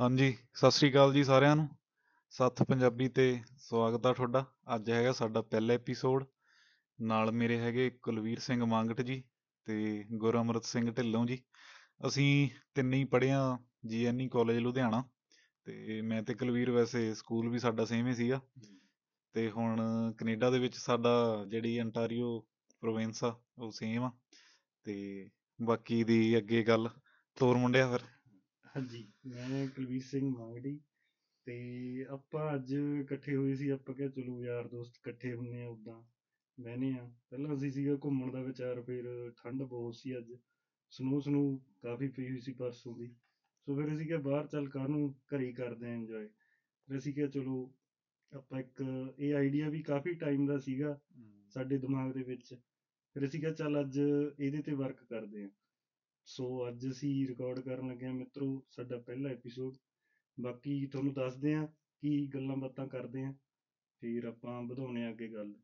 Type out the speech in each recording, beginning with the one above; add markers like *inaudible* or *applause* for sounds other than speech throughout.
ਹਾਂਜੀ, ਸਤਿ ਸ੍ਰੀ ਅਕਾਲ ਜੀ ਸਾਰਿਆਂ ਨੂੰ। ਸੱਥ ਪੰਜਾਬੀ ਤੇ ਸਵਾਗਤ ਆ ਤੁਹਾਡਾ। ਅੱਜ ਹੈਗਾ ਸਾਡਾ ਪਹਿਲਾ ਐਪੀਸੋਡ ਨਾਲ ਮੇਰੇ ਹੈਗੇ ਕੁਲਵੀਰ ਸਿੰਘ ਮੰਗਟ ਜੀ ਤੇ ਗੁਰਅਮਰਤ ਸਿੰਘ ਢਿੱਲੋਂ ਜੀ। ਅਸੀਂ ਤਿੰਨੇ ਹੀ ਪੜ੍ਹੇ ਹਾਂ ਜੀਐਨਈ ਕਾਲਜ ਲੁਧਿਆਣਾ ਤੇ ਮੈਂ ਤੇ ਕੁਲਵੀਰ ਵੈਸੇ ਸਕੂਲ ਵੀ ਸਾਡਾ ਸੇਮ ਹੀ ਸੀਗਾ। ਤੇ ਹੁਣ ਕੈਨੇਡਾ ਦੇ ਵਿੱਚ ਸਾਡਾ ਜਿਹੜੀ ਅੰਟਾਰੀਓ ਪ੍ਰੋਵਿੰਸ ਆ, ਉਹ ਸੇਮ ਆ। ਤੇ ਬਾਕੀ ਦੀ ਅੱਗੇ ਗੱਲ। ਤੋਰ ਮੁੰਡਿਆ ਫਿਰ। ਹਾਂਜੀ ਮੈਂ ਕੁਲਵੀਰ ਸਿੰਘ ਮਾਂਗੜੀ ਤੇ ਆਪਾਂ ਅੱਜ ਇਕੱਠੇ ਹੋਏ ਸੀ ਆਪਾਂ ਕਿਹਾ ਚਲੋ ਯਾਰ ਦੋਸਤ ਇਕੱਠੇ ਹੁੰਨੇ ਆ ਉਦਾਂ ਬਹਿਨੇ ਆ। ਪਹਿਲਾਂ ਅਸੀਂ ਸੀਗਾ ਘੁੰਮਣ ਦਾ ਵਿਚਾਰ ਫਿਰ ਠੰਡ ਬਹੁਤ ਸੀ ਅੱਜ। ਸਨੋ ਸਨੋ ਕਾਫੀ ਪਈ ਹੋਈ ਸੀ ਪਰਸੋਂ ਦੀ। ਸੋ ਫਿਰ ਅਸੀਂ ਕਿਹਾ ਬਾਹਰ ਚੱਲ ਕਾਹਨੂੰ ਘਰੇ ਹੀ ਕਰਦੇ ਆ ਇੰਜੋਏ ਫਿਰ ਅਸੀਂ ਕਿਹਾ ਚਲੋ ਆਪਾਂ ਇੱਕ ਇਹ ਆਈਡੀਆ ਵੀ ਕਾਫੀ ਟਾਈਮ ਦਾ ਸੀਗਾ ਸਾਡੇ ਦਿਮਾਗ ਦੇ ਵਿੱਚ। ਫਿਰ ਅਸੀਂ ਕਿਹਾ ਚੱਲ ਅੱਜ ਇਹਦੇ ਤੇ ਵਰਕ ਕਰਦੇ ਆ ਸੋ ਅੱਜ ਅਸੀਂ ਰਿਕਾਰਡ ਕਰਨ ਲੱਗੇ ਹਾਂ ਮਿੱਤਰੋ ਸਾਡਾ ਪਹਿਲਾ ਐਪੀਸੋਡ ਬਾਕੀ ਤੁਹਾਨੂੰ ਦੱਸਦੇ ਹਾਂ ਕੀ ਗੱਲਾਂ ਬਾਤਾਂ ਕਰਦੇ ਹਾਂ, ਫਿਰ ਆਪਾਂ ਵਧਾਉਣੇ ਆ ਅੱਗੇ ਗੱਲ।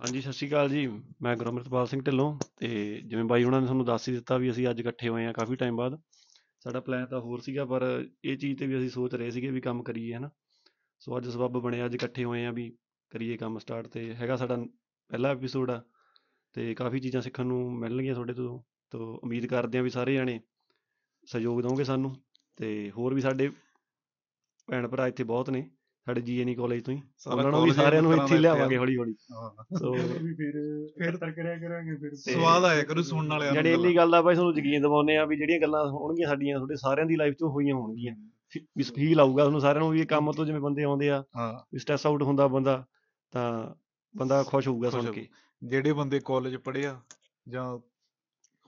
ਹਾਂਜੀ, ਸਤਿ ਸ਼੍ਰੀ ਅਕਾਲ ਜੀ। ਮੈਂ ਗੁਰਮ੍ਰਿਤਪਾਲ ਸਿੰਘ ਢਿੱਲੋਂ ਤੇ ਜਿਵੇਂ ਬਾਈ ਉਹਨਾਂ ਨੇ ਤੁਹਾਨੂੰ ਦੱਸ ਹੀ ਦਿੱਤਾ ਵੀ ਅਸੀਂ ਅੱਜ ਇਕੱਠੇ ਹੋਏ ਹਾਂ ਕਾਫੀ ਟਾਈਮ ਬਾਅਦ। ਸਾਡਾ ਪਲਾਨ ਤਾਂ ਹੋਰ ਸੀਗਾ, ਪਰ ਇਹ ਚੀਜ਼ ਤੇ ਵੀ ਅਸੀਂ ਸੋਚ ਰਹੇ ਸੀਗੇ ਵੀ ਕੰਮ ਕਰੀਏ, ਹਨਾ। ਸੋ ਅੱਜ ਸਬੱਬ ਬਣਿਆ, ਅੱਜ ਇਕੱਠੇ ਹੋਏ ਆ ਵੀ ਕਰੀਏ ਕੰਮ ਸਟਾਰਟ ਤੇ ਹੈਗਾ ਸਾਡਾ ਪਹਿਲਾ ਐਪੀਸੋਡ ਆ ਤੇ ਕਾਫੀ ਚੀਜ਼ਾਂ ਸਿੱਖਣ ਨੂੰ ਮਿਲਣਗੀਆਂ ਤੁਹਾਡੇ ਤੋਂ। ਤੋਂ ਉਮੀਦ ਕਰਦੇ ਹਾਂ ਵੀ ਸਾਰੇ ਜਾਣੇ ਸਹਿਯੋਗ ਦਿਓਗੇ ਸਾਨੂੰ ਤੇ ਹੋਰ ਵੀ ਸਾਡੇ ਭੈਣ ਭਰਾ ਇੱਥੇ ਬਹੁਤ ਨੇ ਸਾਡੇ ਜੀਐਨਈ ਕਾਲਜ ਤੋਂ ਹੀ। ਉਹਨਾਂ ਨੂੰ ਵੀ ਸਾਰਿਆਂ ਨੂੰ ਇੱਥੇ ਆ। ਲਿਆਵਾਂਗੇ ਹੌਲੀ ਹੌਲੀ ਸੋ ਵੀ ਫਿਰ ਇਕੱਤਰ ਕਰਿਆ ਕਰਾਂਗੇ ਫਿਰ। ਸਵਾਦ ਆਇਆ ਕਰੂ ਸੁਣਨ ਵਾਲਿਆਂ ਨੂੰ ਜਿਹੜੀ ਇੰਨੀ ਗੱਲ ਦਾ ਬਾਈ ਤੁਹਾਨੂੰ ਯਕੀਨ ਦਿਵਾਉਂਦੇ ਆ ਵੀ ਜਿਹੜੀਆਂ ਗੱਲਾਂ ਹੋਣਗੀਆਂ ਸਾਡੀਆਂ ਤੁਹਾਡੇ ਸਾਰਿਆਂ ਦੀ ਲਾਈਫ 'ਚ ਹੋਈਆਂ ਹੋਣਗੀਆਂ। ਵੀ ਫੀਲ ਆਊਗਾ ਤੁਹਾਨੂੰ ਸਾਰਿਆਂ ਨੂੰ ਵੀ ਇਹ ਕੰਮ ਤੋਂ ਜਿਵੇਂ ਬੰਦੇ ਆਉਂਦੇ ਆ ਹਾਂ। ਵੀ ਸਟ੍ਰੈਸ ਆਊਟ ਹੁੰਦਾ ਬੰਦਾ ਤਾਂ ਬੰਦਾ ਖੁਸ਼ ਹੋਊਗਾ ਸੁਣ ਕੇ। ਜਿਹੜੇ ਬੰਦੇ ਕਾਲਜ ਪੜ੍ਹੇ ਆ ਜਾਂ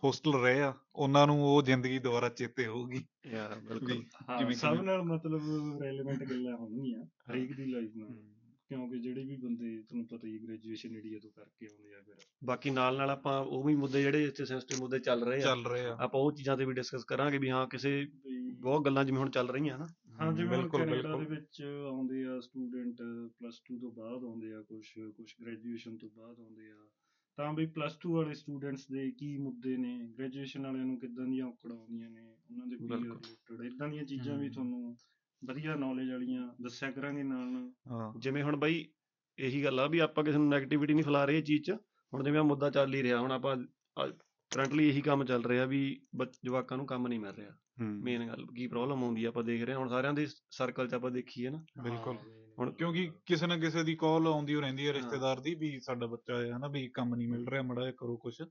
ਹੋਸਟਲ ਰਹੇ ਆ ਉਹਨਾਂ ਨੂੰ ਉਹ ਜ਼ਿੰਦਗੀ ਦੁਬਾਰਾ ਚੇਤੇ ਹੋਊਗੀ। ਯਾਰ ਵੀ ਬਿਲਕੁਲ ਹਾਂ, ਸਭ। ਨਾਲ ਮਤਲਬ ਰੈਲੇਵੈਂਟ ਗੱਲਾਂ ਹੋਣਗੀਆਂ ਹਰੇਕ ਦੀ ਲਾਈਫ ਨਾਲ। ਕਿਉਂਕਿ ਜਿਹੜੇ ਵੀ ਬੰਦੇ ਤੁਹਾਨੂੰ ਪਤਾ ਹੀ ਗ੍ਰੈਜੂਏਸ਼ਨ ਇੰਡੀਆ ਤੋਂ ਕਰਕੇ ਆਉਂਦੇ ਆ ਫਿਰ। ਬਾਕੀ ਨਾਲ ਨਾਲ ਆਪਾਂ ਉਹ ਵੀ ਮੁੱਦੇ ਜਿਹੜੇ ਇੱਥੇ ਸੈਂਸਿਟਿਵ ਮੁੱਦੇ ਚੱਲ ਰਹੇ ਆ ਚੱਲ ਰਹੇ ਆ। ਆਪਾਂ ਉਹ ਚੀਜ਼ਾਂ ਤੇ ਵੀ ਡਿਸਕਸ ਕਰਾਂਗੇ ਵੀ ਹਾਂ ਕਿਸੇ ਬਹੁਤ ਗੱਲਾਂ ਜਿਵੇਂ ਹੁਣ ਚੱਲ ਰਹੀਆਂ ਹਨਾ ਹਾਂ ਜਿਵੇਂ ਬਿਲਕੁਲ ਕੈਨੇਡਾ ਦੇ ਬਿਲਕੁਲ ਵਿੱਚ ਆਉਂਦੇ ਆ ਸਟੂਡੈਂਟ ਪਲੱਸ 2 ਤੋਂ ਬਾਅਦ ਆਉਂਦੇ ਆ ਕੁਝ ਕੁਝ ਗ੍ਰੈਜੂਏਸ਼ਨ ਤੋਂ ਬਾਅਦ ਆਉਂਦੇ ਆ। ਤਾਂ ਵੀ ਪਲੱਸ 2 ਵਾਲੇ ਸਟੂਡੈਂਟਸ ਦੇ ਕੀ ਮੁੱਦੇ ਨੇ? ਗ੍ਰੈਜੂਏਸ਼ਨ ਵਾਲਿਆਂ ਨੂੰ ਕਿੱਦਾਂ ਦੀਆਂ ਔਕੜਾਂ ਆਉਂਦੀਆਂ ਨੇ? ਉਹਨਾਂ ਦੇ ਪੀਅਰ ਬਿਲਕੁਲ। ਰਿਲੇਟਡ ਇਦਾਂ ਦੀਆਂ ਚੀਜ਼ਾਂ ਵੀ। ਤੁਹਾਨੂੰ ਵਧੀਆ ਨੌਲੇਜ ਵਾਲੀਆਂ ਦੱਸਿਆ ਕਰਾਂਗੇ ਨਾਲ ਨਾਲ। ਹਾਂ। ਜਿਵੇਂ ਹੁਣ ਬਾਈ ਇਹੀ ਗੱਲ ਆ ਵੀ ਆਪਾਂ ਕਿਸੇ ਨੂੰ 네ਗੇਟਿਵਿਟੀ ਨਹੀਂ ਫੈਲਾ ਰਹੇ ਇਹ ਚੀਜ਼ 'ਚ। ਹੁਣ ਜਿਵੇਂ ਆ ਮੁੱਦਾ ਚੱਲ ਹੀ ਰਿਹਾ ਹੁਣ ਆਪਾਂ ਕਰੰਟਲੀ ਇਹੀ ਕੰਮ ਚੱਲ ਰਿਹਾ ਵੀ ਬੱਚ- ਜਵਾਕਾਂ ਨੂੰ ਕੰਮ ਨਹੀਂ ਮਿਲ ਰਿਹਾ। ਹੂੰ। ਮੇਨ ਗੱਲ ਕੀ ਪ੍ਰੋਬਲਮ ਆਉਂਦੀ ਆ ਆਪਾਂ ਦੇਖ ਰਹੇ ਹਾਂ। ਹੁਣ ਸਾਰਿਆਂ ਦੇ ਸਰਕਲ 'ਚ ਆਪਾਂ ਦੇਖੀਏ ਨਾ। ਬਿਲਕੁਲ। ਹਾਂ, ਹੁਣ ਕਿਉਂਕਿ ਕਿਸੇ ਨਾ ਕਿਸੇ ਦੀ ਕਾਲ ਆਉਂਦੀ ਓ ਰਹਿੰਦੀ ਹੈ ਰਿਸ਼ਤੇਦਾਰ ਦੀ ਵੀ ਸਾਡਾ ਬੱਚਾ ਹੈ ਹਨਾ ਵੀ ਕੰਮ ਨਹੀਂ ਮਿਲ ਰਿਹਾ ਮੜਾ ਕਰੋ ਕੁਛ।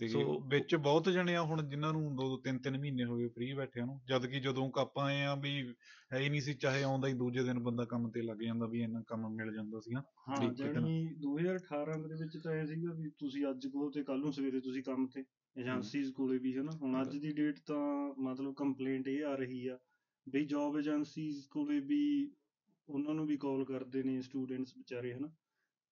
ਤੇ ਸੋ- ਵਿੱਚ ਬਹੁਤ ਜਣੇ ਆ ਹੁਣ ਜਿਨ੍ਹਾਂ ਨੂੰ ਦੋ ਦੋ ਤਿੰਨ ਤਿੰਨ ਮਹੀਨੇ ਹੋ ਗਏ ਫ੍ਰੀ ਬੈਠਿਆਂ ਨੂੰ ਜਦ ਕਿ ਜਦੋਂ ਕ ਆਪਾਂ ਆਏ ਆ ਵੀ ਹੈ ਹੀ ਨਹੀਂ ਸੀ ਚਾਹੇ ਆਉਂਦਾ ਹੀ ਦੂਜੇ ਦਿਨ ਬੰਦਾ ਕੰਮ ਤੇ ਲੱਗ ਜਾਂਦਾ ਵੀ ਇੰਨਾ ਕੰਮ ਮਿਲ ਜਾਂਦਾ ਸੀਗਾ ਹਾਂ ਨਾ- ਜਾਣੀ 2018 ਦੇ ਵਿੱਚ ਤਾਂ ਇਹ ਸੀਗਾ ਵੀ ਤੁਸੀਂ ਅੱਜ ਕਹੋ ਤੇ ਕੱਲ ਨੂੰ ਸਵੇਰੇ ਤੁਸੀਂ ਕੰਮ ਤੇ ਏਜੰਸੀਜ਼ ਕੋਲੇ ਵੀ ਹਨਾ ਹੁਣ ਅੱਜ ਦੀ ਡੇਟ ਤਾਂ ਮਤਲਬ ਕੰਪਲੇਂਟ ਇਹ ਆ ਰਹੀ ਆ ਵੀ ਜੌਬ ਏਜੰਸੀਜ਼ ਕੋਲੇ ਵੀ ਉਹਨਾਂ ਨੂੰ ਵੀ ਕਾਲ ਕਰਦੇ ਨੇ ਸਟੂਡੈਂਟਸ ਵਿਚਾਰੇ ਹਨਾ।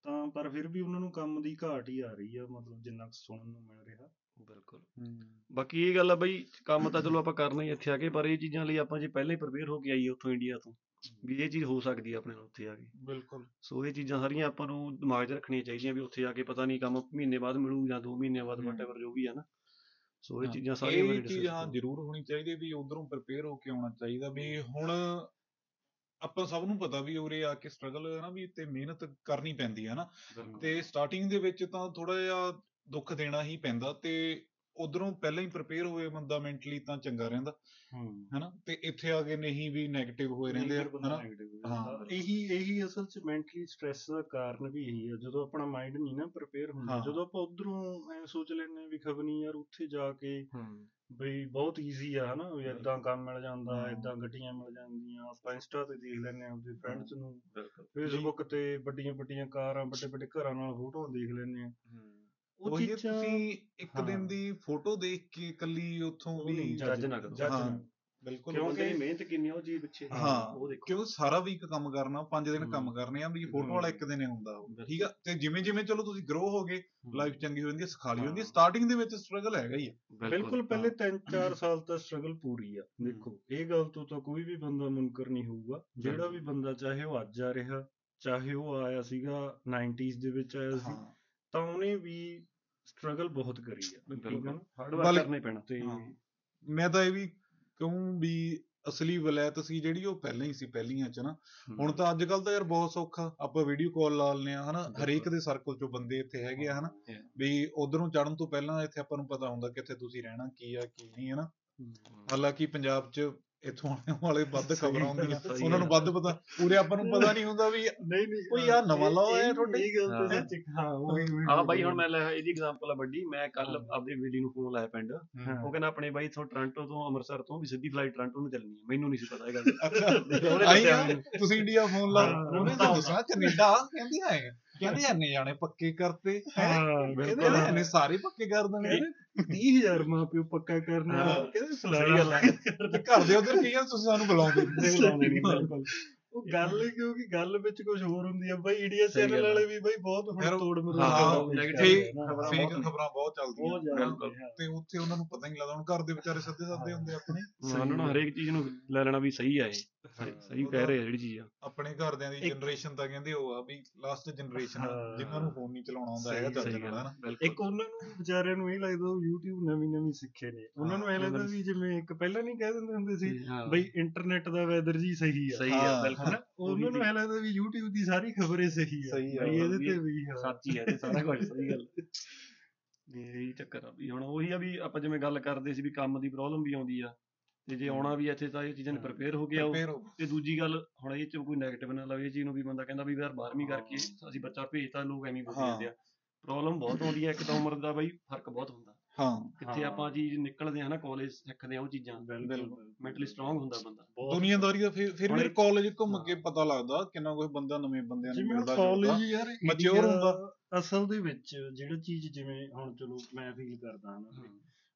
ਤਾਂ ਪਰ ਫਿਰ ਵੀ ਉਹਨਾਂ ਨੂੰ ਕੰਮ ਦੀ ਘਾਟ ਹੀ ਆ ਰਹੀ ਆ ਮਤਲਬ ਜਿੰਨਾ ਕੁ ਸੁਣਨ ਨੂੰ ਮਿਲ ਰਿਹਾ। ਬਿਲਕੁਲ। ਬਾਕੀ ਇਹ ਗੱਲ ਆ ਬਈ ਕੰਮ ਤਾਂ ਚਲੋ ਆਪਾਂ ਕਰਨਾ ਹੀ ਇੱਥੇ ਆ ਕੇ ਪਰ ਇਹ ਚੀਜ਼ਾਂ ਲਈ ਆਪਾਂ ਜੇ ਪਹਿਲਾਂ ਹੀ ਪ੍ਰਪੇਅਰ ਹੋ ਕੇ ਆਈਏ ਉੱਥੋਂ ਇੰਡੀਆ ਤੋਂ ਵੀ ਇਹ ਚੀਜ਼ ਹੋ ਸਕਦੀ ਆ ਆਪਣੇ ਨਾਲ ਉੱਥੇ ਆ ਕੇ। ਬਿਲਕੁਲ। ਸੋ ਇਹ ਚੀਜ਼ਾਂ ਸਾਰੀਆਂ ਆਪਾਂ ਨੂੰ ਦਿਮਾਗ 'ਚ ਰੱਖਣੀਆਂ ਚਾਹੀਦੀਆਂ ਵੀ ਉੱਥੇ ਆ ਕੇ ਪਤਾ ਨਹੀਂ ਕੰਮ ਮਹੀਨੇ ਬਾਅਦ ਮਿਲੂ ਜਾਂ 2 ਮਹੀਨਿਆਂ ਬਾਅਦ। ਵਟਐਵਰ ਜੋ ਵੀ ਆ ਨਾ। ਸੋ ਇਹ ਚੀਜ਼ਾਂ ਸਾਰੀਆਂ ਇਹ ਚੀਜ਼ ਹਾਂ। ਜ਼ਰੂਰ ਹੋਣੀ ਚਾਹੀਦੀ ਵੀ ਉਧਰੋਂ ਪ੍ਰਪੇਅਰ ਹੋ ਕੇ ਆਉਣਾ ਚਾਹੀਦਾ ਵੀ ਹੁਣ ਆਪਾਂ ਸਭ ਨੂੰ ਪਤਾ ਵੀ ਉਰੇ ਆ ਕੇ ਸਟਰਗਲ ਹੈ ਨਾ ਵੀ ਤੇ ਮਿਹਨਤ ਕਰਨੀ ਪੈਂਦੀ ਹੈ ਨਾ। ਤੇ ਸਟਾਰਟਿੰਗ ਦੇ ਵਿੱਚ ਤਾਂ ਥੋੜਾ ਜਿਹਾ ਦੁੱਖ ਦੇਣਾ ਹੀ ਪੈਂਦਾ ਤੇ ਉਧਰੋਂ ਪਹਿਲਾਂ ਹੀ ਪ੍ਰਪੇਅਰ ਹੋਏ ਬੰਦਾ ਮੈਂਟਲੀ ਤਾਂ ਚੰਗਾ ਰਹਿੰਦਾ ਹੂੰ। ਹੈਨਾ ਤੇ ਇੱਥੇ ਆ ਕੇ ਨਹੀਂ ਵੀ 네ਗੇਟਿਵ ਹੋਏ ਰਹਿੰਦੇ ਆ ਹਨਾ ਹਾਂ। ਹਾਂ ਇਹੀ ਇਹੀ ਅਸਲ ਚ ਮੈਂਟਲੀ ਸਟ੍ਰੈਸ ਦਾ ਕਾਰਨ ਵੀ ਇਹੀ ਆ। ਜਦੋਂ ਆਪਣਾ ਮਾਈਂਡ ਨਹੀਂ ਨਾ ਪ੍ਰਿਪੇਅਰ ਹੁੰਦਾ ਹਾਂ। ਜਦੋਂ ਆਪਾਂ ਉਧਰੋਂ ਐ ਸੋਚ ਲੈਂਦੇ ਹਾਂ ਵੀ ਖਬਰ ਨਹੀਂ ਯਾਰ ਉੱਥੇ ਜਾ ਕੇ ਬਈ ਬਹੁਤ ਈਜ਼ੀ ਆ ਹਨਾ? ਵੀ ਏਦਾਂ ਕੰਮ ਮਿਲ ਜਾਂਦਾ। ਏਦਾਂ ਗੱਡੀਆਂ ਮਿਲ ਜਾਂਦੀਆਂ ਆਪਾਂ ਇੰਸਟਾ ਤੇ ਦੇਖ ਲੈਂਦੇ ਆ ਆਪਦੇ ਫਰੈਂਡਸ ਨੂੰ। ਫੇਸਬੁੱਕ ਤੇ ਵੱਡੀਆਂ ਵੱਡੀਆਂ ਕਾਰਾਂ ਵੱਡੇ ਵੱਡੇ ਘਰਾਂ ਨਾਲ ਫੋਟੋਆਂ ਦੇਖ ਲੈਂਦੇ ਆ ਉਹ ਚੀਜ਼ਾਂ ਤੁਸੀਂ ਇੱਕ। ਦਿਨ ਦੀ ਫੋਟੋ ਦੇਖ ਕੇ ਕੱਲੀ ਉੱਥੋਂ ਵੀ judge ਨਾ ਕਰੋ। ਬਿਲਕੁਲ ਕਿਉਂਕਿ- ਮਿਹਨਤ ਕਿੰਨੀ ਉਹ ਚੀਜ਼ ਪਿੱਛੇ। ਹਾਂ, ਉਹ ਦੇਖੋ। ਕਿਉਂ ਸਾਰਾ ਵੀਕ ਕੰਮ ਕਰਨਾ ਪੰਜ ਦਿਨ। ਕੰਮ ਕਰਨੇ ਆ ਵੀ ਫੋਟੋ ਵਾਲਾ ਇੱਕ ਦਿਨ ਹੀ ਹੁੰਦਾ ਉਹ ਠੀਕ ਆ? ਤੇ ਜਿਵੇਂ ਜਿਵੇਂ ਚਲੋ ਤੁਸੀਂ ਗਰੋ ਹੋਗੇ ਲਾਈਫ ਚੰਗੀ ਹੋ ਜਾਂਦੀ ਹੈ ਸਖਾਲੀ ਹੋ ਜਾਂਦੀ ਹੈ। ਸਟਾਰਟਿੰਗ ਦੇ ਵਿੱਚ ਸਟਰਗਲ ਹੈਗਾ ਹੀ ਆ। ਬਿਲਕੁਲ ਪਹਿਲੇ 3-4 ਸਾਲ ਤਾਂ ਸਟਰਗਲ ਪੂਰੀ ਆ ਦੇਖੋ ਇਹ ਗੱਲ ਤੋਂ ਤਾਂ ਕੋਈ ਵੀ ਬੰਦਾ ਮੁਨਕਰ ਨਹੀਂ ਹੋਊਗਾ। ਜਿਹੜਾ ਵੀ ਬੰਦਾ ਚਾਹੇ ਉਹ ਅੱਜ ਆ ਰਿਹਾ ਚਾਹੇ ਉਹ ਆਇਆ ਸੀਗਾ 90s ਦੇ ਵਿੱਚ ਆਇਆ ਸੀ ਤਾਂ ਉਹਨੇ ਵੀ ਸਟਰਗਲ ਬਹੁਤ ਕਰੀ ਆ। ਨਾ? ਹਾਰਡ ਵਰਕ ਕਰਨਾ ਹੀ ਪੈਣਾ। ਤੇ। ਮੈਂ ਤਾਂ ਇਹ ਵੀ ਕਹੂੰ ਵੀ ਅਸਲੀ ਵਲੈਤ ਸੀ ਜਿਹੜੀ ਉਹ ਪਹਿਲਾਂ ਹੀ ਸੀ ਪਹਿਲੀਆਂ ਚ ਨਾ। ਹੁਣ ਤਾਂ ਅੱਜ ਕੱਲ ਤਾਂ ਯਾਰ ਬਹੁਤ ਸੌਖਾ ਆਪਾਂ ਵੀਡੀਓ ਕਾਲ ਲਾ ਲੈਂਦੇ ਆ ਹਨਾ। ਹਰੇਕ ਦੇ ਸਰਕਲ ਚੋਂ ਬੰਦੇ ਇੱਥੇ ਹੈਗੇ ਆ ਹਨਾ. ਵੀ ਉਧਰੋਂ ਚੜਨ ਤੋਂ ਪਹਿਲਾਂ ਇੱਥੇ ਆਪਾਂ ਨੂੰ ਪਤਾ ਹੁੰਦਾ ਕਿੱਥੇ ਤੁਸੀਂ ਰਹਿਣਾ ਕੀ ਆ ਕੀ ਨਹੀਂ ਹਨਾ। ਹਾਲਾਂਕਿ ਪੰਜਾਬ 'ਚ ਇੱਥੋਂ ਆਉਣ ਵਾਲੇ ਵੱਧ ਖਬਰਾਂ ਹੁੰਦੀਆਂ ਉਹਨਾਂ ਨੂੰ ਵੱਧ ਪਤਾ ਪੂਰੇ ਆਪਾਂ ਨੂੰ ਪਤਾ ਨਹੀਂ ਹੁੰਦਾ ਵੀ ਨਹੀਂ ਨਹੀਂ ਕੋਈ ਯਾਰ ਨਵਾਂ ਆਇਆ ਇਹ- ਤੁਹਾਡੇ? ਇਹ ਗੱਲ ਤਾਂ ਹਾਂ। ਸੱਚ ਹਾਂ ਉਹੀ ਆ ਬਾਈ ਹੁਣ ਮੈਂ ਲੈ ਇਹਦੀ ਐਗਜ਼ਾਮਪਲ ਆ ਵੱਡੀ। ਮੈਂ ਕੱਲ ਹਾਂ। ਆਪਦੇ ਬੇਟੀ ਨੂੰ ਫੋਨ ਲਾਇਆ ਪਿੰਡ। ਹਾਂ। ਉਹ ਕਹਿੰਦਾ ਆਪਣੇ ਬਾਈ ਤੋਂ ਟੋਰਾਂਟੋ ਤੋਂ ਅੰਮ੍ਰਿਤਸਰ ਤੋਂ ਵੀ ਸਿੱਧੀ ਫਲਾਈਟ ਟੋਰਾਂਟੋ ਨੂੰ ਚੱਲਣੀ ਹੈ ਮੈਨੂੰ ਨਹੀਂ ਸੀ ਪਤਾ ਇਹ ਗੱਲ ਆ। ਤੁਸੀਂ ਇੰਡੀਆ ਫੋਨ ਲਾ ਹਾਂ, ਉਹਨੇ ਤਾਂ ਦੱਸਿਆ ਕੈਨੇਡਾ ਕਹਿੰਦੀ ਆਏ ਕਹਿੰਦੇ ਐਨੇ ਜਾਣੇ ਪੱਕੇ ਕਰਤੇ ਹੈਂ? ਹਾਂ ਕਹਿੰਦੇ ਬਿਲਕੁਲ। ਐਨੇ ਸਾਰੇ ਪੱਕੇ ਕਰ ਦੇਣਗੇ 30000 ਮਾਂ ਪਿਓ ਪੱਕਾ ਕਰਨਾ ਹਾਂ। ਕਹਿੰਦੇ ਸਹੀ ਗੱਲ। ਤੇ ਘਰ ਦੇ ਉਧਰ ਕੀ ਆ? ਤੁਸੀਂ ਸਾਨੂੰ ਬੁਲਾਉਂਦੇ ਨਹੀਂ ਲਾਉਂਦੇ ਨਹੀਂ ਬਿਲਕੁਲ। ਉਹ ਗੱਲ ਕਿਉਂਕਿ ਗੱਲ ਵਿੱਚ ਕੁਝ ਹੋਰ ਹੁੰਦੀ ਆ। ਬਾਈ ਇੰਡੀਆ ਚੈਨਲ। ਵਾਲੇ ਵੀ ਬਾਈ ਬਹੁਤ ਹੁਣ ਤੋੜ ਮਰੋੜ ਹਾਂ, ਫੇਕ ਖਬਰਾਂ ਬਹੁਤ ਖਬਰਾਂ ਬਹੁਤ ਚੱਲਦੀਆਂ। ਤੇ ਉੱਥੇ ਉਹਨਾਂ ਨੂੰ ਪਤਾ ਹੀ ਨਹੀਂ ਲੱਗਦਾ। ਹੁਣ ਘਰ ਦੇ ਵਿਚਾਰੇ ਸੱਦੇ ਸੱਦੇ ਹੁੰਦੇ ਆਪਣੇ। ਉਹਨਾਂ ਨੂੰ ਹਰੇਕ ਚੀਜ਼ ਨੂੰ ਲੈ ਲੈਣਾ ਵੀ ਸਹੀ ਆ ਇਹ। ਸਹੀ- ਸਹੀ ਕਹਿ ਰਹੇ ਆ ਜਿਹੜੀ ਚੀਜ਼ ਆ। ਆਪਣੇ ਘਰਦਿਆਂ ਦੀ ਜਨਰੇਸ਼ਨ ਤਾਂ ਕਹਿੰਦੇ ਉਹ ਆ ਵੀ ਲਾਸਟ ਜਨਰੇਸ਼ਨ ਹਾਂ। ਜਿਨ੍ਹਾਂ ਨੂੰ ਫੋਨ ਨਹੀਂ ਚਲਾਉਣਾ ਆਉਂਦਾ ਹੈਗਾ ਚੱਜ ਨਾਲ ਹਨਾ? ਆ, ਇੱਕ ਉਹਨਾਂ ਨੂੰ ਵਿਚਾਰਿਆਂ ਨੂੰ ਇਹ ਲੱਗਦਾ ਉਹ YouTube ਨਵੀਂ ਨਵੀਂ ਸਿੱਖੇ ਨੇ। ਉਹਨਾਂ ਨੂੰ ਐ ਹਾਂ, ਲੱਗਦਾ ਵੀ ਜਿਵੇਂ ਇੱਕ ਪਹਿਲਾਂ ਨਹੀਂ ਕਹਿ ਦਿੰਦੇ ਹੁੰਦੇ ਸੀ ਹਾਂ, ਬਈ ਇੰਟਰਨੈਟ ਦਾ ਵੈਦਰ ਜੀ ਸਹੀ ਆ। ਸਹੀ ਹਾਂ, ਆ ਬਿਲਕੁਲ। ਹਨਾ? ਉਹਨਾਂ ਨੂੰ ਐ ਲੱਗਦਾ ਵੀ YouTube ਦੀ ਸਾਰੀ ਖਬਰ ਹੀ ਸਹੀ ਆ। ਸਹੀ ਆ, ਬਈ ਇਹਦੇ ਤੇ ਵੀ ਹਾਂ। ਸੱਚ ਹੀ ਹੈ ਤੇ ਸਾਰਾ ਕੁਝ ਸਹੀ ਗੱਲ। *laughs* ਵੀ ਇਹੀ ਚੱਕਰ ਆ ਵੀ ਹੁਣ ਉਹੀ ਆ ਵੀ ਆਪਾਂ ਜਿਵੇਂ ਗੱਲ ਕਰਦੇ ਸੀ ਵੀ ਕੰਮ ਦੀ ਪ੍ਰੋਬਲਮ ਵੀ ਆਉਂਦੀ ਆ। ਤੇ ਜੇ ਆਉਣਾ ਵੀ ਇੱਥੇ ਤਾਂ ਇਹ ਚੀਜ਼ਾਂ ਨੂੰ ਹਾਂ। ਪ੍ਰਪੇਅਰ ਹੋ ਕੇ ਆਓ ਫਿਰ ਤੇ ਦੂਜੀ ਗੱਲ ਹੁਣ ਇਹ ਚ ਕੋਈ 네ਗੇਟਿਵ ਨਾ ਲਵੇ ਇਹ ਚੀਜ਼ ਨੂੰ ਵੀ ਬੰਦਾ ਕਹਿੰਦਾ ਵੀ ਯਾਰ 12ਵੀਂ ਕਰਕੇ ਅਸੀਂ ਬੱਚਾ ਭੇਜਤਾ ਲੋਕ ਐਵੇਂ ਬੋਲੀ ਹਾਂ। ਜਾਂਦੇ ਆ ਪ੍ਰੋਬਲਮ ਬਹੁਤ ਆਉਂਦੀ ਹੈ ਇੱਕ ਤਾਂ ਉਮਰ ਦਾ ਬਈ ਫ਼ਰਕ ਬਹੁਤ ਹੁੰਦਾ ਹਾਂ ਕਿੱਥੇ ਹਾਂ। ਆਪਾਂ ਚੀਜ਼ ਨਿਕਲਦੇ ਆ ਨਾ ਕਾਲਜ ਸਿੱਖਦੇ ਆ ਉਹ ਚੀਜ਼ਾਂ ਬਿਲਕੁਲ ਮੈਂਟਲੀ ਸਟਰੋਂਗ ਹੁੰਦਾ ਬੰਦਾ ਬਹੁਤ ਦੁਨੀਆਦਾਰੀ ਦਾ ਫਿਰ ਫਿਰ ਹੁਣ ਵੀ ਇੱਕ- ਕਾਲਜ ਘੁੰਮ ਹਾਂ। ਕੇ ਪਤਾ ਲੱਗਦਾ ਕਿੰਨਾ ਕੋਈ ਬੰਦਾ ਨਵੇਂ ਬੰਦਿਆਂ ਨੂੰ ਜਿਵੇਂ ਮਿਲਦਾ ਕਾਲਜ ਯਾਰ mature India ਹੁੰਦਾ। ਅਸਲ ਦੇ ਵਿੱਚ ਜਿਹੜੀ ਚੀਜ਼ ਜਿਵੇਂ ਹੁਣ ਚਲੋ ਮੈਂ ਫੀਲ ਕਰਦਾ ਹਾਂ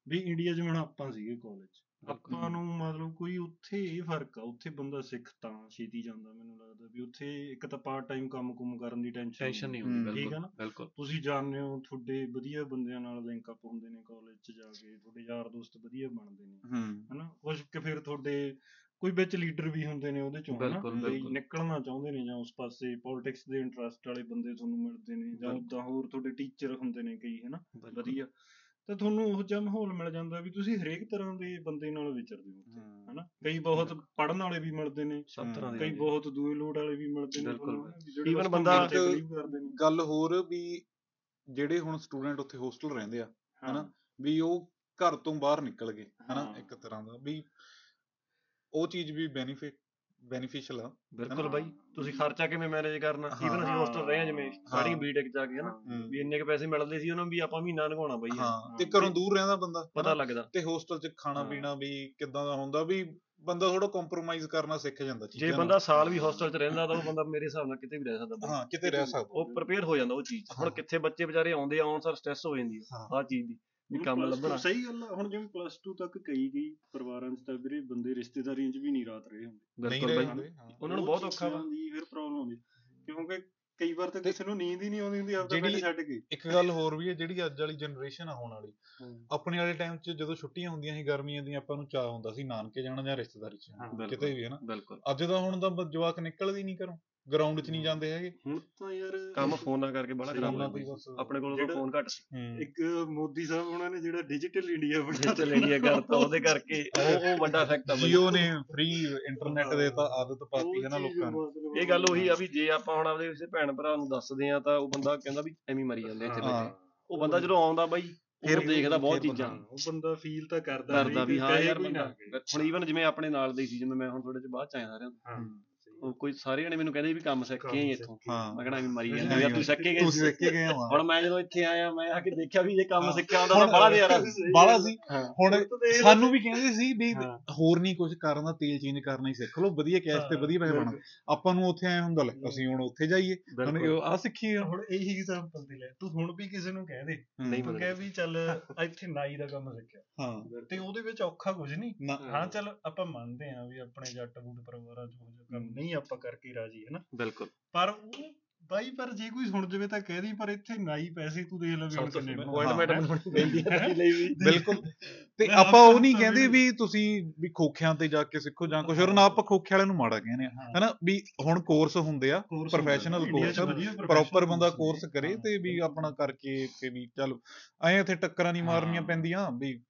ਵੀ ਇੰਡੀਆ ਜਿਵੇਂ ਹੁਣ ਆਪਾਂ ਸੀਗੇ ਕਾਲਜ ਆਪਾਂ ਨੂੰ ਮਤਲਬ ਕੋਈ ਉੱਥੇ ਇਹ ਫ਼ਰਕ ਆ ਉੱਥੇ ਬੰਦਾ ਸਿੱਖ ਤਾਂ ਛੇਤੀ ਜਾਂਦਾ ਮੈਨੂੰ ਲੱਗਦਾ ਵੀ ਉੱਥੇ ਇੱਕ ਤਾਂ ਪਾਰਟ ਟਾਈਮ ਕੰਮ ਕੁਮ ਕਰਨ ਦੀ ਟੈਨਸ਼ਨ ਟੈਨਸ਼ਨ ਨਹੀਂ ਹੁੰਦੀ ਠੀਕ ਬਿਲਕੁਲ ਨਾ? ਬਿਲਕੁਲ। ਤੁਸੀਂ ਜਾਣਦੇ ਹੋ ਤੁਹਾਡੇ ਵਧੀਆ ਬੰਦਿਆਂ ਨਾਲ ਲਿੰਕ ਅਪ ਹੁੰਦੇ ਨੇ ਕਾਲਜ 'ਚ ਜਾ ਕੇ ਤੁਹਾਡੇ ਯਾਰ ਦੋਸਤ ਵਧੀਆ ਬਣਦੇ ਨੇ। ਹੂੰ। ਹਨਾ? ਕੁਝ ਕਿ ਫਿਰ ਤੁਹਾਡੇ ਕੋਈ ਵਿੱਚ ਲੀਡਰ ਵੀ ਹੁੰਦੇ ਨੇ ਉਹਦੇ ਚੋਂ ਹਨਾ। ਨਿਕਲਣਾ ਚਾਹੁੰਦੇ ਨੇ ਜਾਂ ਉਸ ਪਾਸੇ ਪੋਲਿਟਿਕਸ ਦੇ ਇੰਟਰਸਟ ਵਾਲੇ ਬੰਦੇ ਤੁਹਾਨੂੰ ਮਿਲਦੇ ਨੇ ਜਾਂ। ਉਦਾਂ ਹੋਰ ਤੁਹਾਡੇ ਟੀਚਰ ਹੁੰਦੇ ਨੇ ਕਈ ਹਨਾ। ਵਧੀਆ। ਤਾਂ ਤੁਹਾਨੂੰ ਉਹ ਜਿਹਾ ਮਾਹੌਲ ਮਿਲ ਜਾਂਦਾ ਵੀ ਤੁਸੀਂ ਹਰੇਕ ਤਰ੍ਹਾਂ ਦੇ ਬੰਦੇ ਨਾਲ ਵਿਚਰਦੇ ਹੋ ਉੱਥੇ, ਹਨਾ? ਕਈ ਬਹੁਤ ਪੜਨ ਵਾਲੇ ਵੀ ਮਿਲਦੇ ਨੇ ਸਭ ਤਰ੍ਹਾਂ ਦੇ ਕਈ ਬਹੁਤ ਦੂਏ ਲੋੜ ਵਾਲੇ ਵੀ ਮਿਲਦੇ ਨੇ ਬਿਲਕੁਲ। ਬਸ ਬੰਦਾ- ਗੱਲ ਹੋਰ ਵੀ ਜਿਹੜੇ ਹੁਣ ਸਟੂਡੈਂਟ ਉੱਥੇ ਹੋਸਟਲ ਰਹਿੰਦੇ ਆ ਹਨਾ? ਵੀ ਉਹ ਘਰ ਤੋਂ ਬਾਹਰ ਨਿਕਲ ਗਏ ਹਨਾ। ਇੱਕ ਤਰ੍ਹਾਂ ਦਾ ਵੀ ਉਹ ਚੀਜ਼ ਵੀ ਬੈਨੀਫਿਟ ਬੈਨੀਫੀਸ਼ੀਅਲ ਆ ਬਿਲਕੁਲ। ਬਾਈ ਤੁਸੀਂ ਖਰਚਾ ਕਿਵੇਂ ਮੈਨੇਜ ਕਰਨਾ। ਈਵਨ ਅਸੀਂ ਹੋਸਟਲ ਰਹੇ ਆ ਜਿਵੇਂ ਸਟਾਰਟਿੰਗ। ਬੀਟੈਕ ਜਾ ਕੇ ਹਨਾ। ਵੀ ਇੰਨੇ ਕ ਪੈਸੇ ਮਿਲਦੇ ਸੀ ਉਹਨਾਂ ਵੀ ਆਪਾਂ ਮਹੀਨਾ ਲੰਘਾਉਣਾ ਬਾਈ। ਹਾਂ ਤੇ ਘਰੋਂ ਦੂਰ ਰਹਿੰਦਾ ਬੰਦਾ ਪਤਾ? ਲੱਗਦਾ ਤੇ ਹੋਸਟਲ 'ਚ ਖਾਣਾ। ਪੀਣਾ ਵੀ ਕਿੱਦਾਂ ਦਾ ਹੁੰਦਾ ਵੀ ਬੰਦਾ ਥੋੜਾ ਕੰਪਰੋਮਾਈਜ਼ ਕਰਨਾ ਸਿੱਖ ਜਾਂਦਾ ਜੇ ਚੀਜ਼ਾਂ ਨਾਲ। ਬੰਦਾ ਸਾਲ ਵੀ ਹੋਸਟਲ 'ਚ ਰਹਿੰਦਾ ਤਾਂ ਉਹ ਬੰਦਾ ਮੇਰੇ ਹਿਸਾਬ ਨਾਲ ਕਿਤੇ ਵੀ ਰਹਿ ਸਕਦਾ। ਹਾਂ ਕਿਤੇ ਰਹਿ ਸਕਦਾ ਉਹ ਪ੍ਰਪੇਅਰ ਹੋ ਜਾਂਦਾ ਉਹ ਚੀਜ਼ 'ਚ। ਹੁਣ ਹਾਂ। ਕਿੱਥੇ ਬੱਚੇ ਵਿਚਾਰੇ ਆਉਂਦੇ ਆ ਆਉਣ ਸਰ ਸਟ੍ਰੈਸ ਹੋ ਜਾਂਦੀ ਆ। ਆਹ ਚੀਜ਼ ਦੀ ਕੰਮ ਲੱਭਣਾ। ਸਹੀ ਗੱਲ ਆ ਹੁਣ ਜਿਵੇਂ ਪਲੱਸ 2 ਤੱਕ ਕਈ ਕਈ ਪਰਿਵਾਰਾਂ 'ਚ ਤਾਂ ਵੀਰੇ ਬੰਦੇ ਰਿਸ਼ਤੇਦਾਰੀਆਂ 'ਚ ਵੀ ਨਹੀਂ ਰਾਤ ਰਹੇ ਹੁੰਦੇ। ਨਹੀਂ ਬਿਲਕੁਲ ਰਹੇ ਬਾਈ। ਹੁੰਦੇ ਹਾਂ। ਉਹਨਾਂ ਨੂੰ ਬਹੁਤ ਔਖਾ ਵਾ। ਚੀਜ਼ਾਂ ਦੀ ਫਿਰ ਪ੍ਰੋਬਲਮ ਆਉਂਦੀ। ਕਿਉਂਕਿ ਕਈ ਵਾਰ ਤਾਂ ਕਿਸੇ ਨੂੰ ਨੀਂਦ ਹੀ ਨਹੀਂ ਆਉਂਦੀ ਹੁੰਦੀ ਆਪਦਾ ਪਿੰਡ ਛੱਡ ਕੇ। ਇੱਕ ਗੱਲ ਹੋਰ ਵੀ ਹੈ ਜਿਹੜੀ ਅੱਜ ਵਾਲੀ ਜਨਰੇਸ਼ਨ ਆ ਹੋਣ ਵਾਲੀ। ਆਪਣੇ ਵਾਲੇ ਟਾਈਮ 'ਚ ਜਦੋਂ ਛੁੱਟੀਆਂ ਹੁੰਦੀਆਂ ਸੀ ਗਰਮੀਆਂ ਦੀਆਂ ਆਪਾਂ ਨੂੰ ਚਾਹ ਹੁੰਦਾ ਸੀ ਨਾਨਕੇ ਜਾਣਾ ਜਾਂ ਰਿਸ਼ਤੇਦਾਰੀ 'ਚ। ਕਿਤੇ ਵੀ ਹੈ ਨਾ। ਅੱਜ ਤਾਂ ਹੁਣ ਤਾਂ ਬ- ਜਵਾਕ ਨਿਕਲਦੇ ਨਹੀਂ ਘਰੋਂ। ਗਰਾਊਂਡ 'ਚ ਨਹੀਂ ਜਾਂਦੇ ਹੈਗੇ। ਹੁਣ ਤਾਂ ਯਾਰ ਕੰਮ ਫੋਨਾਂ ਕਰਕੇ ਬੜਾ ਖਰਾਬ ਬਾਈ। ਬਸ। ਆਪਣੇ ਕੋਲ ਤਾਂ ਫੋਨ ਘੱਟ ਸੀ। ਹੂੰ। ਇੱਕ ਮੋਦੀ ਸਾਹਿਬ ਉਹਨਾਂ ਨੇ ਜਿਹੜਾ ਡਿਜੀਟਲ ਇੰਡੀਆ ਬਣਾ ਡਿਜੀਟਲ ਇੰਡੀਆ ਕਰਤਾ ਉਹਦੇ ਕਰਕੇ ਉਹ ਉਹ ਵੱਡਾ ਫੈਕਟ ਆ ਜੀਓ ਨੇ ਫ੍ਰੀ ਇੰਟਰਨੈਟ ਦੇ ਤਾਂ ਆਦਤ ਪਾਤੀ ਹੈ ਨਾ ਲੋਕਾਂ ਨੂੰ। ਇਹ ਗੱਲ ਉਹੀ ਆ ਵੀ ਜੇ ਆਪਾਂ ਹੁਣ ਆਪਦੇ ਕਿਸੇ ਭੈਣ ਭਰਾ ਨੂੰ ਦੱਸਦੇ ਆ ਤਾਂ ਉਹ ਬੰਦਾ ਕਹਿੰਦਾ ਵੀ ਐਵੇਂ ਮਰੀ ਜਾਂਦੇ ਇੱਥੇ ਹਾਂ। ਬੈਠੇ ਉਹ ਬੰਦਾ ਜਦੋਂ ਆਉਂਦਾ ਬਾਈ ਫਿਰ ਦੇਖਦਾ ਬਹੁਤ ਚੀਜ਼ਾਂ। ਉਹ ਬੰਦਾ ਫੀਲ ਤਾਂ ਕਰਦਾ ਕਰਦਾ ਵੀ ਹਾਂ ਯਾਰ ਬੰਦਾ। ਹੁਣ ਈਵਨ ਜਿਵੇਂ ਆਪਣੇ ਨਾਲ ਦੇ ਹੀ ਸੀ ਜਿਵੇਂ ਮੈਂ ਹੁਣ ਥੋੜੇ ਜਿਹਾ ਬਾਅਦ ਚ ਆਇਆ। ਹਾਂ। ਉਹ ਕੋਈ ਸਾਰੇ ਜਣੇ ਮੈਨੂੰ ਕਹਿੰਦੇ ਵੀ ਕੰਮ ਸਿੱਖ ਕੇ ਆਈ ਇੱਥੋਂ। ਹਾਂ। ਮੈਂ ਕਹਣਾ ਵੀ ਮਰੀ ਜਾਂਦੇ ਯਾਰ ਤੂੰ ਸਿੱਖ ਕੇ ਗਏ ਤੁਸੀਂ ਸਿੱਖ ਕੇ ਗਏ ਹੋ। ਹੁਣ ਮੈਂ ਜਦੋਂ ਇੱਥੇ ਆਇਆ ਮੈਂ ਆ ਕੇ ਦੇਖਿਆ ਵੀ ਇਹ ਕੰਮ ਹਾਂ। ਸਿੱਖਿਆ ਹੁੰਦਾ ਤਾਂ ਹੁਣ- ਬੜਾ ਸੀ। *laughs* ਬਾਲਾ ਸੀ। ਹਾਂ। ਹੁਣ ਹੁਣ ਸਾਨੂੰ ਵੀ ਕਹਿੰਦੇ ਸੀ ਵੀ ਹਾਂ। ਹੋਰ ਨਹੀਂ ਕੁਝ ਕਰਨਾ ਤੇਲ ਚੇਂਜ ਕਰਨਾ ਹੀ ਸਿੱਖ ਲਓ। ਵਧੀਆ ਕੈਸ਼ ਤੇ ਹਾਂ, ਵਧੀਆ ਪੈਸੇ ਬਣਾ ਆਪਾਂ ਨੂੰ ਉੱਥੇ ਆਏ ਹੁੰਦਾ ਲੈ ਅਸੀਂ ਹੁਣ ਉੱਥੇ ਜਾਈਏ। ਬਿਲਕੁਲ। ਆ। ਸਿੱਖੀਏ ਹੁਣ ਇਹੀ ਐਗਜ਼ਾਮਪਲ ਤੇ ਲੈ। ਤੂੰ ਹੁਣ ਵੀ ਕਿਸੇ ਨੂੰ ਕਹਿ ਦੇ। ਨਹੀਂ ਤੂੰ ਕਹਿ ਵੀ ਚੱਲ ਇੱਥੇ ਨਾਈ ਦਾ ਕੰਮ ਸਿੱਖਿਆ। ਹਾਂ। ਤੇ ਉਹਦੇ ਵਿੱਚ ਔਖਾ ਕੁਝ ਨਹੀਂ। ਹਾਂ ਚੱਲ ਆਪਾਂ ਮੰਨਦੇ ਹਾਂ ਵੀ ਆਪਣੇ ਜੱਟ ਬੂਟ ਪਰਿਵਾਰਾਂ ਚ ਉਹ ਜਿਹਾ ਕੰਮ ਨਹੀਂ ਆਪਾਂ ਕਰਕੇ ਰਾਜੀ ਹੈ ਨਾ ਬਿਲਕੁਲ ਪਰ ਉਹ ਬਾਈ ਪਰ ਜੇ ਕੋਈ ਸੁਣ ਜਵੇ ਤਾਂ ਕਹਿ ਦੀ ਪਰ ਇੱਥੇ ਨਾਈ ਪੈਸੇ ਤੂੰ ਦੇਖ ਲੈ ਵੀ ਹੁਣ ਸਭ ਤੋਂ ਕਿੰਨੇ ਅਪਾਇੰਟਮੈਂਟ। ਮੈਨੂੰ ਮਿਲਦੀ ਹੈ ਲਈ ਵੀ ਬਿਲਕੁਲ ਤੇ ਆਪਾਂ ਉਹ ਨਹੀਂ ਕਹਿੰਦੇ ਵੀ- ਤੁਸੀਂ ਵੀ ਖੋਖਿਆਂ ਤੇ ਜਾ ਕੇ ਸਿੱਖੋ ਜਾਂ ਕੁਝ ਹੋਰ ਨਾ ਆਪਾਂ ਖੋਖੇ ਵਾਲਿਆਂ ਨੂੰ ਮਾੜਾ ਕਹਿੰਦੇ ਆ। ਹਨਾ ਵੀ ਹੁਣ ਕੋਰਸ ਹੁੰਦੇ ਆ course, ਵਧੀਆ ਪ੍ਰੋਪਰ ਬੰਦਾ ਕੋਰਸ। ਕਰੇ। ਤੇ ਵੀ ਆਪਣਾ ਕਰਕੇ ਤੇ ਵੀ ਚੱਲ ਐਂ ਇੱਥੇ ਟੱਕਰਾਂ ਨਹੀਂ ਮਾਰਨੀਆਂ। ਪੈਂਦੀਆਂ ਵੀ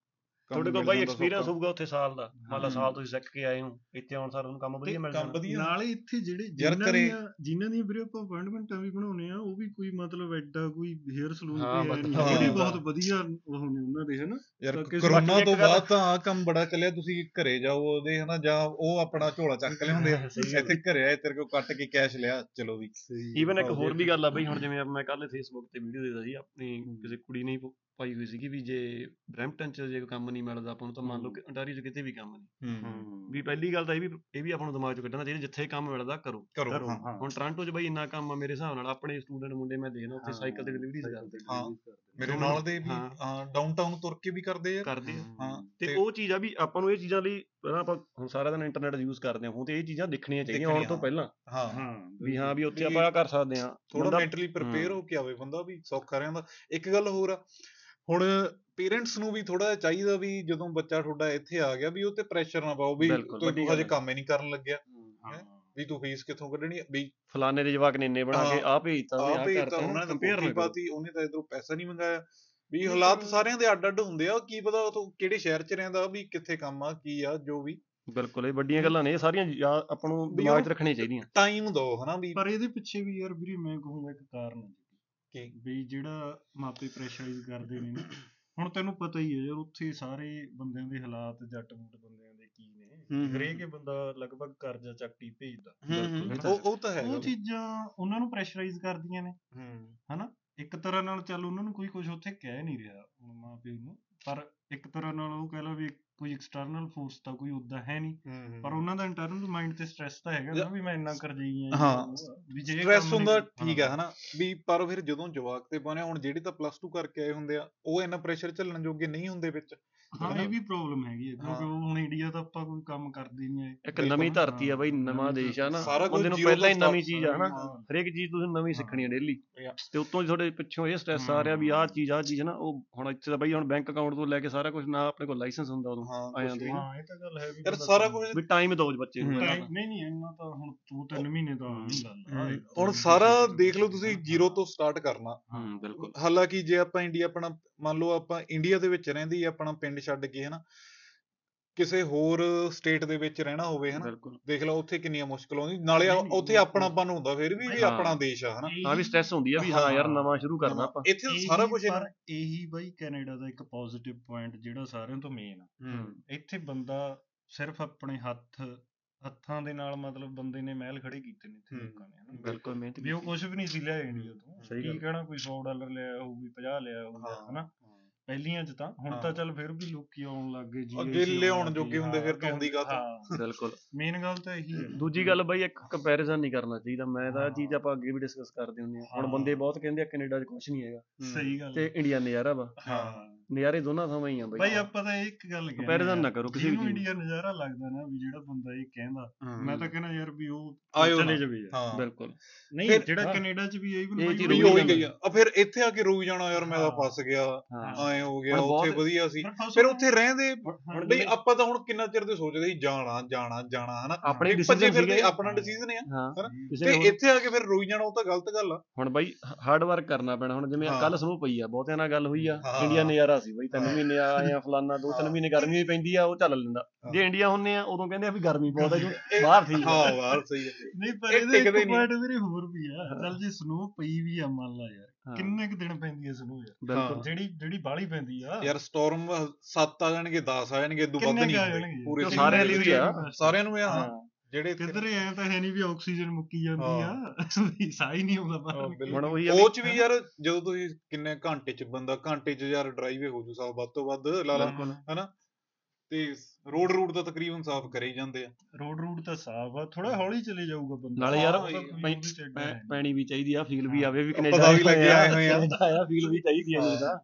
ਤੁਹਾਡੇ ਕੋਲ ਬਾਈ ਜਾਂਦਾ ਐਕਸਪੀਰੀਅੰਸ। ਹੋਊਗਾ ਉੱਥੇ ਸਾਲ ਦਾ। ਮੰਨ ਲਾ। ਸਾਲ ਤੁਸੀਂ ਸਿੱਖ ਕੇ ਆਏ ਹੋ ਇੱਥੇ ਆਉਣ ਸਾਰ ਤੁਹਾਨੂੰ ਕੰਮ ਵਧੀਆ ਮਿਲ ਵਧੀਆ। ਨਾਲੇ ਇੱਥੇ ਜਿਹੜੇ ਜਿਨ੍ਹਾਂ ਦੀਆਂ ਜਿਨ੍ਹਾਂ ਦੀਆਂ ਵੀਰੇ ਆਪਾਂ ਅਪਾਇੰਟਮੈਂਟਾਂ ਵੀ ਬਣਾਉਨੇ ਆ ਉਹ ਵੀ ਕੋਈ ਮਤਲਬ ਐਡਾ ਕੋਈ ਹੇਅਰ ਸਲੂਨ ਹਾਂ, ਕੋਈ ਹੈ ਨਹੀਂ। ਵੀ ਹਾਂ। ਬਹੁਤ ਵਧੀਆ ਉਹ ਨੇ ਉਹਨਾਂ ਦੇ ਹਨਾ? ਯਾਰ ਕਰੋਨਾ ਤੋਂ ਬਾਅਦ ਤਾਂ ਆ ਕੰਮ ਬੜਾ ਚੱਲਿਆ ਤੁਸੀਂ ਘਰੇ ਜਾਓ ਉਹਦੇ ਹਨਾ ਜਾਂ ਉਹ ਆਪਣਾ ਝੋਲਾ ਚੱਕ ਲਿਆਉਂਦੇ ਆ। ਇੱਥੇ ਘਰੇ ਆਏ ਤੇਰੇ ਕੋਲ ਕੱਟ ਕੇ ਕੈਸ਼ ਲਿਆ ਚਲੋ ਵੀ। ਈਵਨ ਇੱਕ ਹੋਰ ਵੀ ਗੱਲ ਆ ਬਈ ਹੁਣ ਜਿਵੇਂ ਮੈਂ ਕੱਲ ਫੇਸਬੁੱਕ ਤੇ ਵੀਡੀਓ ਦੇਖਦਾ ਸੀ ਆਪਣੀ ਕਿਸੇ ਕੁੜੀ ਨੇ ਪਾਈ ਹੋਈ ਸੀਗੀ ਵੀ ਜੇ ਬ੍ਰੈਂਪਟਨ ਚ ਜੇ ਕੰਮ ਨਹੀਂ ਮਿਲਦਾ ਆਪਾਂ ਨੂੰ ਤਾਂ ਮੰਨ ਲਓ ਕਿ ਅੰਟਾਰੀਓ ਚ ਕਿਤੇ ਵੀ ਕੰਮ ਨਹੀਂ। ਹੂੰ। ਵੀ ਪਹਿਲੀ ਗੱਲ ਤਾਂ ਇਹ ਵੀ ਇਹ ਵੀ ਆਪਾਂ ਨੂੰ ਦਿਮਾਗ ਚੋਂ ਕੱਢਣਾ ਚਾਹੀਦਾ ਜਿੱਥੇ ਕੰਮ ਮਿਲਦਾ ਕਰੋ। ਕਰੋ ਕਰੋ, ਹਾਂ ਹਾਂ। ਹੁਣ ਟ੍ਰਾਂਟੋ 'ਚ ਬਈ ਇੰਨਾ ਕੰਮ ਆ ਮੇਰੇ ਹਿਸਾਬ ਨਾਲ ਆਪਣੇ ਸਟੂਡੈਂਟ ਮੁੰਡੇ ਮੈਂ ਦੇਖਦਾ ਉੱਥੇ ਸਾਈਕਲ ਤੇ ਡਿਲੀਵਰੀਜ਼ ਕਰਦੇ ਹਾਂ। ਮੇਰੇ ਨਾਲ ਦੇ ਵੀ ਡਾਊਨਟਾਊਨ ਤੁਰ ਕੇ ਵੀ ਕਰਦੇ ਆ। ਕਰਦੇ ਆ। ਹਾਂ ਤੇ ਉਹ ਚੀਜ਼ ਆ ਵੀ ਆਪਾਂ ਨੂੰ ਇਹ ਚੀਜ਼ਾਂ ਲਈ ਪਹਿਲਾਂ ਆਪਾਂ ਹੁਣ ਸਾਰਾ ਦਿਨ ਇੰਟਰਨੈਟ ਯੂਜ਼ ਕਰਦੇ ਹਾਂ ਹੁਣ ਤੇ ਇਹ ਚੀਜ਼ਾਂ ਦੇਖਣੀਆਂ ਚਾਹੀਦੀਆਂ ਆਉਣ ਤੋਂ ਪਹਿਲਾਂ। ਹਾਂ। ਹਾਂ। ਵੀ ਹਾਂ ਵੀ ਉੱਥੇ ਆਪਾਂ ਕਰ ਸਕਦੇ ਹਾਂ। ਥੋੜਾ ਮੈਂਟਲੀ ਪ੍ਰਿਪੇਅਰ। ਹੋ। ਕੇ ਆਵੇ ਬੰਦਾ ਵੀ ਸੌਖਾ ਰਹਿੰਦਾ। ਇੱਕ ਗੱਲ ਹੋਰ ਆ ਹੁਣ ਪੇਰੈਂਟਸ ਨੂੰ ਵੀ ਥੋੜਾ ਚਾਹੀਦਾ ਵੀ ਜਦੋਂ ਬੱਚਾ ਤੁਹਾਡਾ ਇੱਥੇ ਆ ਗਿਆ ਵੀ ਉਹ ਤੇ ਪ੍ਰੈਸ਼ਰ ਨਾ ਪਾਓ ਵੀ ਤੂੰ ਹਜੇ। ਕੰਮ ਹੀ ਨਹੀਂ ਕਰਨ ਲੱਗਿਆ। ਹਾਂ? ਵੀ ਤੂੰ ਫੀਸ ਕਿੱਥੋਂ ਕੱਢਣੀ ਆ? ਵੀ ਫਲਾਣੇ ਦੇ ਜਵਾਕ ਨੇ ਇੰਨੇ ਬਣਾ ਕੇ। ਆ ਭੇਜਤਾ ਵੀ ਹੀ ਕਰਤਾ ਉਹਨਾਂ ਨੇ ਕੰਪੇਅਰ ਕੰਪੇਅਰ ਨਾ ਕਰੋ ਪਾਤੀ ਉਹਨੇ ਤਾਂ ਇਧਰੋਂ ਪੈਸਾ ਨਹੀਂ ਮੰਗਾਇਆ ਵੀ ਨਹੀਂ ਹਾਲਾਤ ਸਾਰਿਆਂ ਦੇ ਅੱਡ ਅੱਡ ਹੁੰਦੇ ਆ ਕੀ ਪਤਾ ਉਹ ਕਿਹੜੇ ਸ਼ਹਿਰ 'ਚ ਰਹਿੰਦਾ ਵੀ ਕਿੱਥੇ ਕੰਮ ਆ ਕੀ ਆ ਜੋ ਵੀ ਬਿਲਕੁਲ ਇਹ ਵੱਡੀਆਂ ਗੱਲਾਂ ਨੇ ਇਹ ਸਾਰੀਆਂ ਆਪਾਂ ਨੂੰ ਦਿਮਾਗ 'ਚ ਰੱਖਣੀਆਂ ਚਾਹੀਦੀਆਂ ਟਾਈਮ ਦੋ ਹਨਾ ਵੀ ਪਰ ਇਹਦੇ ਪਿੱਛੇ ਵੀ ਯਾਰ ਵੀਰੇ ਮੈਂ ਕਹੂੰਗਾ ਇੱਕ ਕਾਰਨ ਹੈ ਕੀ? ਵੀ ਜਿਹੜਾ ਮਾਪੇ ਪ੍ਰੈਸ਼ਰਾਈਜ਼ ਕਰਦੇ ਨੇ ਹੁਣ ਤੈਨੂੰ ਪਤਾ ਹੀ ਹੈ ਯਾਰ ਉੱਥੇ ਸਾਰੇ ਬੰਦਿਆਂ ਦੇ ਹਾਲਾਤ ਜੱਟ ਮੁੱਟ ਬੰਦਿਆਂ। ਹਰੇਕ ਹੀ। ਬੰਦਾ ਲਗਭਗ ਕਰਜ਼ਾ ਚੱਕ ਹੀ ਭੇਜਦਾ। ਉਹ ਉਹ ਤਾਂ ਹੈਗਾ ਉਹ ਚੀਜ਼ਾਂ ਉਹਨਾਂ ਨੂੰ ਪ੍ਰੈਸ਼ਰਾਈਜ਼ ਕਰਦੀਆਂ ਨੇ। ਹੂੰ। ਹਨਾ? ਇੱਕ ਤਰ੍ਹਾਂ ਨਾਲ ਚੱਲ ਉਹਨਾਂ ਨੂੰ ਕੋਈ ਕੁਝ ਉੱਥੇ ਕਹਿ ਨਹੀਂ ਰਿਹਾ ਮਾਂ ਪਿਓ ਨੂੰ। ਪਰ ਇੱਕ ਤਰ੍ਹਾਂ ਨਾਲ ਉਹ ਕਹਿ ਲਾ ਵੀ ਕੋਈ ਐਕਸਟਰਨਲ ਫੋਰਸ ਤਾਂ ਕੋਈ ਉਦਾਂ ਹੈ ਨਹੀਂ। ਹੂੰ ਪਰ ਉਹਨਾਂ ਦਾ ਇੰਟਰਨਲ ਮਾਈਂਡ ਤੇ ਸਟ੍ਰੈਸ ਤਾਂ ਹੈਗਾ ਨਾ ਵੀ ਮੈਂ ਇੰਨਾ ਕਰਜਈ ਆ ਹਾਂ। ਵੀ ਜੇ ਸਟ੍ਰੈਸ ਹੁੰਦਾ ਠੀਕ ਹੈ। ਹਾਂ। ਹਨਾ? ਵੀ ਪਰ ਫਿਰ ਜਦੋਂ ਜਵਾਕ ਤੇ ਪਾਉਂਦੇ ਆ, ਹੁਣ ਜਿਹੜੇ ਤਾਂ ਪਲੱਸ 2 ਕਰਕੇ ਆਏ ਹੁੰਦੇ ਆ ਉਹ ਇੰਨਾ ਪ੍ਰੈਸ਼ਰ ਝੱਲਣ ਜੋਗੇ ਨਹੀਂ ਹੁੰਦੇ ਵਿੱਚ। ਹਾਂ? ਇਹ ਵੀ ਪ੍ਰੋਬਲਮ ਹੈਗੀ ਹੈ ਕਿਉਂਕਿ ਹਾਂ। ਉਹ ਹੁਣ ਇੰਡੀਆ ਤਾਂ ਆਪਾਂ ਕੋਈ ਕੰਮ ਕਰਦੇ ਨਹੀਂ ਹੈ ਇੱਕ। ਨਵੀਂ ਧਰਤੀ ਆ ਬਈ ਹਾਂ, ਨਵਾਂ ਦੇਸ਼ ਆ ਨਾ ਬੰਦੇ ਨੂੰ ਪਹਿਲਾਂ ਹੀ ਨਵੀਂ start ਚੀਜ਼ ਆ ਹਨਾ ਹਾਂ। ਹਰੇਕ ਚੀਜ਼ ਤੁਸੀਂ ਨਵੀਂ ਸਿੱਖਣੀ ਆ ਡੇਲੀ. ਤੇ ਉੱਤੋਂ ਤੁਹਾਡੇ ਪਿੱਛੋਂ ਇਹ ਸਟ੍ਰੈਸ ਆ ਰਿਹਾ ਵੀ ਆਹ ਚੀਜ਼ ਆਹ ਚੀਜ਼ ਨਾ ਉਹ ਹੁਣ ਇੱਥੇ ਤਾਂ ਬਈ ਹੁਣ ਬੈਂਕ ਅਕਾਊਂਟ ਤੋਂ ਲੈ ਕੇ ਸਾਰਾ ਕੁਝ ਨਾ ਆਪਣੇ ਕੋਲ ਲਾਇਸੈਂਸ ਹੁੰਦਾ ਉਦੋਂ ਹਾਂ ਤੇ ਵੀ। ਹਾਂ ਇਹ ਤਾਂ ਗੱਲ ਹੈ ਵੀ ਸਾਰਾ ਕੁਝ ਵੀ ਟਾਈਮ ਦਿਓ ਬੱਚੇ ਨੂੰ ਨਹੀਂ ਨਹੀਂ ਇੰਨਾ ਤਾਂ ਹੁਣ ਦੋ ਤਿੰਨ ਮਹੀਨੇ ਤਾਂ ਹੀ ਗੱਲ ਆ ਹੁਣ ਸਾਰਾ ਦੇਖ ਲਓ ਤੁਸੀਂ ਹਾਂ। ਜ਼ੀਰੋ ਤੋਂ ਸਟਾਰਟ ਕਰਨਾ ਹੂੰ ਬਿਲਕੁਲ ਹਾਲਾਂਕਿ ਜੇ ਆਪਾਂ ਇੰਡੀਆ ਆਪਣਾ ਮੰਨ ਲਓ ਆਪਾਂ ਇੰਡੀਆ ਦੇ ਵਿੱਚ ਰਹਿੰਦੇ ਹੀ ਆਪਣਾ ਪਿੰਡ ਛੱਡ ਕੇ ਹਨਾ ਕਿਸੇ ਹੋਰ ਸਟੇਟ ਦੇ ਵਿੱਚ ਰਹਿਣਾ ਹੋਵੇ ਹਨਾ ਦੇਖ ਲਓ ਉੱਥੇ ਕਿੰਨੀਆਂ ਮੁਸ਼ਕਲ ਆਉਂਦੀ ਨਾਲੇ ਉੱਥੇ। ਆਪਣਾਪਨ ਹੁੰਦਾ ਫਿਰ ਵੀ ਵੀ। ਆਪਣਾ ਦੇਸ਼ ਆ ਹਨਾ ਹਾਂ ਵੀ ਸਟ੍ਰੈਸ ਹੁੰਦੀ ਆ ਵੀ ਹਾਂ ਯਾਰ। ਨਵਾਂ ਸ਼ੁਰੂ ਕਰਨਾ ਆਪਾਂ ਇੱਥੇ ਸਾਰਾ ਕੁਝ ਪਰ ਇਹੀ ਬਾਈ ਕੈਨੇਡਾ ਦਾ ਇੱਕ ਪੋਜ਼ਿਟਿਵ ਪੁਆਇੰਟ ਜਿਹੜਾ ਸਾਰਿਆਂ ਤੋਂ ਮੇਨ ਆ ਇੱਥੇ ਬੰਦਾ ਸਿਰਫ ਆਪਣੇ ਹੱਥ ਹੱਥਾਂ ਦੇ ਨਾਲ ਮਤਲਬ ਬੰਦੇ ਨੇ ਮਹਿਲ ਖੜੇ ਕੀਤੇ ਨੇ ਇੱਥੇ। ਲੋਕਾਂ ਨੇ ਹਨਾ ਬਿਲਕੁਲ ਮਿਹਨਤ ਵੀ ਉਹ। ਕੁਝ ਵੀ ਨਹੀਂ ਸੀ ਲਿਆ ਇੰਡੀਆ ਤੋਂ ਸਹੀ ਕੀ। ਕਹਿਣਾ ਕੋਈ 100 ਡਾਲਰ ਲਿਆ ਹੋਊ ਵੀ 50 ਲਿਆ ਹੋਊ ਹਾਂ। ਹਨਾ ਪਹਿਲੀਆਂ ਚ ਤਾਂ ਹੁਣ ਹਾਂ। ਤਾਂ ਚੱਲ ਫਿਰ ਵੀ ਲੋਕੀ ਆਉਣ ਲੱਗ ਗਏ ਜੀ ਅੱਗੇ ਲਿਆਉਣ ਜੋਗੇ ਹੁੰਦੇ ਫਿਰ ਤਾਂ ਹੁੰਦੀ ਗੱਲ। ਹਾਂ। ਬਿਲਕੁਲ। ਮੇਨ ਗੱਲ ਤਾਂ ਇਹੀ ਹੈ। ਦੂਜੀ ਗੱਲ ਬਈ ਇੱਕ ਕੰਪੈਰੀਜ਼ਨ ਨਹੀਂ ਕਰਨਾ ਚਾਹੀਦਾ। ਮੈਂ ਤਾਂ ਇਹ ਚੀਜ਼ ਆਪਾਂ ਅੱਗੇ ਵੀ ਡਿਸਕਸ ਕਰਦੇ ਹੁੰਦੇ ਆ ਹੁਣ ਹਾਂ। ਬੰਦੇ ਬਹੁਤ ਕਹਿੰਦੇ ਆ ਕੈਨੇਡਾ 'ਚ ਕੁਝ ਨਹੀਂ ਹੈਗਾ। ਸਹੀ ਗੱਲ ਤੇ ਇੰਡੀਆ ਨਜ਼ਾਰਾ ਵਾ। ਹਾਂ। ਨਜ਼ਾਰੇ ਦੋਨਾਂ ਥਾਵਾਂ ਹੀ ਆ ਬਈ। ਬਾਈ ਆਪਾਂ ਤਾਂ ਇੱਕ ਗੱਲ ਕਹਿੰਦੇ Comparison ਨਾ ਕਰੋ ਕਿਸੇ ਵੀ ਇੰਡੀਆ ਨਜ਼ਾਰਾ ਲੱਗਦਾ ਨਾ ਵੀ ਜਿਹੜਾ ਬੰਦਾ ਇਹ ਕਹਿੰਦਾ ਮੈਂ ਤਾਂ ਕਹਿੰਦਾ ਯਾਰ ਵੀ ਉਹ ਚਲੇ। ਜਾਵੇ ਯਾਰ। ਹਾਂ। ਬਿਲਕੁਲ। ਨਹੀਂ ਜਿਹੜਾ ਹਾਂ। ਕੈਨੇਡਾ ਚ ਵੀ ਇਹ ਬਾਈ ਚੀਜ਼ ਵੀ ਉਹੀ ਹੋ ਹੀ ਗੱਲ ਗਈ ਆ। ਫਿਰ ਇੱਥੇ ਆ ਕੇ ਰੋਈ ਜਾਣਾ ਯਾਰ ਮੈਂ ਤਾਂ ਹਾਂ। ਫਸ ਗਿਆ। ਹਾਂ। ਐ ਹੋ ਗਿਆ ਉੱਥੇ ਵਧੀਆ ਸੀ ਫਿਰ ਉੱਥੇ ਰਹਿੰਦੇ ਹੁਣ ਬਈ ਆਪਾਂ ਤਾਂ ਹੁਣ ਕਿੰਨਾ ਚਿਰ ਦੇ ਸੋਚਦੇ ਸੀ ਜਾਣਾ ਜਾਣਾ ਜਾਣਾ ਹਨਾ ਆਪਣੇ ਭੱਜੇ ਫਿਰਦੇ। ਆਪਣਾ ਡਿਸੀਜਨ ਆ ਹਾਂ ਹਨਾ? ਕਿਸੇ ਤੇ ਇੱਥੇ ਆ ਕੇ ਫਿਰ ਰੋਈ ਜਾਣਾ ਉਹ ਤਾਂ ਗਲਤ ਗੱਲ ਆ ਹੁਣ ਬਾਈ ਹਾਰਡ ਵਰਕ ਕਰਨਾ ਪੈਣਾ ਹੁਣ ਜਿਵੇਂ। ਕੱਲ ਸਮੂਹ ਪਈ ਆ ਬਹੁਤਿਆਂ ਨਾਲ ਗੱਲ ਹੋਈ ਆ। ਇੰਡੀਆ ਨਜ਼ਾਰਾ ਸੀ ਬਾਈ ਤਿੰਨ। ਮਹੀਨੇ ਆਏ ਆ ਫਲਾਨਾ ਦੋ ਤਿੰਨ। ਮਹੀਨੇ ਗਰਮੀ ਵੀ ਪੈਂਦੀ ਆ ਉਹ ਚੱਲ ਲੈਂਦਾ। ਜੇ ਇੰਡੀਆ ਹੁੰਨੇ ਆ ਉਦੋਂ ਕਹਿੰਦੇ ਆ ਵੀ ਗਰਮੀ ਬਹੁਤ ਆ ਜੋ ਬਾਹਰ ਠੀਕ ਆ ਹਾਂ ਬਾਹਰ ਸਹੀ ਨਹੀਂ ਪਰ ਇਹ ਇਹਦੇ ਇੱਕ। ਪੁਆਇੰਟ ਵੀਰੇ ਹੋਰ ਵੀ ਆ ਚੱਲ ਜੇ ਸਨੋ ਪਈ ਵੀ ਆ ਮੰਨ ਲਾ ਯਾਰ ਕਿੰਨੇ ਕੁ ਦਿਨ ਪੈਂਦੀ ਹੈ ਸਨੋ ਯਾਰ? ਜਿਹੜੀ ਜਿਹੜੀ ਬਾਹਲੀ ਪੈਂਦੀ ਆ। ਯਾਰ ਸਟਾਰਮ 7 ਆ ਜਾਣਗੇ 10 ਆ ਜਾਣਗੇ ਤੋਂ ਵੱਧ ਨਹੀਂ? ਪੂਰੇ ਸਾਰਿਆਂ ਲਈ ਆ। ਸਾਰਿਆਂ ਨੂੰ ਆ ਹਾਂ। ਜਿਹੜੇ ਕਿੱਧਰ ਐ ਤਾਂ ਹੈ ਨਹੀਂ ਵੀ ਆਕਸੀਜਨ ਮੁੱਕੀ ਜਾਂਦੀ ਆ। ਹੀ। ਨਹੀਂ ਆਉਂਦਾ। ਹੁਣ ਉਹੀ ਆ ਉਹ ਚ ਵੀ ਯਾਰ ਜਦੋਂ ਤੁਸੀਂ ਕਿੰਨੇ ਘੰਟੇ ਚ ਬੰਦਾ ਘੰਟੇ ਚ ਯਾਰ ਡਰਾਈਵੇ ਹੋ ਜੂ ਸਾਲ ਵੱਧ ਤੋਂ ਵੱਧ ਲਾ ਲਾ ਹਨਾ? ਤੇ ਰੋਡ ਰੂਟ ਦਾ ਤਕਰੀਬਨ ਸਾਫ਼ ਕਰੇ ਹੀ ਜਾਂਦੇ ਆ ਰੋਡ ਰੂਟ ਤਾਂ ਸਾਫ਼ ਆ ਥੋੜਾ ਹੌਲੀ ਚਲੇ ਜਾਊਗਾ ਬੰਦਾ ਨਾਲੇ ਯਾਰ ਹੈ ਨੀ। ਪੈਣੀ ਵੀ ਚਾਹੀਦੀ ਆ ਫੀਲ ਵੀ ਹਾਂ। ਆਵੇ ਵੀ ਕੈਨੇਡਾ ਵੀ ਲੱਗੇ ਆਏ ਹੋਏ ਆ। ਆਇਆ ਫੀਲ ਵੀ ਚਾਹੀਦੀ ਆ ਹਾਂ। ਨਹੀਂ ਤਾਂ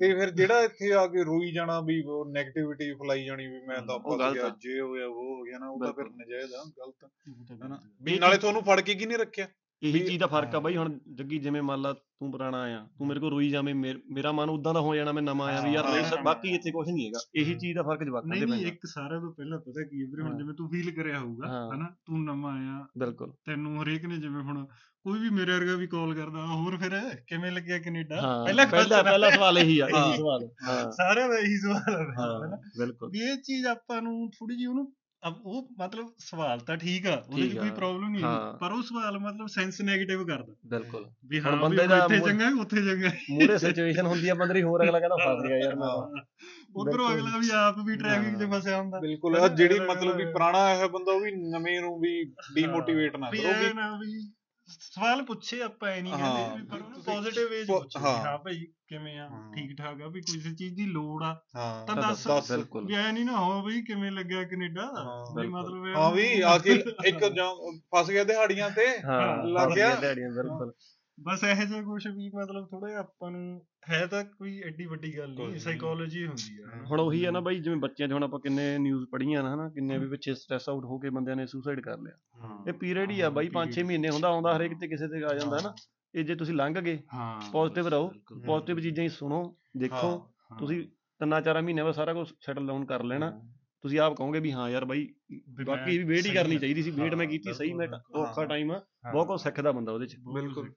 ਤੇ ਫਿਰ ਜਿਹੜਾ ਇੱਥੇ ਆ ਕੇ ਰੋਈ ਜਾਣਾ ਵੀ ਉਹ 네ਗੇਟਿਵਿਟੀ ਫਲਾਈ ਜਾਣੀ ਵੀ ਮੈਂ ਤਾਂ ਗਲਤ ਗਿਆ ਆ। ਜੇ ਹੋਇਆ ਉਹ ਹੋ ਗਿਆ ਨਾ ਉਹ ਤਾਂ ਫਿਰ। ਨਜਾਇਜ਼ ਆ ਗਲਤ ਤਾਂ ਹਨਾ ਗਲਤ ਵੀ ਨਾਲੇ ਤੁਹਾਨੂੰ ਫੜ ਕੇ ਕੀ ਨਹੀਂ ਰੱਖਿਆ ਇਹੀ ਚੀਜ਼ ਦਾ ਫ਼ਰਕ ਆ। ਬਾਈ ਹੁਣ ਜੱਗੀ ਜਿਵੇਂ ਮੰਨ ਲਾ ਤੂੰ ਪੁਰਾਣਾ ਆਇਆ ਤੂੰ ਮੇਰੇ ਕੋਲ ਰੋਈ ਜਾਵੇਂ ਮੇਰ- ਮਨ ਉਦਾਂ ਦਾ ਹੋ ਜਾਣਾ ਮੈਂ ਨਵਾਂ ਆਇਆ ਵੀ ਯਾਰ ਨਹੀਂ। ਬਾਕੀ ਇੱਥੇ ਕੁਝ ਨਹੀਂ ਹੈਗਾ ਇਹੀ ਚੀਜ਼ ਦਾ ਫ਼ਰਕ ਜਵਾਕਾਂ ਦੇ ਨਹੀਂ ਇੱਕ ਸਾਰਿਆਂ ਤੋਂ ਪਹਿਲਾਂ ਪਤਾ ਕੀ ਹੈ ਵੀਰੇ। ਹੁਣ ਜਿਵੇਂ ਤੂੰ ਫੀਲ ਕਰਿਆ ਹੋਊਗਾ। ਹਨਾ ਤੂੰ ਨਵਾਂ ਆਇਆ ਬਿਲਕੁਲ ਤੈਨੂੰ ਹਰੇਕ ਨੇ ਜਿਵੇਂ ਹੁਣ ਕੋਈ ਵੀ ਮੇਰੇ ਵਰਗਾ ਵੀ ਕਾਲ ਕਰਦਾ ਹੋਰ ਫਿਰ ਕਿਵੇਂ ਲੱਗਿਆ ਕੈਨੇਡਾ ਪਹਿਲਾ ਪਹਿਲਾ ਪਹਿਲਾ ਸਵਾਲ ਇਹੀ ਆ। ਇਹੀ ਸਵਾਲ ਸਾਰਿਆਂ ਦਾ ਇਹੀ ਸਵਾਲ ਹੈ ਬਿਲਕੁਲ ਵੀ ਇਹ ਚੀਜ਼ ਆਪਾਂ ਨੂੰ ਥੋੜੀ ਜਿਹੀ ਉਹਨੂੰ ਅਬ ਉਹ ਮਤਲਬ ਸਵਾਲ ਤਾਂ ਠੀਕ ਆ ਉਹਦੇ ਠੀਕ 'ਚ ਕੋਈ। ਪ੍ਰੋਬਲਮ ਨਹੀਂ ਹਾਂ। ਪਰ ਉਹ ਸਵਾਲ ਮਤਲਬ ਸੈਂਸ 네ਗੇਟਿਵ ਕਰਦਾ ਬਿਲਕੁਲ ਵੀ ਹਾਂ ਬੰਦੇ ਦਾ ਇੱਥੇ ਚੰਗਾ ਹੈ, ਉੱਥੇ ਚੰਗਾ ਮੂਰੇ ਸਿਚੁਏਸ਼ਨ ਹੁੰਦੀ ਆ ਬੰਦੇ ਦੀ ਹੋਰ ਅਗਲਾ ਕਹਿੰਦਾ ਫਸ ਗਿਆ ਯਾਰ ਮੈਂ ਉਧਰੋਂ। ਅਗਲਾ ਵੀ ਆਪ ਵੀ ਟ੍ਰੈਫਿਕ 'ਚ ਹਾਂ। ਫਸਿਆ ਹੁੰਦਾ ਬਿਲਕੁਲ ਜਿਹੜੀ ਮਤਲਬ ਵੀ ਪੁਰਾਣਾ ਹੋਇਆ ਬੰਦਾ ਉਹ ਵੀ ਨਵੇਂ ਨੂੰ ਵੀ ਡੀਮੋਟੀਵੇਟ ਨਾ ਕਰੋ ਵੀ ਸਵਾਲ ਪੁੱਛੇ ਆਪਾਂ ਇਹ ਨਹੀਂ ਕਹਿੰਦੇ ਵੀ ਪਰ ਉਹਨੂੰ ਪੋਜ਼ਿਟਿਵ ਵੇ 'ਚ ਪੋ- ਪੁੱਛੇ ਵੀ ਹਾਂ। ਹਾਂ ਭਾਈ ਕਿਵੇਂ ਆ। ਠੀਕ ਠਾਕ ਆ ਵੀ ਕਿਸੇ ਚੀਜ਼ ਦੀ ਲੋੜ ਆ ਤਾਂ ਦੱਸ। ਵੀ ਐ ਨਹੀਂ ਨਾ ਹੋ ਬਈ ਕਿਵੇਂ ਲੱਗਿਆ ਕੈਨੇਡਾ ਹਾਂ, ਵੀ। ਮਤਲਬ ਹਾਂ ਵੀ ਆ ਕੇ *laughs* ਇੱਕ ਜਾਂ ਫਸ ਗਿਆ ਦਿਹਾੜੀਆਂ ਤੇ ਹਾਂ ਲੱਗ ਗਿਆ। ਦਿਹਾੜੀਆਂ ਬਿਲਕੁਲ ਬਸ ਇਹੋ ਜਿਹਾ ਕੁਝ ਵੀ ਮਤਲਬ ਥੋੜਾ ਜਿਹਾ ਆਪਾਂ ਨੂੰ ਹੈ ਤਾਂ ਕੋਈ ਐਡੀ ਵੱਡੀ ਗੱਲ ਨਹੀਂ। ਸਾਈਕੋਲੋਜੀ ਹੁੰਦੀ ਆ। ਹੁਣ ਉਹੀ ਹੈ ਨਾ ਬਾਈ ਜਿਵੇਂ ਬੱਚਿਆਂ 'ਚ ਹੁਣ ਆਪਾਂ ਕਿੰਨੇ ਨਿਊਜ਼ ਪੜ੍ਹੀਆਂ ਨਾ ਹਨਾ ਕਿੰਨੇ ਵੀ ਪਿੱਛੇ ਸਟ੍ਰੈਸ ਆਊਟ ਹੋ ਕੇ ਬੰਦਿਆਂ ਨੇ ਸੁਸਾਈਡ ਕਰ ਲਿਆ ਇਹ ਪੀਰੀਅਡ ਹੀ ਆ ਬਾਈ 5-6 ਮਹੀਨੇ ਹੁੰਦਾ ਆਉਂਦਾ ਹਰੇਕ ਤੇ ਕਿਸੇ ਤੇ ਆ ਜਾਂਦਾ ਨਾ ਇਹ ਜੇ ਤੁਸੀਂ ਲੰਘ ਗਏ Positive ਰਹੋ। ਪੋਜ਼ਿਟਿਵ ਚੀਜ਼ਾਂ ਹੀ ਸੁਣੋ ਦੇਖੋ। ਤੁਸੀਂ ਤਿੰਨਾਂ ਚਾਰਾਂ ਮਹੀਨਿਆਂ ਬਾਅਦ ਸਾਰਾ ਕੁਝ ਸੈਟਲ ਡਾਊਨ ਕਰ ਲੈਣਾ ਤੁਸੀਂ ਆਪ ਕਹੋਗੇ ਵੀ ਹਾਂ ਯਾਰ ਬਾਈ ਬਾਕੀ ਵੀ ਵੇਟ ਹੀ ਕਰਨੀ ਆ। ਚਾਹੀਦੀ ਸੀ ਵੇਟ ਮੈਂ ਕੀਤੀ ਸਹੀ ਮੈਂ ਔਖਾ। ਟਾਈਮ ਆ। ਬਹੁਤ ਕੁਝ ਸਿੱਖਦਾ ਬੰਦਾ ਉਹਦੇ 'ਚ ਬਿਲਕੁਲ।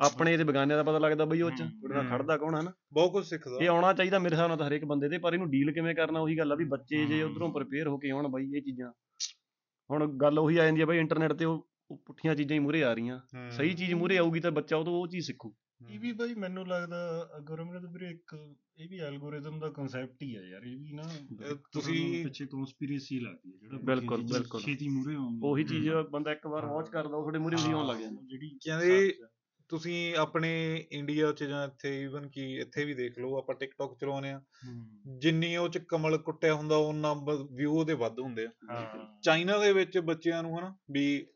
ਆਪਣੇ ਤੇ ਬਗਾਨਿਆਂ ਦਾ ਪਤਾ ਲੱਗਦਾ ਬਈ ਉਹ 'ਚ ਤੁਹਾਡੇ ਨਾਲ। ਖੜਦਾ ਕੌਣ ਹੈ ਨਾ ਬਹੁਤ ਕੁਝ ਸਿੱਖਦਾ ਇਹ ਆਉਣਾ ਚਾਹੀਦਾ ਮੇਰੇ ਹਿਸਾਬ ਨਾਲ ਤਾਂ ਹਰੇਕ ਬੰਦੇ ਤੇ ਪਰ ਇਹਨੂੰ ਡੀਲ ਕਿਵੇਂ ਕਰਨਾ ਉਹੀ ਗੱਲ ਆ ਵੀ ਬੱਚੇ ਜੇ। ਉਧਰੋਂ ਪ੍ਰਪੇਅਰ ਹੋ ਕੇ ਆਉਣ ਬਾਈ ਇਹ ਚੀਜ਼ਾਂ ਹੁਣ ਗੱਲ ਉਹੀ ਆ ਜਾਂਦੀ ਆ ਬਾਈ ਇੰਟਰਨੈਟ ਤੇ ਉਹ ਪੁੱਠੀਆਂ ਚੀਜ਼ਾਂ ਹੀ ਮੂਰੇ ਆ ਰਹੀਆਂ। ਸਹੀ ਚੀਜ਼ ਮੂਰੇ ਆਊਗੀ ਤਾਂ ਬੱਚਾ ਉਹ ਤੋਂ ਉਹ ਚੀਜ਼ ਸਿੱਖੂ ਇਹ ਵੀ ਬਈ ਮੈਨੂੰ ਲੱਗਦਾ ਗੁਰਮਰਤ ਵੀਰੇ ਇੱਕ ਇਹ ਵੀ ਐਲਗੋਰਿਦਮ ਦਾ ਕਨਸੈਪਟ ਹੀ ਆ ਯਾਰ ਇਹ ਵੀ ਨਾ ਤੁਸੀਂ ਪਿੱਛੇ ਕਨਸਪੀਰੇਸੀ ਲੱਗਦੀ ਹੈ ਜਿਹੜਾ ਬਿਲਕੁਲ, ਚੀਜ਼ਾਂ ਬਿਲਕੁਲ। ਛੇਤੀ ਮੂਰੇ ਆਉਂਦੀ ਉਹੀ ਚੀਜ਼ ਬੰਦਾ ਇੱਕ ਵਾਰ ਵਾਚ ਕਰਦਾ ਉਹ ਤੁਹਾਡੇ ਮੂਰੇ ਉਹੀ ਆਉਣ ਲੱਗ ਜਾਂਦਾ ਜਿਹੜੀ ਕਹਿੰਦੇ। ਤੁਸੀਂ ਆਪਣੇ ਇੰਡੀਆ 'ਚ ਜਾਂ ਇੱਥੇ ਈਵਨ ਕਿ ਇੱਥੇ ਵੀ ਦੇਖ ਲਓ ਆਪਾਂ ਟਿਕਟੌਕ ਚਲਾਉਂਦੇ ਆ ਜਿੰਨੀ ਉਹ 'ਚ ਕਮਲ ਕੁੱਟਿਆ ਹੁੰਦਾ ਉਹਨਾਂ ਵਿਊ ਉਹਦੇ ਵੱਧ ਹੁੰਦੇ ਆ। ਚਾਈਨਾ ਦੇ ਵਿੱਚ ਬੱਚਿਆਂ ਨੂੰ ਹਨਾ ਵੀ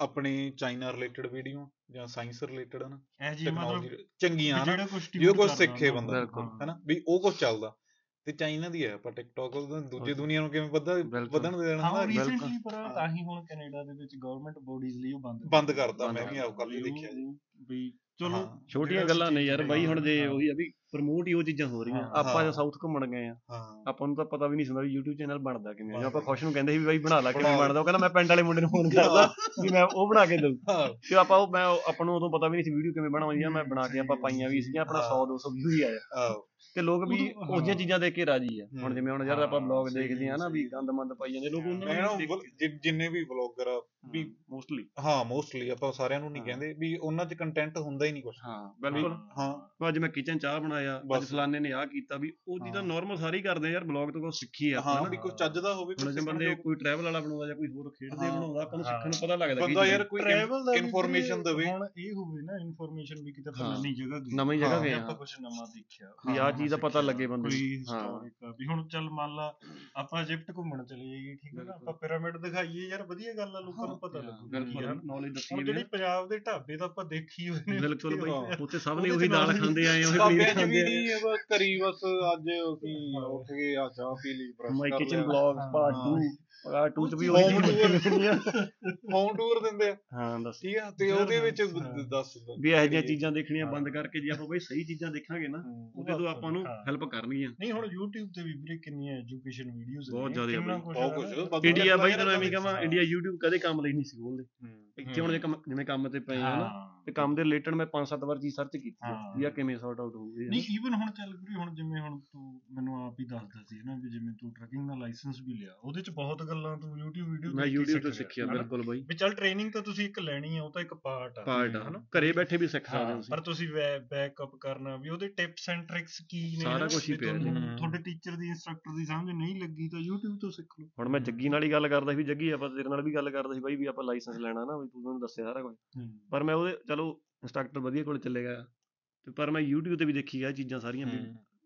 ਆਪਣੇ ਚਾਈਨਾ ਰਿਲੇਟਡ ਵੀਡੀਓ ਜਾਂ ਸਾਇੰਸ ਰਿਲੇਟਡ ਹਨਾ ਇਹ ਜੀ ਮਤਲਬ ਟੈਕਨੋਲੋਜੀ ਚੰਗੀਆਂ ਹਨਾ ਜਿਹੜਾ ਕੁਝ ਸਿੱਖੇ ਬੰਦਾ। ਹਨਾ ਵੀ ਉਹ ਕੁਝ ਚੱਲਦਾ। ਤੇ ਚਾਈਨਾ ਦੀ ਹੈ ਆਪਾਂ ਟਿਕਟੌਕ ਦੂਜੇ ਉਹੀ। ਦੁਨੀਆ ਨੂੰ ਕਿਵੇਂ ਵਧਾ। ਵਧਣ ਦੇ ਦੇਣਾ ਹਾਂ। ਰੀਸੈਂਟਲੀ ਪਰ ਤਾਂ ਹੀ ਹੁਣ ਕੈਨੇਡਾ ਦੇ ਵਿੱਚ ਗਵਰਨਮੈਂਟ ਬੋਡੀਜ਼ ਲਈ ਉਹ ਬੰਦ ਬੰਦ ਕਰਤਾ ਮੈਂ ਵੀ ਆਪ ਕੱਲ ਹੀ ਦੇਖਿਆ ਜੀ ਵੀ ਚਲੋ ਛੋਟੀਆਂ ਗੱਲਾਂ ਨੇ ਯਾਰ ਬਾਈ ਹੁਣ ਜੇ ਹਾਂ। ਉਹੀ ਆ ਵੀ ਪ੍ਰਮੋਟ ਹੀ ਉਹ ਚੀਜ਼ਾਂ ਹੋ ਰਹੀਆਂ। ਆਪਾਂ। ਜੇ ਸਾਊਥ ਘੁੰਮਣ ਗਏ ਆ ਆਪਾਂ ਨੂੰ ਤਾਂ ਪਤਾ ਵੀ ਨਹੀਂ ਸੀ ਹੁੰਦਾ ਵੀ YouTube ਚੈਨਲ ਬਣਦਾ ਕਿਵੇਂ ਆ। ਜਾਂ ਆਪਾਂ। ਖੁਸ਼ ਨੂੰ ਕਹਿੰਦੇ ਸੀ ਵੀ ਬਾਈ ਬਣਾ ਲਾ ਕਿਵੇਂ ਬਣਾ। ਬਣਦਾ ਉਹ ਕਹਿੰਦਾ ਮੈਂ ਪਿੰਡ ਵਾਲੇ ਮੁੰਡੇ ਨੂੰ ਫੋਨ ਕਰਦਾ ਵੀ ਮੈਂ ਉਹ ਬਣਾ ਕੇ ਦਊ। ਤੇ ਆਪਾਂ ਉਹ ਮੈਂ ਆਪਾਂ ਨੂੰ ਉਦੋਂ ਪਤਾ ਵੀ ਨਹੀਂ ਸੀ ਵੀਡੀਓ ਕਿਵੇਂ ਬਣਾਉਂਦੀ ਆ ਮੈਂ ਬਣਾ ਕੇ ਆਪਾਂ ਪਾਈਆਂ ਵੀ ਸੀਗੀਆਂ ਆਪਣਾ 100 200 ਵਿਊ ਹੀ ਆਇਆ। ਤੇ ਲੋਕ ਵੀ ਜਿਹੀਆਂ ਹਾਂ। ਚੀਜ਼ਾਂ ਦੇਖ ਕੇ ਰਾਜੀ ਆ। ਹੁਣ। ਜਿਵੇਂ ਹੁਣ ਯਾਰ ਆਪਾਂ ਬਲੌਗ ਦੇਖਦੇ ਆ ਨਾ ਵੀ ਗੰਦ ਮੰਦ ਪਾਈ ਜਾਂਦੇ ਲੋਕ ਉਹਨਾਂ ਨੂੰ ਜਿੰਨੇ ਵੀ ਵਲੌਗਰ ਆ ਵੀ ਮੋਸਟਲੀ ਹਾਂ ਮੋਸਟਲੀ ਆਪਾਂ ਸਾਰਿਆਂ ਨੂੰ ਨਹੀਂ। ਕਹਿੰਦੇ ਵੀ ਉਹਨਾਂ 'ਚ ਕੰਟੈਂਟ ਹੁੰਦਾ ਹੀ ਨਹੀਂ ਕੁਝ ਹਾਂ ਬਿਲਕੁਲ। ਹਾਂ। ਅੱਜ ਮੈਂ ਕਿਚਨ ਚਾਹ ਬਣਾਇਆ ਅੱਜ ਬਸ। ਫਲਾਣੇ ਨੇ ਆਹ ਕੀਤਾ ਵੀ ਉਹ ਹਾਂ। ਨਾਰਮਲ ਸਾਰੇ ਕਰਦੇ ਆ ਯਾਰ ਬਲੌਗ ਤੋਂ ਕੁਝ ਸਿੱਖੀ ਆ ਹਾਂ ਵੀ ਕੋਈ ਚੱਜ ਦਾ ਹੋਵੇ ਕੋਈ ਬੰਦੇ। ਕੋਈ ਟਰੈਵਲ ਵਾਲਾ ਬਣਾਉਂਦਾ ਜਾਂ ਕੋਈ ਹੋਰ ਖੇਡਦੇ। ਬਣਾਉਂਦਾ ਆਪਾਂ ਨੂੰ। ਸਿੱਖਣ ਨੂੰ ਪਤਾ ਲੱਗਦਾ ਬੰਦਾ ਕੀ ਯਾਰ ਕੋਈ ਟਰੈਵਲ ਦਾ ਇਨਫੋਰਮੇਸ਼ਨ ਦੇਵੇ ਹੁਣ ਇਹ ਹੋਵੇ ਨਾ ਇਨਫੋਰਮੇਸ਼ਨ ਵੀ ਕਿਤੇ ਨਵੀਂ ਜਗ੍ਹਾ ਗਏ ਨਵੀਂ ਜਗ੍ਹਾ ਗਏ ਆਪਾਂ ਆ ਕੁਝ ਨਵਾਂ ਦੇਖਿਆ ਵੀ ਆਹ ਨਵਾਂ ਚੀਜ਼ ਦਾ ਪਤਾ ਲੱਗੇ ਬੰਦੇ ਕੋਈ ਨੂੰ। ਹਾਂ। ਹਿਸਟੋਰਿਕ ਆ ਵੀ ਹੁਣ ਚੱਲ ਮੰਨ ਲਾ ਆਪਾਂ ਇਜਿਪਟ ਘੁੰਮਣ ਚਲੇ ਜਾਈਏ ਠੀਕ ਹੈ ਨਾ। ਆਪਾਂ ਪਿਰਾਮਿਡ ਦਿਖਾਈਏ ਯਾਰ ਵਧੀਆ ਗੱਲ ਆ ਲੋਕਾਂ ਨੂੰ ਪਤਾ ਲੱਗੂ ਆ। ਨੌਲੇਜ ਦੱਸੀ ਹੁਣ ਵੀ ਜਿਹੜੀ ਪੰਜਾਬ ਦੇ ਢਾਬੇ ਤਾਂ ਆਪਾਂ ਦੇਖੀ ਹੋਏ ਨੇ ਬਿਲਕੁਲ ਬਈ। ਉੱਥੇ ਸਭ ਨੇ ਉਹੀ ਦਾਲ ਖਾਂਦੇ ਆਏ ਉਹੀ ਬਾਬਿਆਂ ਪਨੀਰ ਵੀ ਨਹੀਂ ਇਹ ਬਸ ਕਰੀ ਬਸ ਅੱਜ ਅਸੀਂ ਉੱਠ ਗਏ ਆ ਚਾਹ ਪੀ ਲਈ ਬ੍ਰਸ਼ ਮਾਈ ਕਰ ਕਿਚਨ ਲਿਆ ਬਲੌਗਸ ਪਾਰਟ ਹਾਂ। 2 ਪਾਰਟ 2 ਚ ਵੀ। ਚੀਜ਼ਾਂ ਹੋਮ ਟੂਰ ਦਿੰਦੇ ਆ ਹਾਂ ਦੱਸ ਠੀਕ ਆ ਤੇ ਉਹਦੇ ਵਿੱਚ। ਦੱਸ ਵੀ ਇਹੋ ਜਿਹੀਆਂ। ਚੀਜ਼ਾਂ ਦੇਖਣੀਆਂ। ਬੰਦ ਕਰਕੇ ਜੇ ਆਪਾਂ ਬਈ ਸਹੀ ਚੀਜ਼ਾਂ ਦੇਖਾਂਗੇ ਨਾ ਉਹਦੇ ਤੋਂ ਆਪਾਂ ਨੂੰ। ਹੈਲਪ ਕਰਨਗੀਆਂ ਨਹੀਂ ਹੁਣ YouTube ਤੇ ਵੀ ਵੀਰੇ ਕਿੰਨੀਆਂ ਐਜੂਕੇਸ਼ਨ ਵੀਡੀਓਜ਼ ਬਹੁਤ ਜ਼ਿਆਦਾ ਬਹੁਤ ਬਾਕੀ ਇੰਡੀਆ ਬਾਈ ਤੈਨੂੰ ਐਵੇਂ। ਕਹਾਂ ਇੰਡੀਆ YouTube ਕਦੇ ਕੰਮ ਲਈ ਨਹੀਂ ਸੀ ਖੋਲਦੇ ਇੱਥੇ ਹੁਣ ਜੇ ਕੰਮ ਜਿਵੇਂ ਕੰਮ ਤੇ ਪਏ ਆ ਨਾ ਤੇ ਕੰਮ ਦੇ ਰਿਲੇਟਡ ਮੈਂ 5-7 ਵਾਰ ਚੀਜ਼ ਸਰਚ ਕੀਤੀ। ਵੀ ਆ ਕਿਵੇਂ ਸੌਰਟ ਆਊਟ ਹੋਊਗੀ ਨਹੀਂ ਈਵਨ ਹੁਣ ਚੱਲ ਵੀਰੇ ਹੁਣ ਜਿਵੇਂ ਹੁਣ ਤੂੰ ਮੈਨੂੰ ਆਪ ਹੀ ਦੱਸਦਾ ਸੀ ਨਾ ਵੀ ਜਿਵੇਂ ਤੂੰ ਟਰੱਕਿੰਗ ਦਾ ਲਾਇਸੈਂਸ ਵੀ ਲਿਆ ਉਹਦੇ ਚ ਬਹੁਤ ਗੱਲਾਂ ਤੂੰ YouTube ਵੀਡੀਓ ਮੈਂ YouTube ਤੋਂ ਸਿੱਖਿਆ ਬਿਲਕੁਲ ਬਾਈ ਵੀ ਚੱਲ ਟ੍ਰੇਨਿੰਗ ਤਾਂ ਤੁਸੀਂ ਇੱਕ ਲੈਣੀ ਆ ਉਹ ਤਾਂ ਇੱਕ ਪਾਰਟ ਆ ਪਾਰਟ ਹਨਾ? ਆ ਘਰੇ ਬੈਠੇ ਵੀ ਸਿੱਖ ਸਕਦੇ ਹੋ ਪਰ ਤੁਸੀਂ ਬੈਕਅਪ ਕਰਨਾ ਵੀ ਉਹਦੇ ਟਿਪਸ ਐਂਡ ਟ੍ਰਿਕਸ ਕੀ ਨੇ ਸਾਰਾ ਹਨਾ? ਕੁਛ ਹੀ ਵੀ ਪਿਆ। ਤੁਹਾਡੇ ਟੀਚਰ ਦੀ ਇੰਸਟ੍ਰਕਟਰ ਦੀ ਸਮਝ ਨਹੀਂ ਲੱਗੀ ਤਾਂ YouTube ਤੋਂ ਸਿੱਖ ਲਓ ਹੁਣ ਮੈਂ ਜੱਗੀ ਨਾਲ ਹੀ ਗੱਲ ਕਰਦਾ ਸੀ ਵੀ ਜੱਗੀ ਆਪਾਂ ਤੇਰੇ ਨਾਲ ਵੀ ਗੱਲ ਕਰਦਾ ਸੀ ਬਾਈ ਵੀ ਆਪਾਂ ਲਾਇਸੈਂਸ ਲੈਣਾ ਨਾ ਵੀ ਤੂੰ ਮੈਨੂੰ ਦੱਸਿਆ ਸਾਰਾ ਕੁਝ ਪਰ ਮੈਂ ਉਹਦੇ ਚਲੋ ਇੰਸਟ੍ਰਕਟਰ ਵਧੀਆ ਕੋਲ ਚੱਲੇ ਗਿਆ ਤੇ ਪਰ ਮੈਂ YouTube ਤੇ ਵੀ ਦੇਖੀ ਆ ਚੀਜ਼ਾਂ ਸਾਰੀਆਂ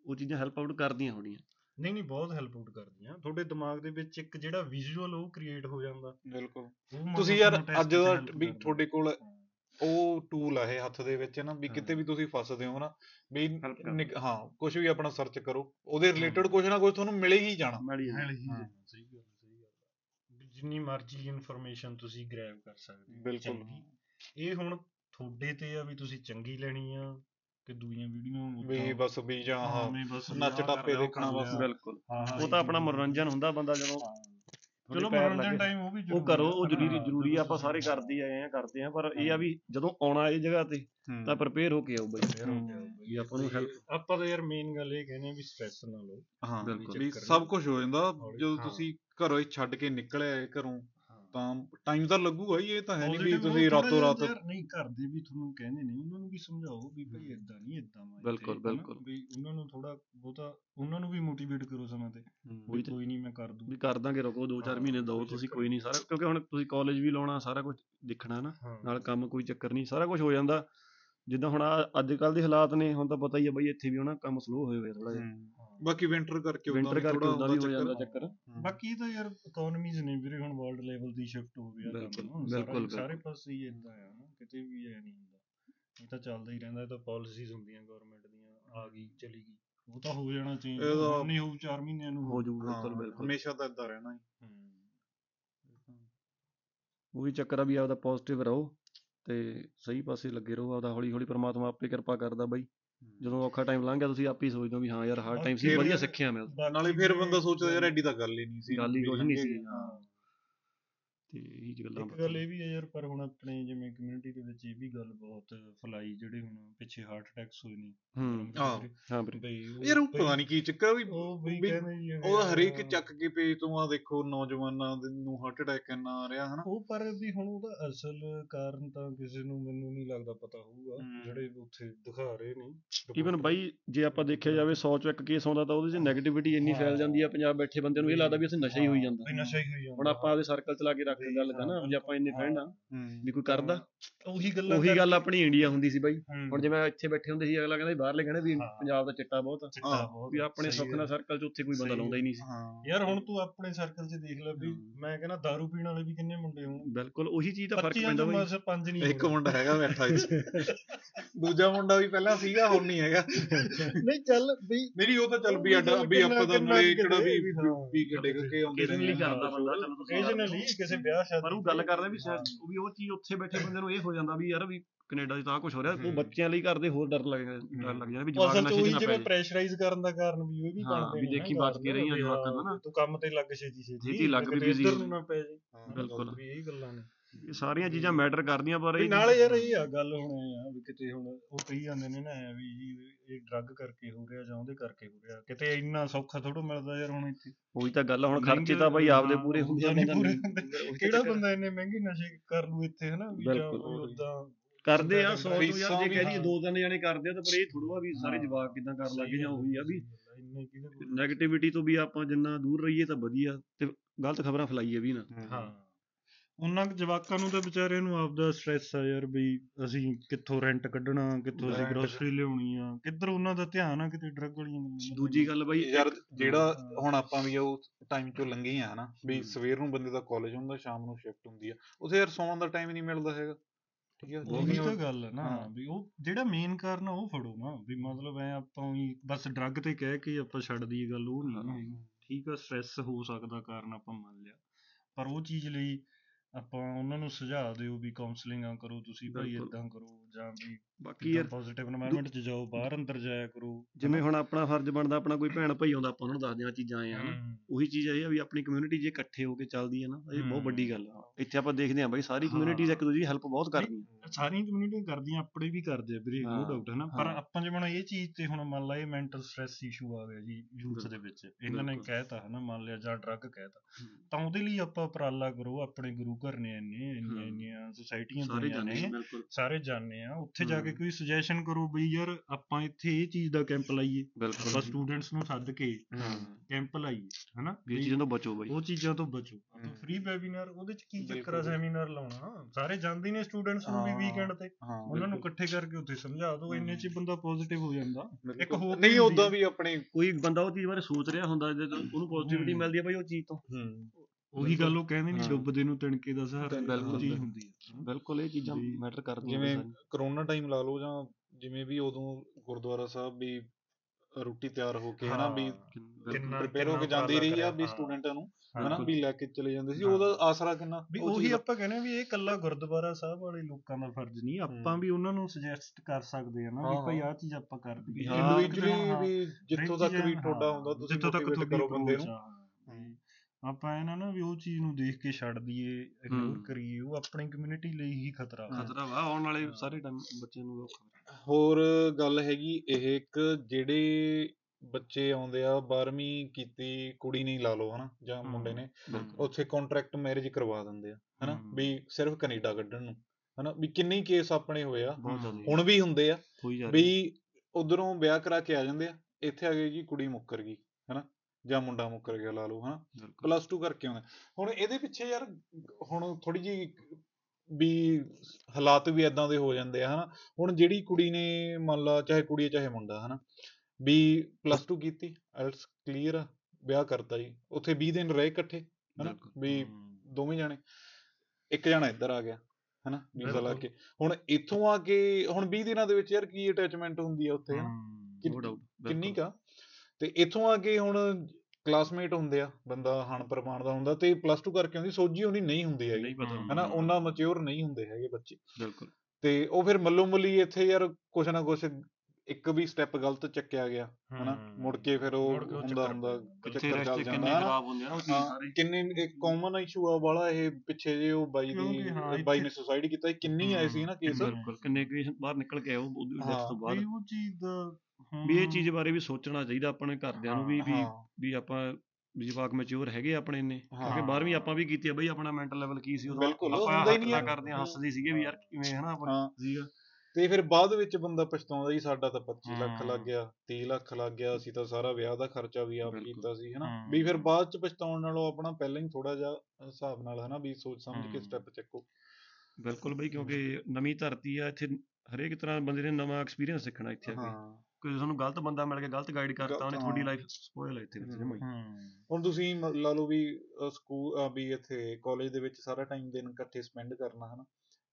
ਉਹ ਚੀਜ਼ਾਂ ਹੈਲਪ ਆਊਟ ਕਰਦੀਆਂ ਹੋਣੀਆਂ। ਨਹੀਂ ਨਹੀਂ ਬਹੁਤ ਹੈਲਪ ਆਊਟ ਕਰਦੀਆਂ। ਤੁਹਾਡੇ ਦਿਮਾਗ ਦੇ ਵਿੱਚ ਇੱਕ ਜਿਹੜਾ ਵਿਜ਼ੂਅਲ ਉਹ ਕ੍ਰੀਏਟ ਹੋ ਜਾਂਦਾ। ਬਿਲਕੁਲ। ਤੁਸੀਂ ਯਾਰ ਅੱਜ ਦਾ ਵੀ। ਤੁਹਾਡੇ ਕੋਲ ਉਹ ਟੂਲ ਆ ਇਹ ਹੱਥ ਦੇ ਵਿੱਚ ਨਾ ਵੀ। ਕਿਤੇ ਵੀ ਤੁਸੀਂ ਫਸਦੇ ਹੋ ਨਾ ਵੀ ਹਾਂ ਕੁਝ ਵੀ ਆਪਣਾ ਸਰਚ ਕਰੋ। ਉਹਦੇ ਰਿਲੇਟਡ ਕੁਝ ਨਾ ਕੁਝ ਤੁਹਾਨੂੰ ਮਿਲੇ ਹੀ ਜਾਣਾ। ਮੈਲੀ ਮਿਲ ਹੀ ਹਾਂ। ਜਾਣਾ, ਸਹੀ ਗੱਲ ਸਹੀ ਗੱਲ ਵੀ ਜਿੰਨੀ ਮਰਜ਼ੀ ਇਨਫੋਰਮੇਸ਼ਨ ਤੁਸੀਂ ਗ੍ਰੈਬ ਕਰ ਸਕਦੇ ਹੋ ਬਿਲਕੁਲ। ਇਹ ਹੁਣ ਤੁਹਾਡੇ ਤੇ ਆ ਵੀ ਤੁਸੀਂ ਚੰਗੀ ਲੈਣੀ ਆ ਕਿ ਦੂਜੀਆਂ ਵੀਡੀਓ ਵੀ ਬਸ ਵੀ ਜਾਂ ਨੱਚ ਟੱਪੇ ਕਰ ਦੇਖਣਾ ਕਰ ਬਸ। ਬਿਲਕੁਲ ਉਹ ਤਾਂ ਆਪਣਾ ਮਨੋਰੰਜਨ ਹੁੰਦਾ ਬੰਦਾ ਜਦੋਂ ਚਲੋ ਮਨੋਰੰਜਨ। ਟਾਈਮ ਉਹ ਵੀ ਉਹ ਜ਼ਰੂਰੀ ਕਰੋ ਆ, ਉਹ ਜ਼ਰੂਰੀ ਜ਼ਰੂਰੀ ਆ, ਆਪਾਂ ਸਾਰੇ ਕਰਦੇ ਆਏ ਆ ਕਰਦੇ ਆ ਪਰ ਇਹ ਆ ਵੀ ਜਦੋਂ ਆਉਣਾ ਇਹ ਜਗ੍ਹਾ ਤੇ। ਤਾਂ ਪ੍ਰਪੇਅਰ ਹੋ ਕੇ ਆਓ ਬਈ Prepare ਹੋ ਕੇ ਆਓ ਬਈ। ਵੀ ਆਪਾਂ ਨੂੰ ਆਪਾਂ ਤਾਂ ਯਾਰ ਮੇਨ ਗੱਲ ਇਹ ਕਹਿੰਦੇ ਆ ਵੀ ਸਟ੍ਰੈਸ ਨਾ ਲਓ ਹਾਂ ਬਿਲਕੁਲ। ਸਭ। ਕੁਝ ਹੋ ਜਾਂਦਾ ਜਦੋਂ। ਤੁਸੀਂ ਘਰੋਂ ਹੀ ਛੱਡ ਕੇ ਨਿਕਲਿਆ ਘਰੋਂ ਤਾਂ ਟਾਈਮ ਤਾਂ ਲੱਗੂਗਾ ਹੀ ਇਹ ਤਾਂ ਹੈ ਨਹੀਂ ਵੀ ਤੁਸੀਂ ਰਾਤੋਂ ਰਾਤ ਨਹੀਂ ਘਰ ਦੇ ਵੀ ਤੁਹਾਨੂੰ ਕਹਿੰਦੇ ਨੇ ਉਹਨਾਂ ਨੂੰ ਵੀ ਸਮਝਾਓ ਵੀ ਭਾਈ ਇਦਾਂ ਨਹੀਂ ਇਦਾਂ ਵਾ ਬਿਲਕੁਲ, ਬਿਲਕੁਲ। ਵੀ ਉਹਨਾਂ ਨੂੰ ਥੋੜਾ ਬਹੁਤਾ ਉਹਨਾਂ ਨੂੰ ਵੀ ਮੋਟੀਵੇਟ ਕਰੋ ਸਮਾਂ ਤੇ ਵੀ ਕੋਈ ਨਹੀਂ ਮੈਂ ਕਰ ਦੂੰ। ਵੀ ਕਰ ਦਾਂਗੇ ਰੁਕੋ 2-4 ਹਾਂ, ਮਹੀਨੇ ਦੋ ਤੁਸੀਂ ਕੋਈ ਨਹੀਂ। ਸਾਰਾ ਕਿਉਂਕਿ ਹੁਣ ਤੁਸੀਂ ਕਾਲਜ ਵੀ ਲਾਉਣਾ ਸਾਰਾ ਕੁਝ ਦੇਖਣਾ ਨਾ ਨਾਲ ਕੰਮ ਕੋਈ ਚੱਕਰ ਨਹੀਂ ਸਾਰਾ ਕੁਝ ਹੋ ਜਾਂਦਾ। ਜਿੱਦਾਂ ਹੁਣ ਅੱਜ ਕੱਲ ਦੇ ਹਾਲਾਤ ਨੇ ਹੁਣ ਤਾਂ ਪਤਾ ਹੀ ਆ ਬਈ ਇੱਥੇ ਵੀ ਹਨਾ ਕੰਮ ਸਲੋ ਹੋਏ ਹੋਏ ਥੋੜਾ ਜਿਹਾ। ਬਾਕੀ ਵਿੰਟਰ ਕਰਕੇ ਵਿੰਟਰ ਵੀ ਕਰਕੇ ਥੋੜਾ ਉਹਦਾ ਵੀ ਹੋ ਜਾਂਦਾ ਚੱਕਰ। ਬਾਕੀ ਇਹ ਤਾਂ ਯਾਰ ਇਕਨੋਮੀਜ਼ ਨੇ ਵੀਰੇ ਹੁਣ ਵਰਲਡ ਲੈਵਲ ਦੀ ਸ਼ਿਫਟ ਹੋ ਗਿਆ ਬਿਲਕੁਲ, ਸਾਰਾ- ਬਿਲਕੁਲ, ਸਾਰੇ ਬਿਲਕੁਲ। ਪਾਸੇ ਹੀ ਇਦਾਂ ਆ ਨਾ ਕਿਤੇ ਵੀ ਐ ਨਹੀਂ ਹੁੰਦਾ। ਇਹ ਤਾਂ ਚੱਲਦਾ ਹੀ ਰਹਿੰਦਾ ਇਹ ਤਾਂ ਪਾਲਿਸੀਜ਼ ਹੁੰਦੀਆਂ ਗਵਰਨਮੈਂਟ ਦੀਆਂ ਆ ਗਈ ਚਲੀ ਗਈ। ਉਹ ਤਾਂ ਹੋ ਜਾਣਾ ਤਾਂ- ਨਹੀਂ ਹੋਊ 4 ਮਹੀਨਿਆਂ ਨੂੰ ਹੋ ਜਾਊ ਬਿਲਕੁਲ ਬਿਲਕੁਲ। ਹਮੇਸ਼ਾ ਤਾਂ ਇਦਾਂ ਰਹਿਣਾ ਹੀ। ਹੂੰ। ਉਹ ਵੀ ਚੱਕਰ ਆ ਵੀ ਆਪਦਾ ਪੋਜ਼ਿਟਿਵ ਰਹੋ ਤੇ ਸਹੀ ਪਾਸੇ ਲੱਗੇ ਰਹੋ ਆਪਦਾ ਹੌਲੀ ਹੌਲੀ ਪ੍ਰਮਾਤਮਾ ਆਪੇ ਕਿਰਪਾ ਕਰਦਾ ਬਾਈ। ਜਦੋਂ ਔਖਾ ਟਾਈਮ ਲੰਘ ਗਿਆ ਤੁਸੀਂ ਆਪੇ ਹੀ ਸੋਚਦੇ ਹੋ ਵੀ ਹਾਂ ਯਾਰ ਹਾਰਡ ਟਾਈਮ ਸੀ ਵਧੀਆ ਸਿੱਖਿਆ ਮੈਂ ਨਾਲੇ ਫਿਰ ਬੰਦਾ ਸੋਚਦਾ ਯਾਰ ਐਡੀ ਤਾਂ ਗੱਲ ਹੀ ਨਹੀਂ ਸੀ। ਗੱਲ ਹੀ ਕੁਛ ਨਹੀਂ ਸੀ ਹਾਂ। ਤੇ ਇਹੀ ਗੱਲਾਂ ਇੱਕ ਗੱਲ ਇਹ ਵੀ ਹੈ ਯਾਰ ਪਰ ਹੁਣ ਆਪਣੇ ਜਿਵੇਂ ਕਮਿਊਨਿਟੀ ਦੇ ਵਿੱਚ ਇਹ ਵੀ ਗੱਲ ਬਹੁਤ ਫਲਾਈ ਜਿਹੜੇ ਹੁਣ ਪਿੱਛੇ ਹਾਰਟ ਅਟੈਕਸ ਹੋਏ ਨੇ ਹੂੰ ਹਾਂ। ਬਈ ਯਾਰ ਉਹ ਪਤਾ ਨਹੀਂ ਕੀ ਚੱਕਰ ਵੀ ਉਹ ਜੀ ਹਰੇਕ। ਚੱਕ ਕੇ ਪੇਜ ਤੋਂ ਆ ਦੇਖੋ ਨੌਜਵਾਨਾਂ ਨੂੰ ਹਾਰਟ ਅਟੈਕ ਇੰਨਾ ਆ ਰਿਹਾ ਹਨਾ ਉਹ ਪਰ ਵੀ ਹੁਣ ਉਹਦਾ ਅਸਲ ਕਾਰਨ ਤਾਂ ਕਿਸੇ ਨੂੰ ਮੈਨੂੰ ਨਹੀਂ ਲੱਗਦਾ ਪਤਾ ਹੋਊਗਾ। ਜਿਹੜੇ ਉੱਥੇ ਦਿਖਾ ਰਹੇ ਨੇ ਈਵਨ ਬਾਈ ਜੇ ਆਪਾਂ ਦੇਖਿਆ ਜਾਵੇ 100 ਚੋਂ ਇੱਕ ਕੇਸ ਆਉਂਦਾ ਤਾਂ ਉਹਦੇ 'ਚ 네ਗੇਟਿਵਿਟੀ ਇੰਨੀ ਫੈਲ ਜਾਂਦੀ ਆ ਪੰਜਾਬ ਬੈਠੇ ਬੰਦੇ ਨੂੰ ਇਹ ਲੱਗਦਾ ਵੀ ਅਸੀਂ ਨਸ਼ਾ ਹੀ ਹੋਈ ਜਾਂਦਾ ਵੀ ਨਸ਼ਾ ਹੀ ਹੋਈ ਜਾਂਦਾ ਹੁਣ ਆਪਾਂ ਆਪਦੇ ਸਰਕਲ ਚਲਾ ਕੇ ਰੱਖ ਗੱਲ ਦਾ ਨਾ ਜੇ ਆਪਾਂ ਇੰਨੇ ਫਰੈਂਡ ਆ ਵੀ ਕੋਈ ਕਰਦਾ ਉਹੀ ਗੱਲਾਂ ਉਹੀ ਗੱਲ ਆਪਣੀ ਇੰਡੀਆ ਹੁੰਦੀ ਸੀ ਬਾਈ। ਹੁਣ ਜਿਵੇਂ ਇੱਥੇ ਬੈਠੇ ਹੁੰਦੇ ਸੀ ਅਗਲਾ ਕਹਿੰਦਾ ਵੀ ਬਾਹਰਲੇ ਕਹਿੰਦੇ ਵੀ। ਪੰਜਾਬ ਦਾ ਚਿੱਟਾ ਬਹੁਤ ਆ। ਚਿੱਟਾ ਹਾਂ, ਬਹੁਤ ਵੀ ਆਪਣੇ ਸੁੱਖ। ਨਾਲ ਸਰਕਲ 'ਚ ਉੱਥੇ ਕੋਈ ਬੰਦਾ ਲਾਉਂਦਾ ਹੀ ਨਹੀਂ ਸੀ। ਯਾਰ ਹੁਣ ਤੂੰ ਆਪਣੇ ਸਰਕਲ 'ਚ ਦੇਖ ਲੈ ਵੀ। ਮੈਂ ਕਹਿੰਦਾ दारू ਪੀਣ ਵਾਲੇ ਵੀ ਕਿੰਨੇ ਮੁੰਡੇ ਹੋਣ। ਬਿਲਕੁਲ ਉਹੀ ਚੀਜ਼ ਦਾ ਫ਼ਰਕ 25 ਪੈਂਦਾ ਬਾਈ। ਬਸ ਪੰਜ ਨਹੀਂ ਇੱਕ ਮੁੰਡਾ ਹੈਗਾ ਬੈਠਾ ਇੱਥੇ *laughs* ਦੂਜਾ ਮੁੰਡਾ ਵੀ ਪਹਿਲਾਂ ਸੀਗਾ ਹੁਣ ਨਹੀਂ ਹੈਗਾ। ਨਹੀਂ ਚੱਲ ਵੀ ਮੇਰੀ ਉਹ ਤਾਂ ਚੱਲ ਵੀ ਅੱਡ ਵੀ ਆਪਾਂ ਦਾ ਮਲੇ ਕਿਹੜਾ ਵੀ ਵੀ ਕੇ ਡਿੱਗ ਕੇ ਆਉਂਦੇ ਕਿਸੇ ਰਹੇ ਲਈ ਕਰਦਾ ਬੰਦਾ ਚਲੋ ਓਕੇਜਨਲੀ ਕਿਸੇ ਵਿਆਹ ਸ਼ਾਦੀ ਪਰ ਉਹ ਗੱਲ ਕਰਦਾ ਵੀ ਸ਼ਾਇਦ ਉਹ ਵੀ ਉਹ ਚੀਜ਼ ਉੱਥੇ ਬੈਠੇ ਬੰਦੇ ਨੂੰ ਇਹ ਹੋ ਜਾਂਦਾ ਵੀ ਯਾਰ ਵੀ ਕੈਨੇਡਾ 'ਚ ਤਾਂ ਕੁਝ ਹੋ ਰਿਹਾ ਉਹ। ਬੱਚਿਆਂ ਲਈ ਕਰਦੇ ਹੋਰ ਡਰ ਲੱਗ ਡਰ ਲੱਗ ਜਾਂਦਾ ਵੀ ਜਵਾਕ ਨਸ਼ੇ 'ਚ ਉਹੀ ਨਾ ਪੈ ਜਿਵੇਂ ਪ੍ਰੈਸ਼ਰਾਈਜ਼ ਕਰਨ ਦਾ ਕਾਰਨ ਵੀ ਉਹ ਵੀ ਬਣਦੇ ਵੀ ਨੇ ਦੇਖੀ ਨਾ ਬਚ ਕੇ ਰਹੀਆਂ ਵੀ ਜਵਾਕਾਂ ਦਾ ਨਾ। ਤੂੰ ਕੰਮ ਤੇ ਲੱਗ ਛੇਤੀ ਛੇਤੀ ਛੇਤੀ ਲੱਗ ਵੀ ਕਿਤੇ busy ਇੱਧਰ ਹੋ। ਨੂੰ ਨਾ ਪੈ ਜੇ ਬਿਲਕੁਲ। ਵੀ ਇਹ ਗੱਲਾਂ ਨੇ ਇਹ ਸਾਰੀਆਂ ਚੀਜ਼ਾਂ ਮੈਟਰ ਕਰਦੀਆਂ ਪਰ ਇਹ ਨਾਲੇ ਯਾਰ ਇਹ ਆ ਗੱਲ ਹੁਣ ਇਹ ਆ ਵੀ ਕਿਤੇ ਹੁਣ ਉਹ ਕਹੀ ਜਾਂਦੇ ਨੇ ਨਾ ਐਂ ਵੀ ਜੀ ਇਹ ਡਰੱਗ ਕਰਕੇ ਹੋ ਰਿਹਾ ਜਾਂ ਉਹਦੇ ਕਰਕੇ ਹੋ ਰਿਹਾ ਕਿਤੇ ਇੰਨਾ ਸੌਖਾ ਥੋੜਾ ਮਿਲਦਾ ਯਾਰ ਹੁਣ ਇੱਥੇ ਉਹੀ ਤਾਂ ਗੱਲ ਹੁਣ ਖਰਚੇ ਤਾਂ ਬਾਈ ਆਪਦੇ ਪੂਰੇ ਹੁੰਦੇ ਤਾਂ ਕਿਹੜਾ। ਬੰਦਾ ਇੰਨੇ ਮਹਿੰਗੇ ਨਸ਼ੇ ਕਰ ਲੂ ਇੱਥੇ ਹਨਾ ਵੀ ਜਾਂ। ਉਦਾਂ ਕਰਦੇ ਆ 100 ਤੋਂ ਯਾਰ ਜੇ ਕਹਿ ਦਈਏ। ਦੋ ਤਿੰਨ ਜਣੇ ਕਰਦੇ ਆ ਤਾਂ ਪਰ ਇਹ ਥੋੜਾ ਵੀ ਸਾਰੇ ਹਾਂ। ਜਵਾਕ ਕਿਦਾਂ ਕਰਨ ਲੱਗੇ ਜਾਂ ਉਹੀ ਆ ਵੀ ਇੰਨੇ ਕਿਹਦੇ ਕੋਲ 네ਗੇਟਿਵਿਟੀ ਤੋਂ ਵੀ ਆਪਾਂ ਜਿੰਨਾ ਦੂਰ ਰਹੀਏ ਤਾਂ ਵਧੀਆ ਤੇ ਗਲਤ ਖਬਰਾਂ ਫੈਲਾਈਏ ਵੀ ਨਾ ਹਾਂ ਉਹਨਾਂ ਕੁ ਜਵਾਕਾਂ ਨੂੰ ਤਾਂ ਵਿਚਾਰਿਆਂ ਨੂੰ ਆਪਦਾ ਸਟ੍ਰੈਸ ਆ ਯਾਰ ਬਈ ਅਸੀਂ ਕਿੱਥੋਂ ਰੈਂਟ ਕੱਢਣਾ ਕਿੱਥੋਂ ਅਸੀਂ ਗਰੋਸਰੀ ਲਿਆਉਣੀ ਆ ਕਿੱਧਰ ਉਹਨਾਂ ਦਾ ਧਿਆਨ ਆ ਕਿਤੇ ਡਰੱਗ ਵਾਲੀਆਂ ਗੱਲਾਂ ਦੂਜੀ ਗੱਲ ਬਾਈ ਯਾਰ ਜਿਹੜਾ ਹਾਂ। ਹੁਣ ਆਪਾਂ ਵੀ ਉਹ ਟਾਈਮ ਚੋਂ ਲੰਘੇ ਆ ਹਨਾ ਵੀ। ਸਵੇਰ ਨੂੰ ਬੰਦੇ ਦਾ ਕਾਲਜ ਹੁੰਦਾ ਸ਼ਾਮ ਨੂੰ ਸ਼ਿਫਟ ਹੁੰਦੀ ਆ ਉਥੇ ਯਾਰ ਸੌਣ ਦਾ ਟਾਈਮ ਹੀ ਨਹੀਂ ਮਿਲਦਾ ਹੈਗਾ ਠੀਕ ਆ ਉਹੀ ਤਾਂ ਗੱਲ ਹੈ ਨਾ ਹਾਂ। ਵੀ ਉਹ ਜਿਹੜਾ ਮੇਨ ਕਾਰਨ ਆ ਉਹ ਫੜੋ ਨਾ ਵੀ ਮਤਲਬ ਐ ਆਪਾਂ ਵੀ ਬਸ ਡਰੱਗ ਤੇ ਕਹਿ ਕੇ ਆਪਾਂ ਛੱਡ ਦਈਏ ਗੱਲ ਉਹ ਨਹੀਂ। ਠੀਕ ਆ ਸਟ੍ਰੈਸ ਹੋ ਸਕਦਾ ਕਾਰਨ ਆਪਾਂ ਮੰਨ ਲਿਆ ਪਰ ਉਹ ਚੀਜ਼ ਲਈ ਆਪਾਂ ਉਹਨਾਂ ਨੂੰ ਸੁਝਾਅ ਦਿਓ ਵੀ ਕਾਉਂਸਲਿੰਗਾਂ ਕਰੋ ਤੁਸੀਂ ਭਾਈ ਬਿਲਕੁਲ। ਇਦਾਂ ਕਰੋ ਜਾਂ ਵੀ ਬਾਕੀ ਯਾਰ ਪੋਜ਼ਿਟਿਵ এনवायरमेंट 'ਚ ਜਾਓ ਬਾਹਰ ਅੰਦਰ ਜਾਇਆ ਕਰੋ ਜਿਵੇਂ ਹੁਣ ਆਪਣਾ ਫਰਜ਼ ਬਣਦਾ ਆਪਣਾ ਕੋਈ ਭੈਣ ਭਾਈ ਆਉਂਦਾ ਆਪਾਂ ਉਹਨਾਂ ਨੂੰ ਦੱਸ ਦੇਣਾ ਚੀਜ਼ਾਂ ਆਏ ਹਨ? ਉਹੀ ਚੀਜ਼ ਇਹ ਆ ਵੀ ਆਪਣੀ ਕਮਿਊਨਿਟੀ ਜੇ ਇਕੱਠੇ ਹੋ ਕੇ ਚੱਲਦੀ ਹੈ ਨਾ ਇਹ ਬਹੁਤ ਵੱਡੀ ਗੱਲ ਆ। ਇੱਥੇ ਆਪਾਂ ਦੇਖਦੇ ਹਾਂ ਬਾਈ ਸਾਰੀ ਕਮਿਊਨਿਟੀਜ਼ ਇੱਕ ਦੂਜੀ ਦੀ ਹੈਲਪ ਬਹੁਤ ਕਰਦੀਆਂ। ਸਾਰੀਆਂ ਕਮਿਊਨਿਟੀਆਂ ਕਰਦੀਆਂ ਆਪਣੇ ਵੀ ਕਰਦੇ ਆ ਵੀਰੇ ਨੋ ਡਾਊਟ ਹੈ। ਨਾ ਪਰ ਆਪਾਂ ਜਿਵੇਂ ਹੁਣ ਇਹ ਚੀਜ਼ ਤੇ ਹੁਣ ਮੰਨ ਲਾ ਇਹ ਮੈਂਟਲ ਸਟ੍ਰੈਸ ਇਸ਼ੂ ਆ ਗਿਆ ਜੀ ਯੂਥ ਦੇ ਵਿੱਚ। ਇਹਨਾਂ ਨੇ ਕਹਿਤਾ ਹੈ ਨਾ ਮੰਨ ਲਿਆ ਜਾਂ ਡਰੱਗ ਕਹਿਤਾ। ਤਾਂ ਉਹਦੇ ਲਈ ਆਪਾਂ ਉਪਰਾਲਾ ਕਰੋ ਆਪਣੇ ਗੁਰੂ ਘਰ ਨੇ ਇੰਨੇ ਇੰਨੀਆਂ ਸੋਸਾਇਟੀਆਂ ਸਾਰੇ ਜਾਣੇ ਸਾਰੇ ਜਾਣੇ ਆ ਉੱਥੇ ਜਾ ਕੇ। ਕੋਈ ਸੁਜੈਸ਼ਨ ਕਰੋ ਬਈ ਯਾਰ ਆਪਾਂ ਇੱਥੇ ਇਹ ਚੀਜ਼ ਦਾ ਕੈਂਪ ਲਾਈਏ ਆਪਾਂ ਸਟੂਡੈਂਟਸ ਨੂੰ ਸੱਦ ਕੇ ਹਾਂ ਕੈਂਪ ਲਾਈਏ ਹਨਾ ਇਹ ਚੀਜ਼ਾਂ ਤੋਂ ਬਚੋ ਬਾਈ ਉਹ ਚੀਜ਼ਾਂ ਤੋਂ ਬਚੋ ਆਪਾਂ। ਫ੍ਰੀ ਵੈਬਿਨਾਰ ਉਹਦੇ ਚ ਕੀ ਚੱਕਰ ਆ। ਸੈਮੀਨਾਰ ਲਾਉਣਾ ਸਾਰੇ ਜਾਂਦੇ ਨੇ ਸਟੂਡੈਂਟਸ ਨੂੰ ਵੀ। ਵੀਕਐਂਡ ਤੇ ਉਹਨਾਂ ਨੂੰ ਇਕੱਠੇ ਕਰਕੇ ਉੱਥੇ ਸਮਝਾ ਦਿਓ ਇੰਨੇ ਚ ਹੀ ਬੰਦਾ ਪੋਜ਼ਿਟਿਵ ਹੋ ਜਾਂਦਾ। ਇੱਕ ਹੋਰ ਨਹੀਂ ਉਦਾਂ ਵੀ ਆਪਣੇ ਕੋਈ ਬੰਦਾ ਉਹ ਚੀਜ਼ ਬਾਰੇ ਸੋਚ ਰਿਹਾ ਹੁੰਦਾ ਜਦੋਂ ਉਹਨੂੰ ਪੋਜ਼ਿਟਿਵਿਟੀ। ਮਿਲਦੀ ਹੈ ਬਾਈ ਉਹ ਚੀਜ਼ ਤੋਂ ਉਹੀ ਗੱਲ ਉਹ ਕਹਿੰਦੇ ਨਹੀਂ ਹਾਂ। ਡੁੱਬਦੇ ਨੂੰ ਤਿਣਕੇ ਦਾ ਸਹਾਰਾ ਬਿਲਕੁਲ, ਚੀਜ਼। ਹੁੰਦੀ ਹੈ ਬਿਲਕੁਲ ਇਹ ਚੀਜ਼ਾਂ ਮੈਟਰ ਕਰਦੀਆਂ ਜਿਵੇਂ ਨੇ। ਕਰੋਨਾ ਟਾਈਮ ਲਾ ਲਓ ਜਾਂ ਜਿਵੇਂ ਵੀ ਉਦੋਂ ਗੁਰਦੁਆਰਾ ਸਾਹਿਬ ਵੀ ਰੋਟੀ ਤਿਆਰ ਹੋ ਕੇ ਹਨਾ ਵੀ ਕਿੰਨਾ- ਪ੍ਰਪੇਅਰ ਹੋ ਕੇ ਜਾਂਦੀ ਰਹੀ ਆ ਵੀ। ਸਟੂਡੈਂਟਾਂ ਨੂੰ। ਹਨਾ ਵੀ ਲੈ ਕੇ ਚਲੇ ਜਾਂਦੇ ਸੀ। ਉਹਦਾ ਆਸਰਾ ਕਿੰਨਾ ਵੀ ਉਹ। ਆਪਾਂ ਕਹਿੰਦੇ ਆ ਵੀ ਇਹ ਕੱਲਾ ਗੁਰਦੁਆਰਾ ਸਾਹਿਬ ਵਾਲੇ ਲੋਕਾਂ ਦਾ ਫਰਜ਼ ਨਹੀਂ ਆਪਾਂ। ਵੀ ਉਹਨਾਂ ਨੂੰ ਸੁਜੈਸਟ ਕਰ ਸਕਦੇ ਆ ਨਾ ਵੀ ਭਾਈ। ਆਹ ਚੀਜ਼ ਆਪਾਂ ਕਰ ਦਈਏ ਹਾਂ, ਇੰਡੀਵਿਜੂਅਲੀ ਵੀ ਜਿੱਥੋਂ ਤੱਕ ਵੀ ਤੁਹਾਡਾ ਹੁੰਦਾ ਤੁਸੀਂ ਜਿੱਥੋਂ ਤੱਕ ਕਰੋ ਬੰਦੇ ਨੂੰ ਆਪਾਂ ਇਹਨਾਂ ਨਾ ਵੀ ਉਹ ਚੀਜ਼ ਨੂੰ ਦੇਖ ਕੇ ਛੱਡ ਦਈਏ ਇਗਨੋਰ ਹੂੰ। ਕਰੀਏ ਉਹ ਆਪਣੀ ਕਮਿਊਨਿਟੀ ਲਈ ਹੀ ਖਤਰਾ ਵਾ। ਖਤਰਾ ਵਾ ਆਉਣ ਵਾਲੇ ਸਾਰੇ ਟਾਈਮ ਬੱਚਿਆਂ ਨੂੰ ਹੋਰ ਗੱਲ ਹੈਗੀ ਇਹ ਇੱਕ ਜਿਹੜੇ ਬੱਚੇ ਆਉਂਦੇ ਆ 12ਵੀਂ ਕੀਤੀ ਕੁੜੀ ਨਹੀਂ ਲਾ ਲਓ ਹਨਾ ਜਾਂ ਮੁੰਡੇ ਨੇ ਉੱਥੇ ਕੰਟਰੈਕਟ ਮੈਰਿਜ ਕਰਵਾ ਦਿੰਦੇ ਆ ਹਨਾ। ਵੀ ਸਿਰਫ ਕੈਨੇਡਾ ਕੱਢਣ ਨੂੰ ਹਨਾ ਵੀ ਕਿੰਨੇ ਕੇਸ ਆਪਣੇ ਹੋਏ ਆ ਹੁਣ ਵੀ ਹੁੰਦੇ ਆ ਵੀ ਉਧਰੋਂ ਵਿਆਹ ਕਰਾ ਕੇ ਆ ਜਾਂਦੇ ਆ ਇੱਥੇ ਆ ਗਏ ਜੀ ਕੁੜੀ ਮੁੱਕਰ ਗਈ ਜਾਂ ਮੁੰਡਾ ਮੁੱਕਰ ਗਿਆ ਲਾ ਲਓ ਹਨਾ? ਪਲੱਸ 2 ਕਰਕੇ ਆਉਂਦੇ। ਹੁਣ ਇਹਦੇ ਪਿੱਛੇ ਯਾਰ ਹੁਣ ਥੋੜੀ ਜੀ ਵੀ ਹਾਲਾਤ ਵੀ ਇਦਾਂ ਦੇ ਹੋ ਜਾਂਦੇ ਆ ਹਨਾ? ਹੁਣ ਜਿਹੜੀ ਕੁੜੀ ਨੇ ਮੰਨ ਲਾ ਚਾਹੇ ਕੁੜੀ ਚਾਹੇ ਮੁੰਡਾ ਹਨਾ? ਵੀ ਪਲੱਸ 2 ਕੀਤੀ ਆਇਲਟਸ ਕਲੀਅਰ ਵਿਆਹ ਕਰਤਾ ਜੀ। ਉੱਥੇ 20 ਦਿਨ ਰਹੇ ਇਕੱਠੇ ਹਨਾ। ਵੀ। ਦੋਵੇਂ ਜਾਣੇ। ਇੱਕ ਜਣਾ ਇੱਧਰ ਆ ਗਿਆ ਹਨਾ? ਵੀਜ਼ਾ ਲਾ। ਕੇ। ਹੁਣ ਇੱਥੋਂ ਆ ਕੇ ਹੁਣ 20 ਦਿਨਾਂ ਦੇ ਵਿੱਚ ਯਾਰ ਕੀ ਅਟੈਚਮੈਂਟ ਹੁੰਦੀ ਆ ਉੱਥੇ ਹਨਾ? ਕਿੰਨੀ। ਕਾ ਤੇ ਇੱਥੋਂ ਆ ਕੇ ਹੁਣ ਕਲਾਸਮੇਟ ਹੁੰਦੇ ਆ ਬੰਦਾ ਹਣ ਪ੍ਰਮਾਣ ਦਾ ਹੁੰਦਾ ਤੇ ਪਲੱਸ 2 ਕਰਕੇ ਆਉਂਦੀ ਸੋਝੀ ਉਹਦੀ ਨਹੀਂ ਹੁੰਦੀ ਹੈਗੀ ਹਮ। ਹਨਾ? ਉਹਨਾਂ ਮੈਚੁਰ ਨਹੀਂ ਹੁੰਦੇ ਹੈਗੇ ਬੱਚੇ। ਬਿਲਕੁਲ। ਤੇ ਉਹ ਫਿਰ ਮੱਲੋ ਮੱਲੀ ਇੱਥੇ ਯਾਰ ਕੁਛ ਨਾ ਕੁਛ ਇੱਕ ਵੀ ਸਟੈਪ ਗਲਤ ਚੱਕਿਆ ਗਿਆ ਹਨਾ। ਮੁੜ ਕੇ ਫਿਰ ਉਹ ਹੁੰਦਾ ਹੁੰਦਾ ਚੱਕਰ ਚੱਲ ਜਾਂਦਾ ਹਨਾ। ਨਾ ਕਿੰਨੇ ਇੱਕ ਕਾਮਨ ਇਸ਼ੂ ਆ ਵਾਲਾ ਇਹ ਪਿੱਛੇ ਜੇ ਉਹ ਬਾਈ ਦੀ ਬਾਈ ਨੇ ਸੁਸਾਈਡ ਕੀਤਾ ਕਿੰਨੀ ਆਏ ਸੀ ਨਾ ਕੇਸ ਬਿਲਕੁਲ ਕਿੰਨੇ ਕੇਸ ਬਾਹਰ ਨਿਕਲ ਕੇ ਆਏ ਉਹ ਉਹਦੀ ਡੈਥ ਤੋਂ ਬਾਅਦ। ਉਹ ਚੀਜ਼ ਦਾ ਵੀ ਇਹ ਚੀਜ਼ ਬਾਰੇ ਵੀ ਸੋਚਣਾ ਚਾਹੀਦਾ ਆਪਣੇ ਘਰਦਿਆਂ ਨੂੰ ਵੀ ਵੀ ਵੀ ਆਪਾਂ ਵੀ ਜਵਾਕ ਮੈਚੁਰ ਹੈਗੇ ਆਪਣੇ ਇੰਨੇ। ਕਿਉਂਕਿ ਹਾਂ। 12ਵੀਂ ਆਪਾਂ ਵੀ ਕੀਤੀ ਆ ਬਈ ਆਪਣਾ ਮੈਂਟਲ ਲੈਵਲ ਕੀ ਸੀ ਉਦੋਂ। ਆਪਾਂ। ਕਰਦੇ ਹੱਸਦੇ ਸੀਗੇ ਵੀ ਯਾਰ ਕਿਵੇਂ ਹਨਾ ਆਪਾਂ ਹਾਂ। ਸੀਗਾ। ਤੇ ਫਿਰ ਬਾਅਦ ਵਿੱਚ ਬੰਦਾ ਪਛਤਾਉਂਦਾ ਜੀ ਸਾਡਾ ਤਾਂ 25 ਲੱਖ। ਲੱਗ ਗਿਆ 30 ਲੱਖ ਲੱਗ ਗਿਆ ਅਸੀਂ ਤਾਂ ਸਾਰਾ ਵਿਆਹ ਦਾ ਖਰਚਾ ਵੀ ਆਪ। ਕੀਤਾ ਸੀ ਹਨਾ। ਵੀ ਫਿਰ ਬਾਅਦ ਚ ਪਛਤਾਉਣ ਨਾਲੋਂ ਆਪਣਾ ਪਹਿਲਾਂ ਹੀ ਥੋੜਾ ਜਿਹਾ ਹਿਸਾਬ ਨਾਲ ਹਨਾ ਵੀ ਸੋਚ ਸਮਝ ਕੇ। ਸਟੈਪ ਚੱਕੋ ਬਿਲਕੁਲ ਬਈ ਕਿਉਂਕਿ ਨਵੀਂ ਧਰਤੀ ਆ ਇੱਥੇ ਹਰੇਕ ਤਰ੍ਹਾਂ ਬੰਦੇ ਨੇ ਨਵਾਂ ਐਕਸਪੀਰੀਅੰਸ ਸਿੱਖਣਾ ਇੱਥੇ ਆ ਕੇ ਹਾਂ ਕੋਈ ਤੁਹਾਨੂੰ ਗਲਤ ਬੰਦਾ ਮਿਲ ਗਿਆ ਗਲਤ ਗਾਈਡ ਕਰਤਾ ਉਹਨੇ ਤੁਹਾਡੀ। ਲਾਈਫ ਸਪੋਇਲ ਹੈ ਇੱਥੇ ਵਿੱਚ ਜਮਾਈ। ਹੁਣ ਤੁਸੀਂ ਲਾ ਲਓ ਵੀ ਸਕੂਲ ਵੀ ਇੱਥੇ ਕਾਲਜ ਦੇ ਵਿੱਚ ਸਾਰਾ ਟਾਈਮ ਦਿਨ ਇਕੱਠੇ ਸਪੈਂਡ ਕਰਨਾ ਹਨਾ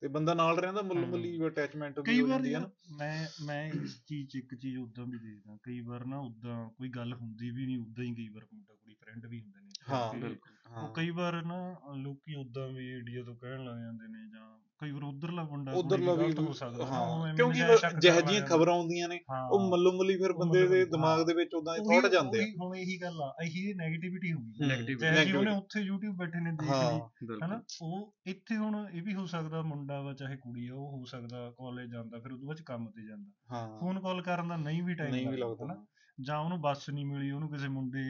ਤੇ ਬੰਦਾ ਨਾਲ ਰਹਿੰਦਾ ਮੁੱਲ। ਮੁੱਲੀ ਅਟੈਚਮੈਂਟ ਵੀ ਹੋ ਜਾਂਦੀ ਹੈ ਨਾ ਮੈਂ ਮੈਂ ਇਸ ਚੀਜ਼ 'ਚ ਇੱਕ ਚੀਜ਼ ਉਦਾਂ ਵੀ ਦੇਖਦਾ ਕਈ ਵਾਰ ਨਾ ਉਦਾਂ ਕੋਈ ਗੱਲ ਹੁੰਦੀ ਵੀ ਨਹੀਂ ਉਦਾਂ ਹੀ ਕਈ ਵਾਰ ਮੁੰਡਾ ਕੁੜੀ ਫਰੈਂਡ ਵੀ ਹੁੰਦੇ ਨੇ ਹਾਂ, ਬਿਲਕੁਲ ਹਾਂ ਉਹ ਕਈ ਵਾਰ ਨਾ ਲੋਕੀ ਉਦਾਂ ਵੀ ਇੰਡੀਆ ਤੋਂ ਕਹਿਣ ਲੱਗ ਜਾਂਦੇ ਨੇ ਜਾਂ ਕਈ ਵਾਰ ਉਧਰਲਾ ਮੁੰਡਾ ਉਧਰਲਾ ਵੀ ਹੋ ਸਕਦਾ ਹਾਂ ਕਿਉਂਕਿ ਜਿਹੋ ਜਾਂਦੇ। ਖਬਰਾਂ ਆਉਂਦੀਆਂ ਨੇ ਉਹ ਮੱਲੋ ਮੱਲੀ ਫਿਰ ਬੰਦੇ ਦੇ ਦਿਮਾਗ। ਦੇ ਵਿੱਚ ਉਦਾਂ ਥੋਟ ਜਾਂਦੇ ਆ ਹੁਣ ਇਹੀ ਗੱਲ ਆ ਇਹੀ ਨੈਗੇਟਿਵਿਟੀ ਹੋ ਗਈ। ਜੀ ਉਹਨੇ। ਉੱਥੇ YouTube ਬੈਠੇ ਨੇ ਦੇਖ ਲਈ ਹਨਾ? ਉਹ ਇੱਥੇ ਹੁਣ ਇਹ ਵੀ ਹੋ ਸਕਦਾ ਮੁੰਡਾ ਵਾ ਚਾਹੇ ਕੁੜੀ ਆ ਉਹ ਹੋ ਸਕਦਾ ਕਾਲਜ ਜਾਂਦਾ ਫਿਰ ਉਹਦੇ ਬਾਅਦ ਕੰਮ ਤੇ ਜਾਂਦਾ। ਹਾਂ। ਫੋਨ ਕਾਲ ਕਰਨ ਦਾ ਨਹੀਂ ਵੀ ਟਾਈਮ ਲੱਗਦਾ ਹਨਾ? ਜਾਂ ਉਹਨੂੰ ਬੱਸ ਨਹੀਂ ਮਿਲੀ ਉਹਨੂੰ ਕਿਸੇ ਮੁੰਡੇ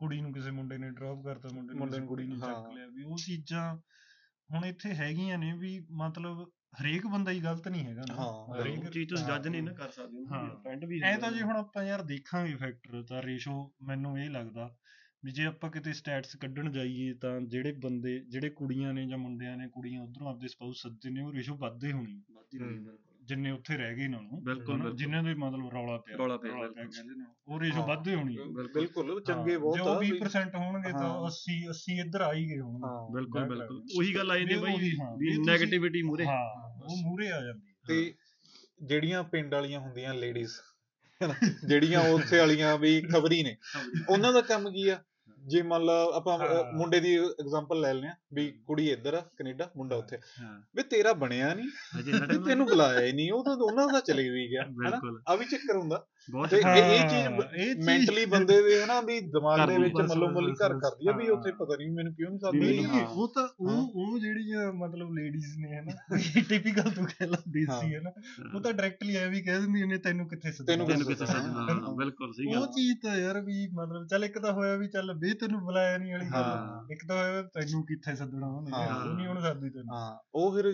ਕੁੜੀ ਨੂੰ ਕਿਸੇ ਮੁੰਡੇ ਨੇ ਡ੍ਰੌਪ ਕਰਤਾ ਮੁੰਡੇ ਨੂੰ ਕੁੜੀ ਨੇ ਚੱਕ। ਲਿਆ ਵੀ ਉਹ ਚੀਜ਼ਾਂ ਹੁਣ ਇੱਥੇ ਹੈਗੀਆਂ ਨੇ ਵੀ ਮਤਲਬ ਹਰੇਕ ਬੰਦਾ ਹੀ ਗਲਤ ਨਹੀਂ ਹੈਗਾ ਨਾ ਹਾਂ, ਹਰੇਕ ਚੀਜ਼ ਤੁਸੀਂ। ਜੱਜ ਨਹੀਂ ਨਾ ਕਰ ਸਕਦੇ ਹਾਂ। ਫਰੈਂਡ ਵੀ ਐ ਤਾਂ ਜੇ। ਹੁਣ ਆਪਾਂ ਯਾਰ ਦੇਖਾਂਗੇ ਫੈਕਟਰ ਤਾਂ ਰੇਸ਼ੋ ਮੈਨੂੰ ਇਹ ਲੱਗਦਾ ਵੀ ਜੇ ਆਪਾਂ ਕਿਤੇ ਸਟੈਟਸ ਕੱਢਣ ਜਾਈਏ ਤਾਂ ਜਿਹੜੇ ਬੰਦੇ ਜਿਹੜੇ ਕੁੜੀਆਂ ਨੇ ਜਾਂ ਮੁੰਡਿਆਂ ਨੇ ਕੁੜੀਆਂ ਉਧਰੋਂ ਆਪਦੇ ਸਪਾਊਸ ਸੱਦੇ ਨੇ ਉਹ ਰੇਸ਼ੋ ਵੱਧਦੇ ਹੋਣੀ ਵੱਧ ਹੀ ਰਹੀ ਬਿਲਕੁਲ। ਜਿੰਨੇ ਉੱਥੇ ਰਹਿ ਗਏ ਨਾਲੋਂ ਬਿਲਕੁਲ, ਹਨਾ, ਬਿਲਕੁਲ। ਜਿਨ੍ਹਾਂ ਦੇ ਮਤਲਬ ਰੌਲਾ ਪਿਆ ਰੌਲਾ ਪਿਆ। ਕਹਿੰਦੇ ਨੇ ਉਹ ਰੇਸ਼ੋ ਹਾਂ। ਵੱਧਦੇ ਹੋਣੀ ਬਿਲਕੁਲ ਚੰਗੇ ਬਹੁਤ ਜੇ ਆ ਉਹ ਵੀ- 20% ਹੋਣਗੇ ਤਾਂ ਹਾਂ। 80 80 ਇੱਧਰ ਆ ਹੀ ਗਏ ਹੋਣਗੇ ਹਾਂ ਬਿਲਕੁਲ ਬਿਲਕੁਲ। ਉਹੀ ਗੱਲ ਆ ਜਾਂਦੀ ਬਈ ਵੀ ਤੁਸੀਂ- ਨੈਗੇਟਿਵਿਟੀ ਮੂਰੇ ਹਾਂ ਉਹ ਮੂਰੇ ਆ ਜਾਂਦੀ ਹੈ। ਤੇ ਜਿਹੜੀਆਂ ਪਿੰਡ ਵਾਲੀਆਂ ਹੁੰਦੀਆਂ ਲੇਡੀਜ਼ ਜਿਹੜੀਆਂ ਉੱਥੇ ਵਾਲੀਆਂ ਵੀ ਖਬਰੀ ਨੇ ਉਹਨਾਂ ਦਾ ਕੰਮ ਕੀ ਆ ਜੇ ਮੰਨ ਲਾ ਆਪਾਂ ਹਾਂ। ਮੁੰਡੇ ਦੀ ਐਗਜ਼ਾਮਪਲ ਲੈ ਲੈਂਦੇ ਆ ਵੀ ਕੁੜੀ ਇੱਧਰ ਆ ਕੈਨੇਡਾ ਮੁੰਡਾ ਉੱਥੇ। ਹਾਂ। ਵੀ ਤੇਰਾ ਬਣਿਆ ਨਹੀਂ ਅਜੇ ਨਟੇ ਤੈਨੂੰ ਬੁਲਾਇਆ ਹੀ ਨਹੀਂ ਉਹ ਤਾਂ ਉਹਨਾਂ ਦਾ ਚਲੇ ਵੀ ਗਿਆ ਹਨਾ? ਬਿਲਕੁਲ। ਆ ਵੀ ਚੱਕਰ ਹੁੰਦਾ। ਬਹੁਤ ਇਹ- ਇਹ ਚੀਜ਼ ਇਹ ਚੀਜ਼- ਮੈਂਟਲੀ ਬੰਦੇ ਦੇ ਹਨਾ ਵੀ ਦਿਮਾਗ ਦੇ ਵਿੱਚ ਮੱਲੋ ਮੱਲੀ ਘਰ ਕਰਦੀ ਆ ਵੀ ਉੱਥੇ। ਪਤਾ ਨਹੀਂ ਮੈਨੂੰ ਕਿਉਂ ਨਹੀਂ ਹਾਂ। ਉਹ ਤਾਂ। ਉਹ ਉਹ ਜਿਹੜੀਆਂ ਮਤਲਬ ਲੇਡੀਜ਼ ਨੇ ਹਨਾ ਟਿਪੀਕਲ ਤੂੰ ਕਹਿ ਲਾ ਦੇਸੀ ਹੈ ਨਾ ਉਹ ਤਾਂ ਡਾਇਰੈਕਟਲੀ ਐ ਵੀ ਕਹਿ ਦਿੰਦੀਆਂ ਨੇ ਤੈਨੂੰ ਕਿੱਥੇ ਸੱਦਣਾ ਤੈਨੂੰ ਕਿੱਥੇ ਹਾਂ, ਬਿਲਕੁਲ ਸਹੀ ਗੱਲ ਉਹ ਚੀਜ਼ ਤਾਂ ਯਾਰ ਵੀ ਮਤਲਬ ਚੱਲ ਇੱਕ ਤਾਂ ਹੋਇਆ ਵੀ ਚੱਲ ਵੀ ਤੈਨੂੰ ਬੁਲਾਇਆ ਨਹੀਂ ਵਾਲੀ ਗੱਲ। ਇੱਕ ਤਾਂ ਹੋਇਆ ਤੈਨੂੰ ਕਿੱਥੇ ਸੱਦਣਾ ਉਹਨੇ ਹਾਂ। ਉਹ ਨਹੀਂ ਉਹਨੂੰ ਸੱਦਦੀ ਤੈਨੂੰ ਹਾਂ ਉਹ ਫਿਰ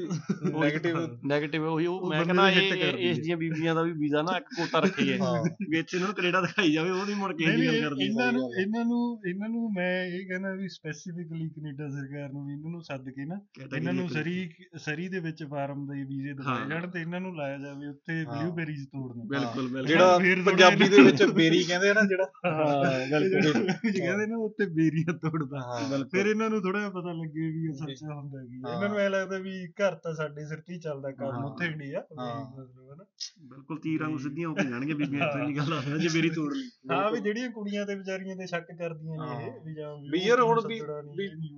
ਨੈਗੇਟਿਵ ਨੈਗੇਟਿਵ ਉਹੀ ਉਹ ਉਹ ਮੈਂ ਕਹਿੰਦਾ ਇਹ ਇਸ। ਦੀਆਂ ਬੀਬੀਆਂ ਦਾ ਵੀ ਵੀਜ਼ਾ ਨਾ ਇੱਕ ਕੋਟਾ ਰੱਖੀਏ ਹਾਂ। ਵੀ ਇੱਥੇ ਇਹਨਾਂ ਨੂੰ ਕੈਨੇਡਾ ਦਿਖਾਈ ਜਾਵੇ ਮੁੜ ਕੇ ਨਹੀਂ, ਇਹ ਨਹੀਂ, ਗੱਲ ਕਰਦੀ ਇਹਨਾਂ ਨੂੰ ਹੈ। ਇਹਨਾਂ ਨੂੰ ਇਹਨਾਂ ਨੂੰ ਮੈਂ ਇਹ ਕਹਿੰਦਾ ਵੀ ਸਪੈਸੀਫਿਕਲੀ ਕੈਨੇਡਾ ਸਰਕਾਰ ਨੂੰ ਵੀ ਇਹਨਾਂ ਨੂੰ ਸੱਦ ਕੇ ਨਾ ਇਹਨਾਂ ਨੂੰ ਸਰੀ ਸਰੀ ਦੇ ਵਿੱਚ ਫਾਰਮ ਦੇ ਵੀਜ਼ੇ ਦਿਵਾਏ ਹਾਂ। ਜਾਣ ਤੇ ਇਹਨਾਂ ਨੂੰ ਲਾਇਆ ਜਾਵੇ ਉੱਥੇ ਹਾਂ। ਬਲੂਬੇਰੀਜ਼ ਤੋੜਨ। ਬਿਲਕੁਲ ਬਿਲਕੁਲ। ਜਿਹੜਾ ਪੰਜਾਬੀ ਦੇ ਵਿੱਚ ਬੇਰੀ ਕਹਿੰਦੇ ਆ ਨਾ ਜਿਹੜਾ ਹਾਂ ਬਿਲਕੁਲ। ਕਹਿੰਦੇ ਨੇ ਉੱਤੇ ਬੇਰੀਆਂ ਤੋੜਦਾ। ਹਾਂ ਫਿਰ ਇਹਨਾਂ ਨੂੰ ਥੋੜਾ ਜਿਹਾ ਪਤਾ ਲੱਗੇ ਵੀ ਇਹ ਸੱਚਾ ਹੁੰਦਾ ਕੀ ਹੈ। ਇਹਨਾਂ ਨੂੰ ਐ ਲੱਗਦਾ ਵੀ ਘਰ ਤਾਂ ਸਾਡੇ ਸਿਰ ਤੇ ਹੀ ਚੱਲਦਾ ਕੰਮ ਹਾਂ। ਉੱਥੇ ਇੰਡੀਆ ਹਾਂ। ਮਤਲਬ ਹਨਾ। ਬਿਲਕੁਲ ਤੀਰਾਂ ਨੂੰ ਸਿੱਧੀਆਂ ਹੋ ਕੇ ਜਾਣਗੇ ਬੀਬੀਆਂ। ਨਹੀਂ ਗੱਲ ਆ ਜੇ ਮੇਰੀ ਤੋੜ ਲਈ ਹਾਂ ਵੀ ਜਿਹੜੀਆਂ ਕੁੜੀਆਂ ਤੇ ਵਿਚਾਰੀਆਂ ਤੇ ਸ਼ੱਕ ਕਰਦੀਆਂ ਨੇ। ਇਹ ਵੀ ਜਾਂ ਵੀ ਯਾਰ ਹੁਣ ਵੀ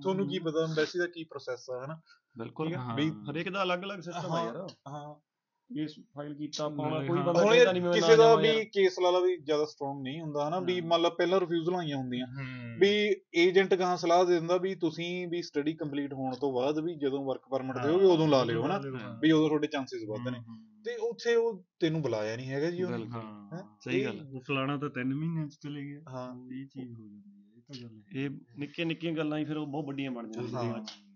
ਤੁਹਾਨੂੰ। ਕੀ ਪਤਾ ਐਮਬੈਸੀ ਦਾ ਕੀ ਪ੍ਰੋਸੈਸ ਆ ਹਨਾ ਬਿਲਕੁਲ ਹਾਂ। ਵੀ ਹਰੇਕ ਦਾ ਅਲੱਗ-ਅਲੱਗ ਸਿਸਟਮ ਆ ਯਾਰ ਹਾਂ ਕੇਸ ਫਾਈਲ ਕੀਤਾ ਪਾਉਣਾ ਕੋਈ। ਬੰਦਾ ਹੁਣ ਕਹਿੰਦਾ ਯਾਰ ਨਹੀਂ ਮੈਂ ਕਿਸੇ ਦਾ ਵੀ ਕੇਸ ਲਾਲਾ ਵੀ ਜ਼ਿਆਦਾ ਸਟਰੋਂਗ ਨਹੀਂ ਹੁੰਦਾ ਹਨਾ ਵੀ। ਮੰਨ ਲਾ ਪਹਿਲਾਂ ਰਿਫਿਊਜ਼ਲ ਆਈਆਂ ਹੁੰਦੀਆਂ। ਵੀ ਏਜੰਟ ਕਹਾਂ ਸਲਾਹ ਦੇ ਦਿੰਦਾ ਵੀ ਤੁਸੀਂ ਵੀ ਸਟੱਡੀ ਕੰਪਲੀਟ ਹੋਣ ਤੋਂ ਬਾਅਦ ਵੀ ਜਦੋਂ ਵਰਕ ਪਰਮਿਟ ਦਿਓਗੇ ਉਦੋਂ ਲਾ ਲਿਓ ਹਨਾ। ਵੀ ਉਦੋਂ ਤੁਹਾਡੇ ਚਾਂਸਸ ਵੱਧ ਨੇ। ਤੇ ਉੱਥੇ ਉਹ ਤੈਨੂੰ ਬੁਲਾਇਆ ਨਹੀਂ ਹੈਗਾ ਜੀ ਉਹਨੇ ਬਿਲਕੁਲ। ਹਾਂ? ਸਹੀ ਇਹ- ਗੱਲ। ਉਹ ਫਲਾਣਾ ਤਾਂ 3 ਮਹੀਨਿਆਂ ਚ ਚਲੇ ਗਿਆ ਹਾਂ। ਇਹ ਚੀਜ਼ ਹੋ ਜਾਂਦੀ ਹੈ ਇਹ ਤਾਂ ਗੱਲ ਹੈ ਇਹ ਨਿੱਕੀਆਂ ਨਿੱਕੀਆਂ ਗੱਲਾਂ ਹੀ ਫਿਰ ਉਹ ਬਹੁਤ ਵੱਡੀਆਂ ਬਣ ਜਾਂਦੀਆਂ ਹਾਂ। ਨੇ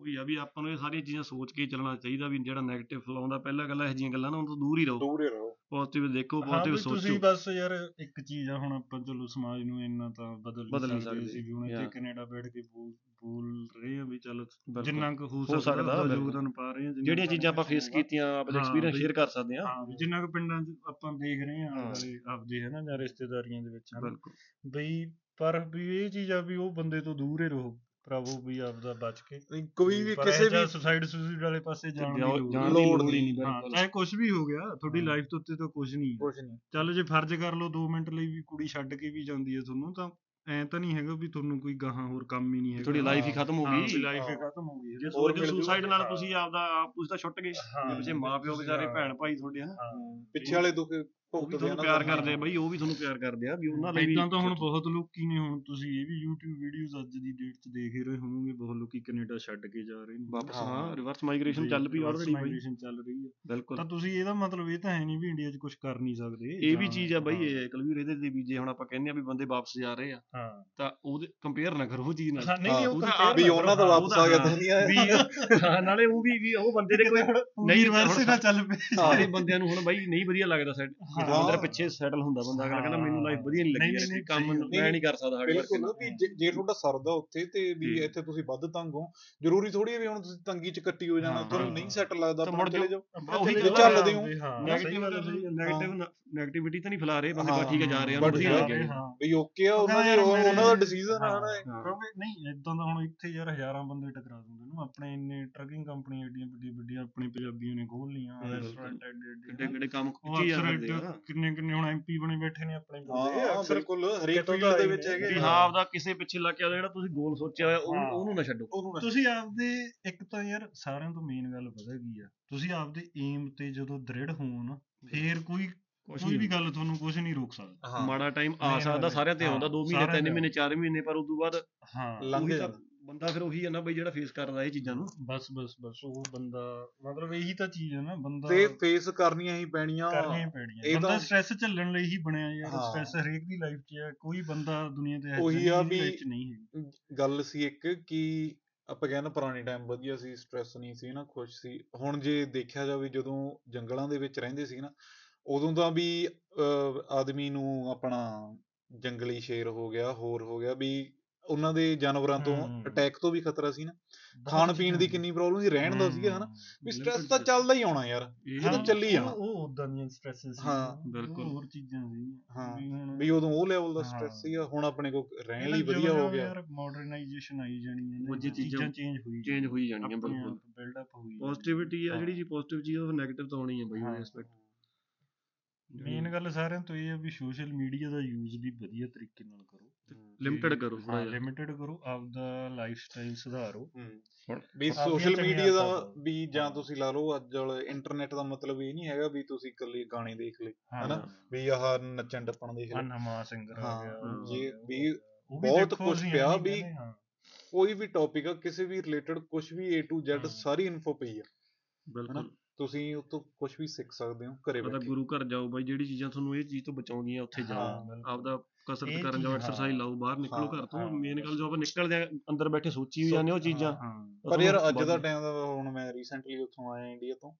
ਉਹੀ ਆ ਵੀ ਆਪਾਂ ਨੂੰ ਇਹ ਸਾਰੀਆਂ ਚੀਜ਼ਾਂ ਸੋਚ ਕੇ ਚੱਲਣਾ ਚਾਹੀਦਾ ਵੀ ਜਿਹੜਾ 네ਗੇਟਿਵ ਫਲਾਉਂਦਾ ਪਹਿਲਾਂ ਗੱਲ ਇਹੋ ਜਿਹੀਆਂ ਗੱਲਾਂ ਨਾ ਉਹਨਾਂ ਤੋਂ ਦੂਰ ਹੀ ਰਹੋ ਦੂਰ ਹੀ ਰਹੋ ਪੋਜ਼ਿਟਿਵ ਦੇਖੋ ਹਾਂ ਪੋਜ਼ਿਟਿਵ ਵੀ ਤੁਸੀਂ ਸੋਚੋ ਬਸ ਯਾਰ ਇੱਕ ਚੀਜ਼ ਆ ਹੁਣ ਆਪਾਂ ਚਲੋ ਸਮਾਜ ਨੂੰ ਇੰਨਾ ਤਾਂ ਬਦਲ ਨਹੀਂ ਸਕਦੇ। ਸੀ ਵੀ ਹੁਣ ਇੱਥੇ. ਕੈਨੇਡਾ ਬੈਠ ਕੇ ਬੋਲ ਬੋਲ ਰਹੇ ਆ ਵੀ ਚੱਲ। ਜਿੰਨਾ ਕੁ ਹੋ ਸਕਦਾ। ਯੋਗਦਾਨ ਪਾ ਰਹੇ ਆ ਜਿਹੜੀਆਂ ਚੀਜ਼ਾਂ ਆਪਾਂ ਫੇਸ। ਕੀਤੀਆਂ ਆਪਣੇ ਹਾਂ, ਐਕਸਪੀਰੀਅੰਸ ਸ਼ੇਅਰ ਕਰ ਸਕਦੇ ਹਾਂ ਹਾਂ ਵੀ ਜਿੰਨਾ ਕੁ ਪਿੰਡਾਂ 'ਚ ਆਪਾਂ ਦੇਖ ਰਹੇ ਆ ਹਾਂ। ਨਾਲੇ ਆਪਦੇ ਹਨਾ ਜਾਂ ਰਿਸ਼ਤੇਦਾਰੀਆਂ ਦੇ ਵਿੱਚ। ਬਿਲਕੁਲ ਬਈ ਪਰ ਵੀ ਇਹ ਚੀਜ਼ ਆ ਵੀ ਉਹ ਬੰਦੇ ਤੋਂ ਦੂਰ ਹੀ ਰਹੋ ਭਰਾਵੋ ਵੀ ਆਪਦਾ ਬਚ ਕੇ ਨਹੀਂ, ਕੋਈ ਵੀ ਕਿਸੇ ਵੀ ਸੁਸਾਈਡ ਸੁਸਾਈਡ ਵਾਲੇ ਪਾਸੇ ਜਾਣ ਦੀ ਲੋੜ ਜਾਣ ਨਹੀਂ। ਚਾਹੇ ਕੁਝ ਵੀ ਹੋ ਗਿਆ ਤੁਹਾਡੀ। ਲਾਈਫ ਤੋਂ ਉੱਤੇ ਤਾਂ ਕੁਝ ਨਹੀਂ। ਕੁਝ ਨਹੀਂ ਚੱਲ ਜੇ ਫਰਜ਼ ਕਰ ਲਓ 2 ਮਿੰਟ ਲਈ ਵੀ ਕੁੜੀ ਛੱਡ ਕੇ ਵੀ ਜਾਂਦੀ ਹੈ ਤੁਹਾਨੂੰ ਤਾਂ ਐ ਤਾਂ ਨਹੀਂ ਹੈਗਾ ਵੀ ਤੁਹਾਨੂੰ ਕੋਈ ਗਾਹਾਂ ਹੋਰ ਕੰਮ ਹੀ ਨਹੀਂ ਹੈਗਾ ਤੁਹਾਡੀ ਲਾਈਫ ਹੀ ਖਤਮ ਹੋ ਗਈ ਲਾਈਫ ਹੀ। ਖਤਮ ਹੋ ਗਈ ਹੈ। ਜੇ ਹੋਰ ਸੋਚੋ ਮਿਲ ਜੂਗਾ। ਸੁਸਾਈਡ ਨਾਲ ਤੁਸੀਂ ਆਪਦਾ ਆਪ ਤੁਸੀਂ ਤਾਂ ਛੁੱਟ ਗਏ ਪਿੱਛੇ ਮਾਪਿਓ ਵਿਚਾਰੇ। ਭੈਣ ਭਾਈ ਤੁਹਾਡੇ ਹਾਂ। ਪਿੱਛੇ ਵਾਲੇ ਦੁੱਖ ਉਹ ਵੀ ਤੁਹਾਨੂੰ ਪਿਆਰ। ਕਰਦੇ ਆ ਬਈ ਉਹ ਵੀ ਤੁਹਾਨੂੰ ਪਿਆਰ ਕਰਦੇ ਆ ਵੀ ਉਹਨਾਂ ਲਈ ਇਦਾਂ ਤਾਂ ਹੁਣ ਬਹੁਤ ਲੋਕੀ ਨੇ ਹੁਣ ਤੁਸੀਂ ਇਹ ਵੀ YouTube ਵੀਡੀਓਜ਼ ਅੱਜ ਦੀ ਡੇਟ 'ਚ ਦੇਖ ਹੀ ਰਹੇ ਹੋਵੋਗੇ ਬਹੁਤ ਲੋਕੀ ਕੈਨੇਡਾ ਛੱਡ ਕੇ ਜਾ ਰਹੇ ਨੇ। ਵਾਪਸ ਹਾਂ। ਰਿਵਰਸ ਮਾਈਗ੍ਰੇਸ਼ਨ ਚੱਲ ਪਈ ਆਲਰੇਡੀ ਮਾਈਗ੍ਰੇਸ਼ਨ ਚੱਲ ਰਹੀ ਹੈ ਬਿਲਕੁਲ। ਤਾਂ ਤੁਸੀਂ ਇਹਦਾ ਮਤਲਬ ਇਹ ਤਾਂ ਹੈ ਨਹੀਂ ਵੀ ਇੰਡੀਆ 'ਚ ਕੁਝ ਕਰ ਨਹੀਂ ਸਕਦੇ। ਇਹ ਵੀ ਚੀਜ਼ ਆ ਬਈ ਹਾਂ, ਇਹ ਕਲਵੀਰ ਇਹਦੇ ਤੇ ਵੀ ਜੇ ਹੁਣ ਆਪਾਂ ਕਹਿੰਦੇ ਆ ਵੀ ਬੰਦੇ ਵਾਪਸ ਜਾ ਰਹੇ ਆ ਹਾਂ। ਤਾਂ ਉਹਦੇ ਕੰਪੇਅਰ ਨਾ ਕਰੋ ਉਹ ਚੀਜ਼ ਨਾਲ। ਹਾਂ, ਨਹੀਂ ਨਹੀਂ ਉਹ compare ਵੀ ਉਹਨਾਂ ਦਾ ਵਾਪਸ ਆ ਗਿਆ ਤਾਂ ਨਹੀਂ ਆਇਆ ਵੀ *laughs* ਹਾਂ, ਨਾਲੇ ਉਹ ਵੀ ਵੀ ਉਹ ਬੰਦੇ ਦੇ *laughs* ਕੋਈ ਨਹੀਂ ਨਹੀਂ ਰਿਵਰਸ ਨਾ ਚੱਲ ਪਏ। ਸਾਰੇ ਬੰਦਿਆਂ ਨੂੰ ਹੁਣ ਬਾਈ ਨਹੀਂ ਵਧੀਆ ਲੱਗਦਾ ਸੈਟ ਜਦੋਂ ਹਾਂ। ਬੰਦੇ ਦਾ ਪਿੱਛੇ ਸੈਟਲ ਹੁੰਦਾ ਬੰਦਾ ਅਗਲਾ ਕਹਿੰਦਾ ਮੈਨੂੰ ਲਾਈਫ ਵਧੀਆ ਨਹੀਂ ਲੱਗੀ ਨਹੀਂ, ਕੰਮ ਮੈਂ। ਨਹੀਂ ਕਰ ਸਕਦਾ ਹਾਰਡ ਵਰਕ ਵੀ ਜੇ- ਤੁਹਾਡਾ ਸਰਦਾ ਉੱਥੇ ਤੇ ਵੀ। ਇੱਥੇ ਤੁਸੀਂ ਵੱਧ ਤੰਗ ਹੋ ਜ਼ਰੂਰੀ ਥੋੜੀ ਹੈ ਵੀ ਹੁਣ ਤੁਸੀਂ ਤੰਗੀ ਚ ਕੱਟੀ ਹੋ ਜਾਣਾ ਤੁਹਾਨੂੰ। ਨਹੀਂ ਸੈਟਲ ਲੱਗਦਾ ਮੁੜ ਚਲੇ ਜਾਓ ਉਹੀ ਚੱਲਦੇ ਹੋ ਨੈਗੇਟਿਵ। ਨੈਗੇਟਿਵ ਨੈਗੇਟਿਵਿਟੀ ਤਾਂ ਨਹੀਂ ਫੈਲਾ ਰਹੇ ਬੰਦੇ ਬਾ ਠੀਕ ਹੈ ਜਾ ਰਹੇ ਆ ਵਧੀਆ ਜਾ ਲੱਗਿਆ ਰਹੇ ਵੀ ਓਕੇ ਆ ਉਹਨਾਂ ਦੀ ਉਹਨਾਂ ਦਾ ਡਿਸੀਜਨ ਆ। ਹਾਂ। ਕਿਉਂਕਿ ਨਹੀਂ ਇਦਾਂ ਦਾ ਹੁਣ ਇੱਥੇ ਯਾਰ ਹਜ਼ਾਰਾਂ ਬੰਦੇ ਟਕਰਾ ਦਿੰਦੇ ਨੇ ਆਪਣੇ ਇੰਨੇ ਟਰਕਿੰਗ ਕੰਪਨੀਆਂ ਏਡੀਆਂ ਵੱਡੀਆਂ ਵੱਡੀਆਂ ਆਪਣੇ ਪੰਜਾਬੀਆਂ ਨੇ ਖੋਲ ਲੀਆਂ। ਰੈਸਟੋਰੈਂਟ ਐਡੇ ਕਿੱਡੇ ਐਡੇ ਕਿੱਡੇ ਕੰਮ ਉਹ ਕੀ ਅਕਸਰ ਜਾਂਦੇ ਆ ਕਿੰਨੇ ਕਿੰਨੇ ਹੁਣ ਐਮਪੀ ਬਣੇ ਬੈਠੇ ਨੇ ਆਪਣੇ ਬੰਦੇ ਹਾਂ ਅਕਸਰ ਬਿਲਕੁਲ ਹਰੇਕ ਫੀਲਡ ਤਾਂ ਦੇ ਵਿੱਚ ਨੇ। ਹੈਗੇ ਵੀ। ਹਾਂ ਆਪਦਾ ਕਿਸੇ ਪਿੱਛੇ ਲੱਗ ਕੇ ਜਿਹੜਾ ਤੁਸੀਂ ਗੋਲ ਸੋਚਿਆ ਹੋਇਆ ਉਹਨੂੰ ਹਾਂ। ਉਹਨੂੰ ਨਾ ਛੱਡੋ ਨਾ- ਤੁਸੀਂ ਆਪਦੇ ਇੱਕ ਤਾਂ ਯਾਰ ਸਾਰਿਆਂ ਤੋਂ ਮੇਨ ਗੱਲ ਪਤਾ ਕੀ ਆ ਤੁਸੀਂ ਆਪਦੇ ਏਮ ਤੇ ਜਦੋਂ ਦ੍ਰਿੜ ਹੋਣ ਫੇਰ ਕੋਈ ਕੋਈ ਵੀ ਗੱਲ ਤੁਹਾਨੂੰ ਕੁਝ ਨਹੀਂ ਰੋਕ ਸਕਦਾ ਹਾਂ ਮਾੜਾ ਟਾਈਮ ਆ ਸਕਦਾ ਸਾਰਿਆਂ ਤੇ ਹਾਂ, ਆਉਂਦਾ 2 ਮਹੀਨੇ ਸਾਰਿਆਂ 3 ਤੇ ਮਹੀਨੇ 4 ਮਹੀਨੇ ਪਰ ਉਦੋਂ ਬਾਅਦ ਹਾਂ ਲੰਘ ਤਾਂ ਜਾਂਦਾ। ਬੰਦਾ ਫਿਰ ਉਹੀ ਹੈ ਨਾ ਬਈ ਜਿਹੜਾ ਫੇਸ ਕਰਦਾ ਇਹ ਚੀਜ਼ਾਂ ਨੂੰ। ਬਸ ਬਸ ਬਸ ਉਹ ਬੰਦਾ ਮਤਲਬ ਇਹੀ ਤਾਂ ਚੀਜ਼ ਹੈ ਨਾ ਬੰਦਾ ਤੇ ਫੇਸ ਕਰਨੀਆਂ ਹੀ ਪੈਣੀਆਂ। ਕਰਨੀਆਂ ਹੀ ਪੈਣੀਆਂ। ਇਹ ਬੰਦਾ ਤਾਂ- ਸਟ੍ਰੈਸ ਝੱਲਣ ਲਈ ਹੀ ਬਣਿਆ ਯਾਰ। ਸਟ੍ਰੈਸ ਹਰੇਕ ਦੀ ਲਾਈਫ 'ਚ ਹੈ ਕੋਈ ਬੰਦਾ ਦੁਨੀਆ ਤੇ ਹੈ ਉਹੀ ਆ ਵੀ- ਨਹੀਂ ਹੈ ਗੱਲ ਸੀ ਇੱਕ ਕਿ ਆਪਾਂ ਕਹਿੰਦੇ ਪੁਰਾਣੇ ਟਾਈਮ ਵਧੀਆ ਸੀ ਸਟ੍ਰੈਸ ਨਹੀਂ ਸੀ ਨਾ ਖੁਸ਼ ਸੀ। ਹੁਣ ਜੇ ਦੇਖਿਆ ਜਾਵੇ ਜਦੋਂ ਜੰਗਲਾਂ ਦੇ ਵਿੱਚ ਰਹਿੰਦੇ ਸੀ ਨਾ ਉਦੋਂ ਤਾਂ ਵੀ ਆਦਮੀ ਨੂੰ ਆਪਣਾ ਜੰਗਲੀ ਸ਼ੇਰ ਹੋ ਗਿਆ ਹੋਰ ਹੋ ਗਿਆ ਵੀ ਉਹਨਾਂ ਦੇ ਜਾਨਵਰਾਂ ਤੋਂ। ਅਟੈਕ ਤੋਂ ਵੀ ਖਤਰਾ ਸੀ ਨਾ। ਖਾਣ ਪੀਣ ਦੀ ਕਿੰਨੀ ਪ੍ਰੋਬਲਮ ਸੀ ਰਹਿਣ ਦਾ ਸੀਗਾ ਹਨਾ। ਵੀ ਸਟ੍ਰੈਸ ਤਾਂ ਚੱਲਦਾ ਹੀ ਆਉਣਾ ਯਾਰ ਇਹ ਤਾਂ ਚੱਲੀ ਜਾਣਾ। ਉਹ ਉਦਾਂ ਦੀਆਂ ਸਟ੍ਰੈਸਸ ਸੀ। ਹਾਂ, ਬਿਲਕੁਲ। ਹੋਰ ਚੀਜ਼ਾਂ ਸੀ। ਹਾਂ, ਵੀ ਹੁਣ ਵੀ ਉਦੋਂ ਉਹ ਲੈਵਲ ਦਾ। ਸਟ੍ਰੈਸ ਸੀਗਾ ਹੁਣ ਆਪਣੇ ਕੋਲ ਰਹਿਣ ਲਈ ਵਧੀਆ ਹੋ ਗਿਆ। ਯਾਰ ਮਾਡਰਨਾਈਜੇਸ਼ਨ ਆਈ ਜਾਣੀ ਹੈ ਉਹ ਚੀਜ਼ਾਂ ਚੇਂਜ ਹੋਈ ਚੇਂਜ ਹੋਈ ਜਾਣੀਆਂ ਬਿਲਕੁਲ। ਬਿਲਡ ਅਪ ਹੋਈ ਪੋਜ਼ਿਟਿਵਿਟੀ ਆ। ਜਿਹੜੀ ਜੀ ਪੋਜ਼ਿਟਿਵ ਚੀਜ਼ ਉਹ ਨੈਗੇਟਿਵ ਤਾਂ ਆਉਣੀ ਹੈ ਬਈ ਉਹ ਐਸਪੈਕਟ ਮੇਨ ਗੱਲ ਸਾਰਿਆਂ ਤੋਂ ਇਹ ਹੈ ਵੀ ਸੋਸ਼ਲ ਮੀਡੀਆ ਦਾ ਯੂਜ਼ ਵੀ ਵਧੀਆ ਤਰੀਕੇ ਨਾਲ ਕਰੋ। ਲਿਮਟਿਡ ਕਰੋ ਥੋੜਾ ਹਾਂ ਜਿਹਾ ਲਿਮਿਟਿਡ ਕਰੋ ਆਪਦਾ ਲਾਈਫ ਸਟਾਈਲ ਸੁਧਾਰੋ। ਵੀ ਸੋਸ਼ਲ ਮੀਡੀਆ ਦਾ। ਵੀ ਜਾਂ। ਤੁਸੀਂ ਲਾ ਲਓ ਅੱਜ ਵਾਲੇ ਇੰਟਰਨੈਟ ਦਾ ਮਤਲਬ ਇਹ ਨਹੀਂ ਹੈਗਾ ਵੀ ਤੁਸੀਂ ਇਕੱਲੇ ਗਾਣੇ ਦੇਖ ਲਏ ਹਨਾ? ਵੀ ਆਹ ਨੱਚਣ ਟੱਪਣ ਦੇਖ ਲਏ ਅਨਮਾ ਸਿੰਗਰ ਆ ਹਾਂ, ਗਿਆ ਜੇ ਵੀ ਬਹੁਤ ਅਸੀਂ ਪਿਆ ਵੀ। ਕੋਈ ਵੀ ਟੌਪਿਕ ਆ ਕਿਸੇ ਵੀ ਰਿਲੇਟਡ ਕੁਝ ਵੀ A to Z। ਸਾਰੀ ਇਨਫੋ ਪਈ ਆ ਬਿਲਕੁਲ ਤੁਸੀਂ ਉਹ ਤੋਂ ਕੁਝ ਵੀ ਸਿੱਖ ਸਕਦੇ ਹੋ ਘਰੇ ਬੈਠੇ। ਗੁਰੂ ਘਰ ਜਾਓ ਬਾਈ ਜਿਹੜੀ ਚੀਜ਼ਾਂ ਤੁਹਾਨੂੰ ਇਹ ਚੀਜ਼ ਤੋਂ ਬਚਾਉਂਦੀਆਂ ਉੱਥੇ ਹਾਂ, ਜਾਓ। ਆਪਦਾ ਕਸਰਤ ਕਰਨ ਜਾਓ ਐਕਸਰਸਾਈਜ਼। ਲਾਓ ਬਾਹਰ ਨਿਕਲੋ ਘਰ ਤੋਂ। ਮੇਨ ਗੱਲ। ਜੋ ਆਪਾਂ ਨਿਕਲਦੇ ਆ ਅੰਦਰ ਬੈਠੇ ਸੋਚੀ ਵੀ ਜਾਂਦੇ ਉਹ ਚੀਜ਼ਾਂ। ਪਰ ਯਾਰ ਅੱਜ ਦਾ ਟਾਈਮ ਦਾ ਹੁਣ ਮੈਂ ਰੀਸੈਂਟਲੀ ਉੱਥੋਂ ਆਇਆ ਇੰਡੀਆ ਤੋਂ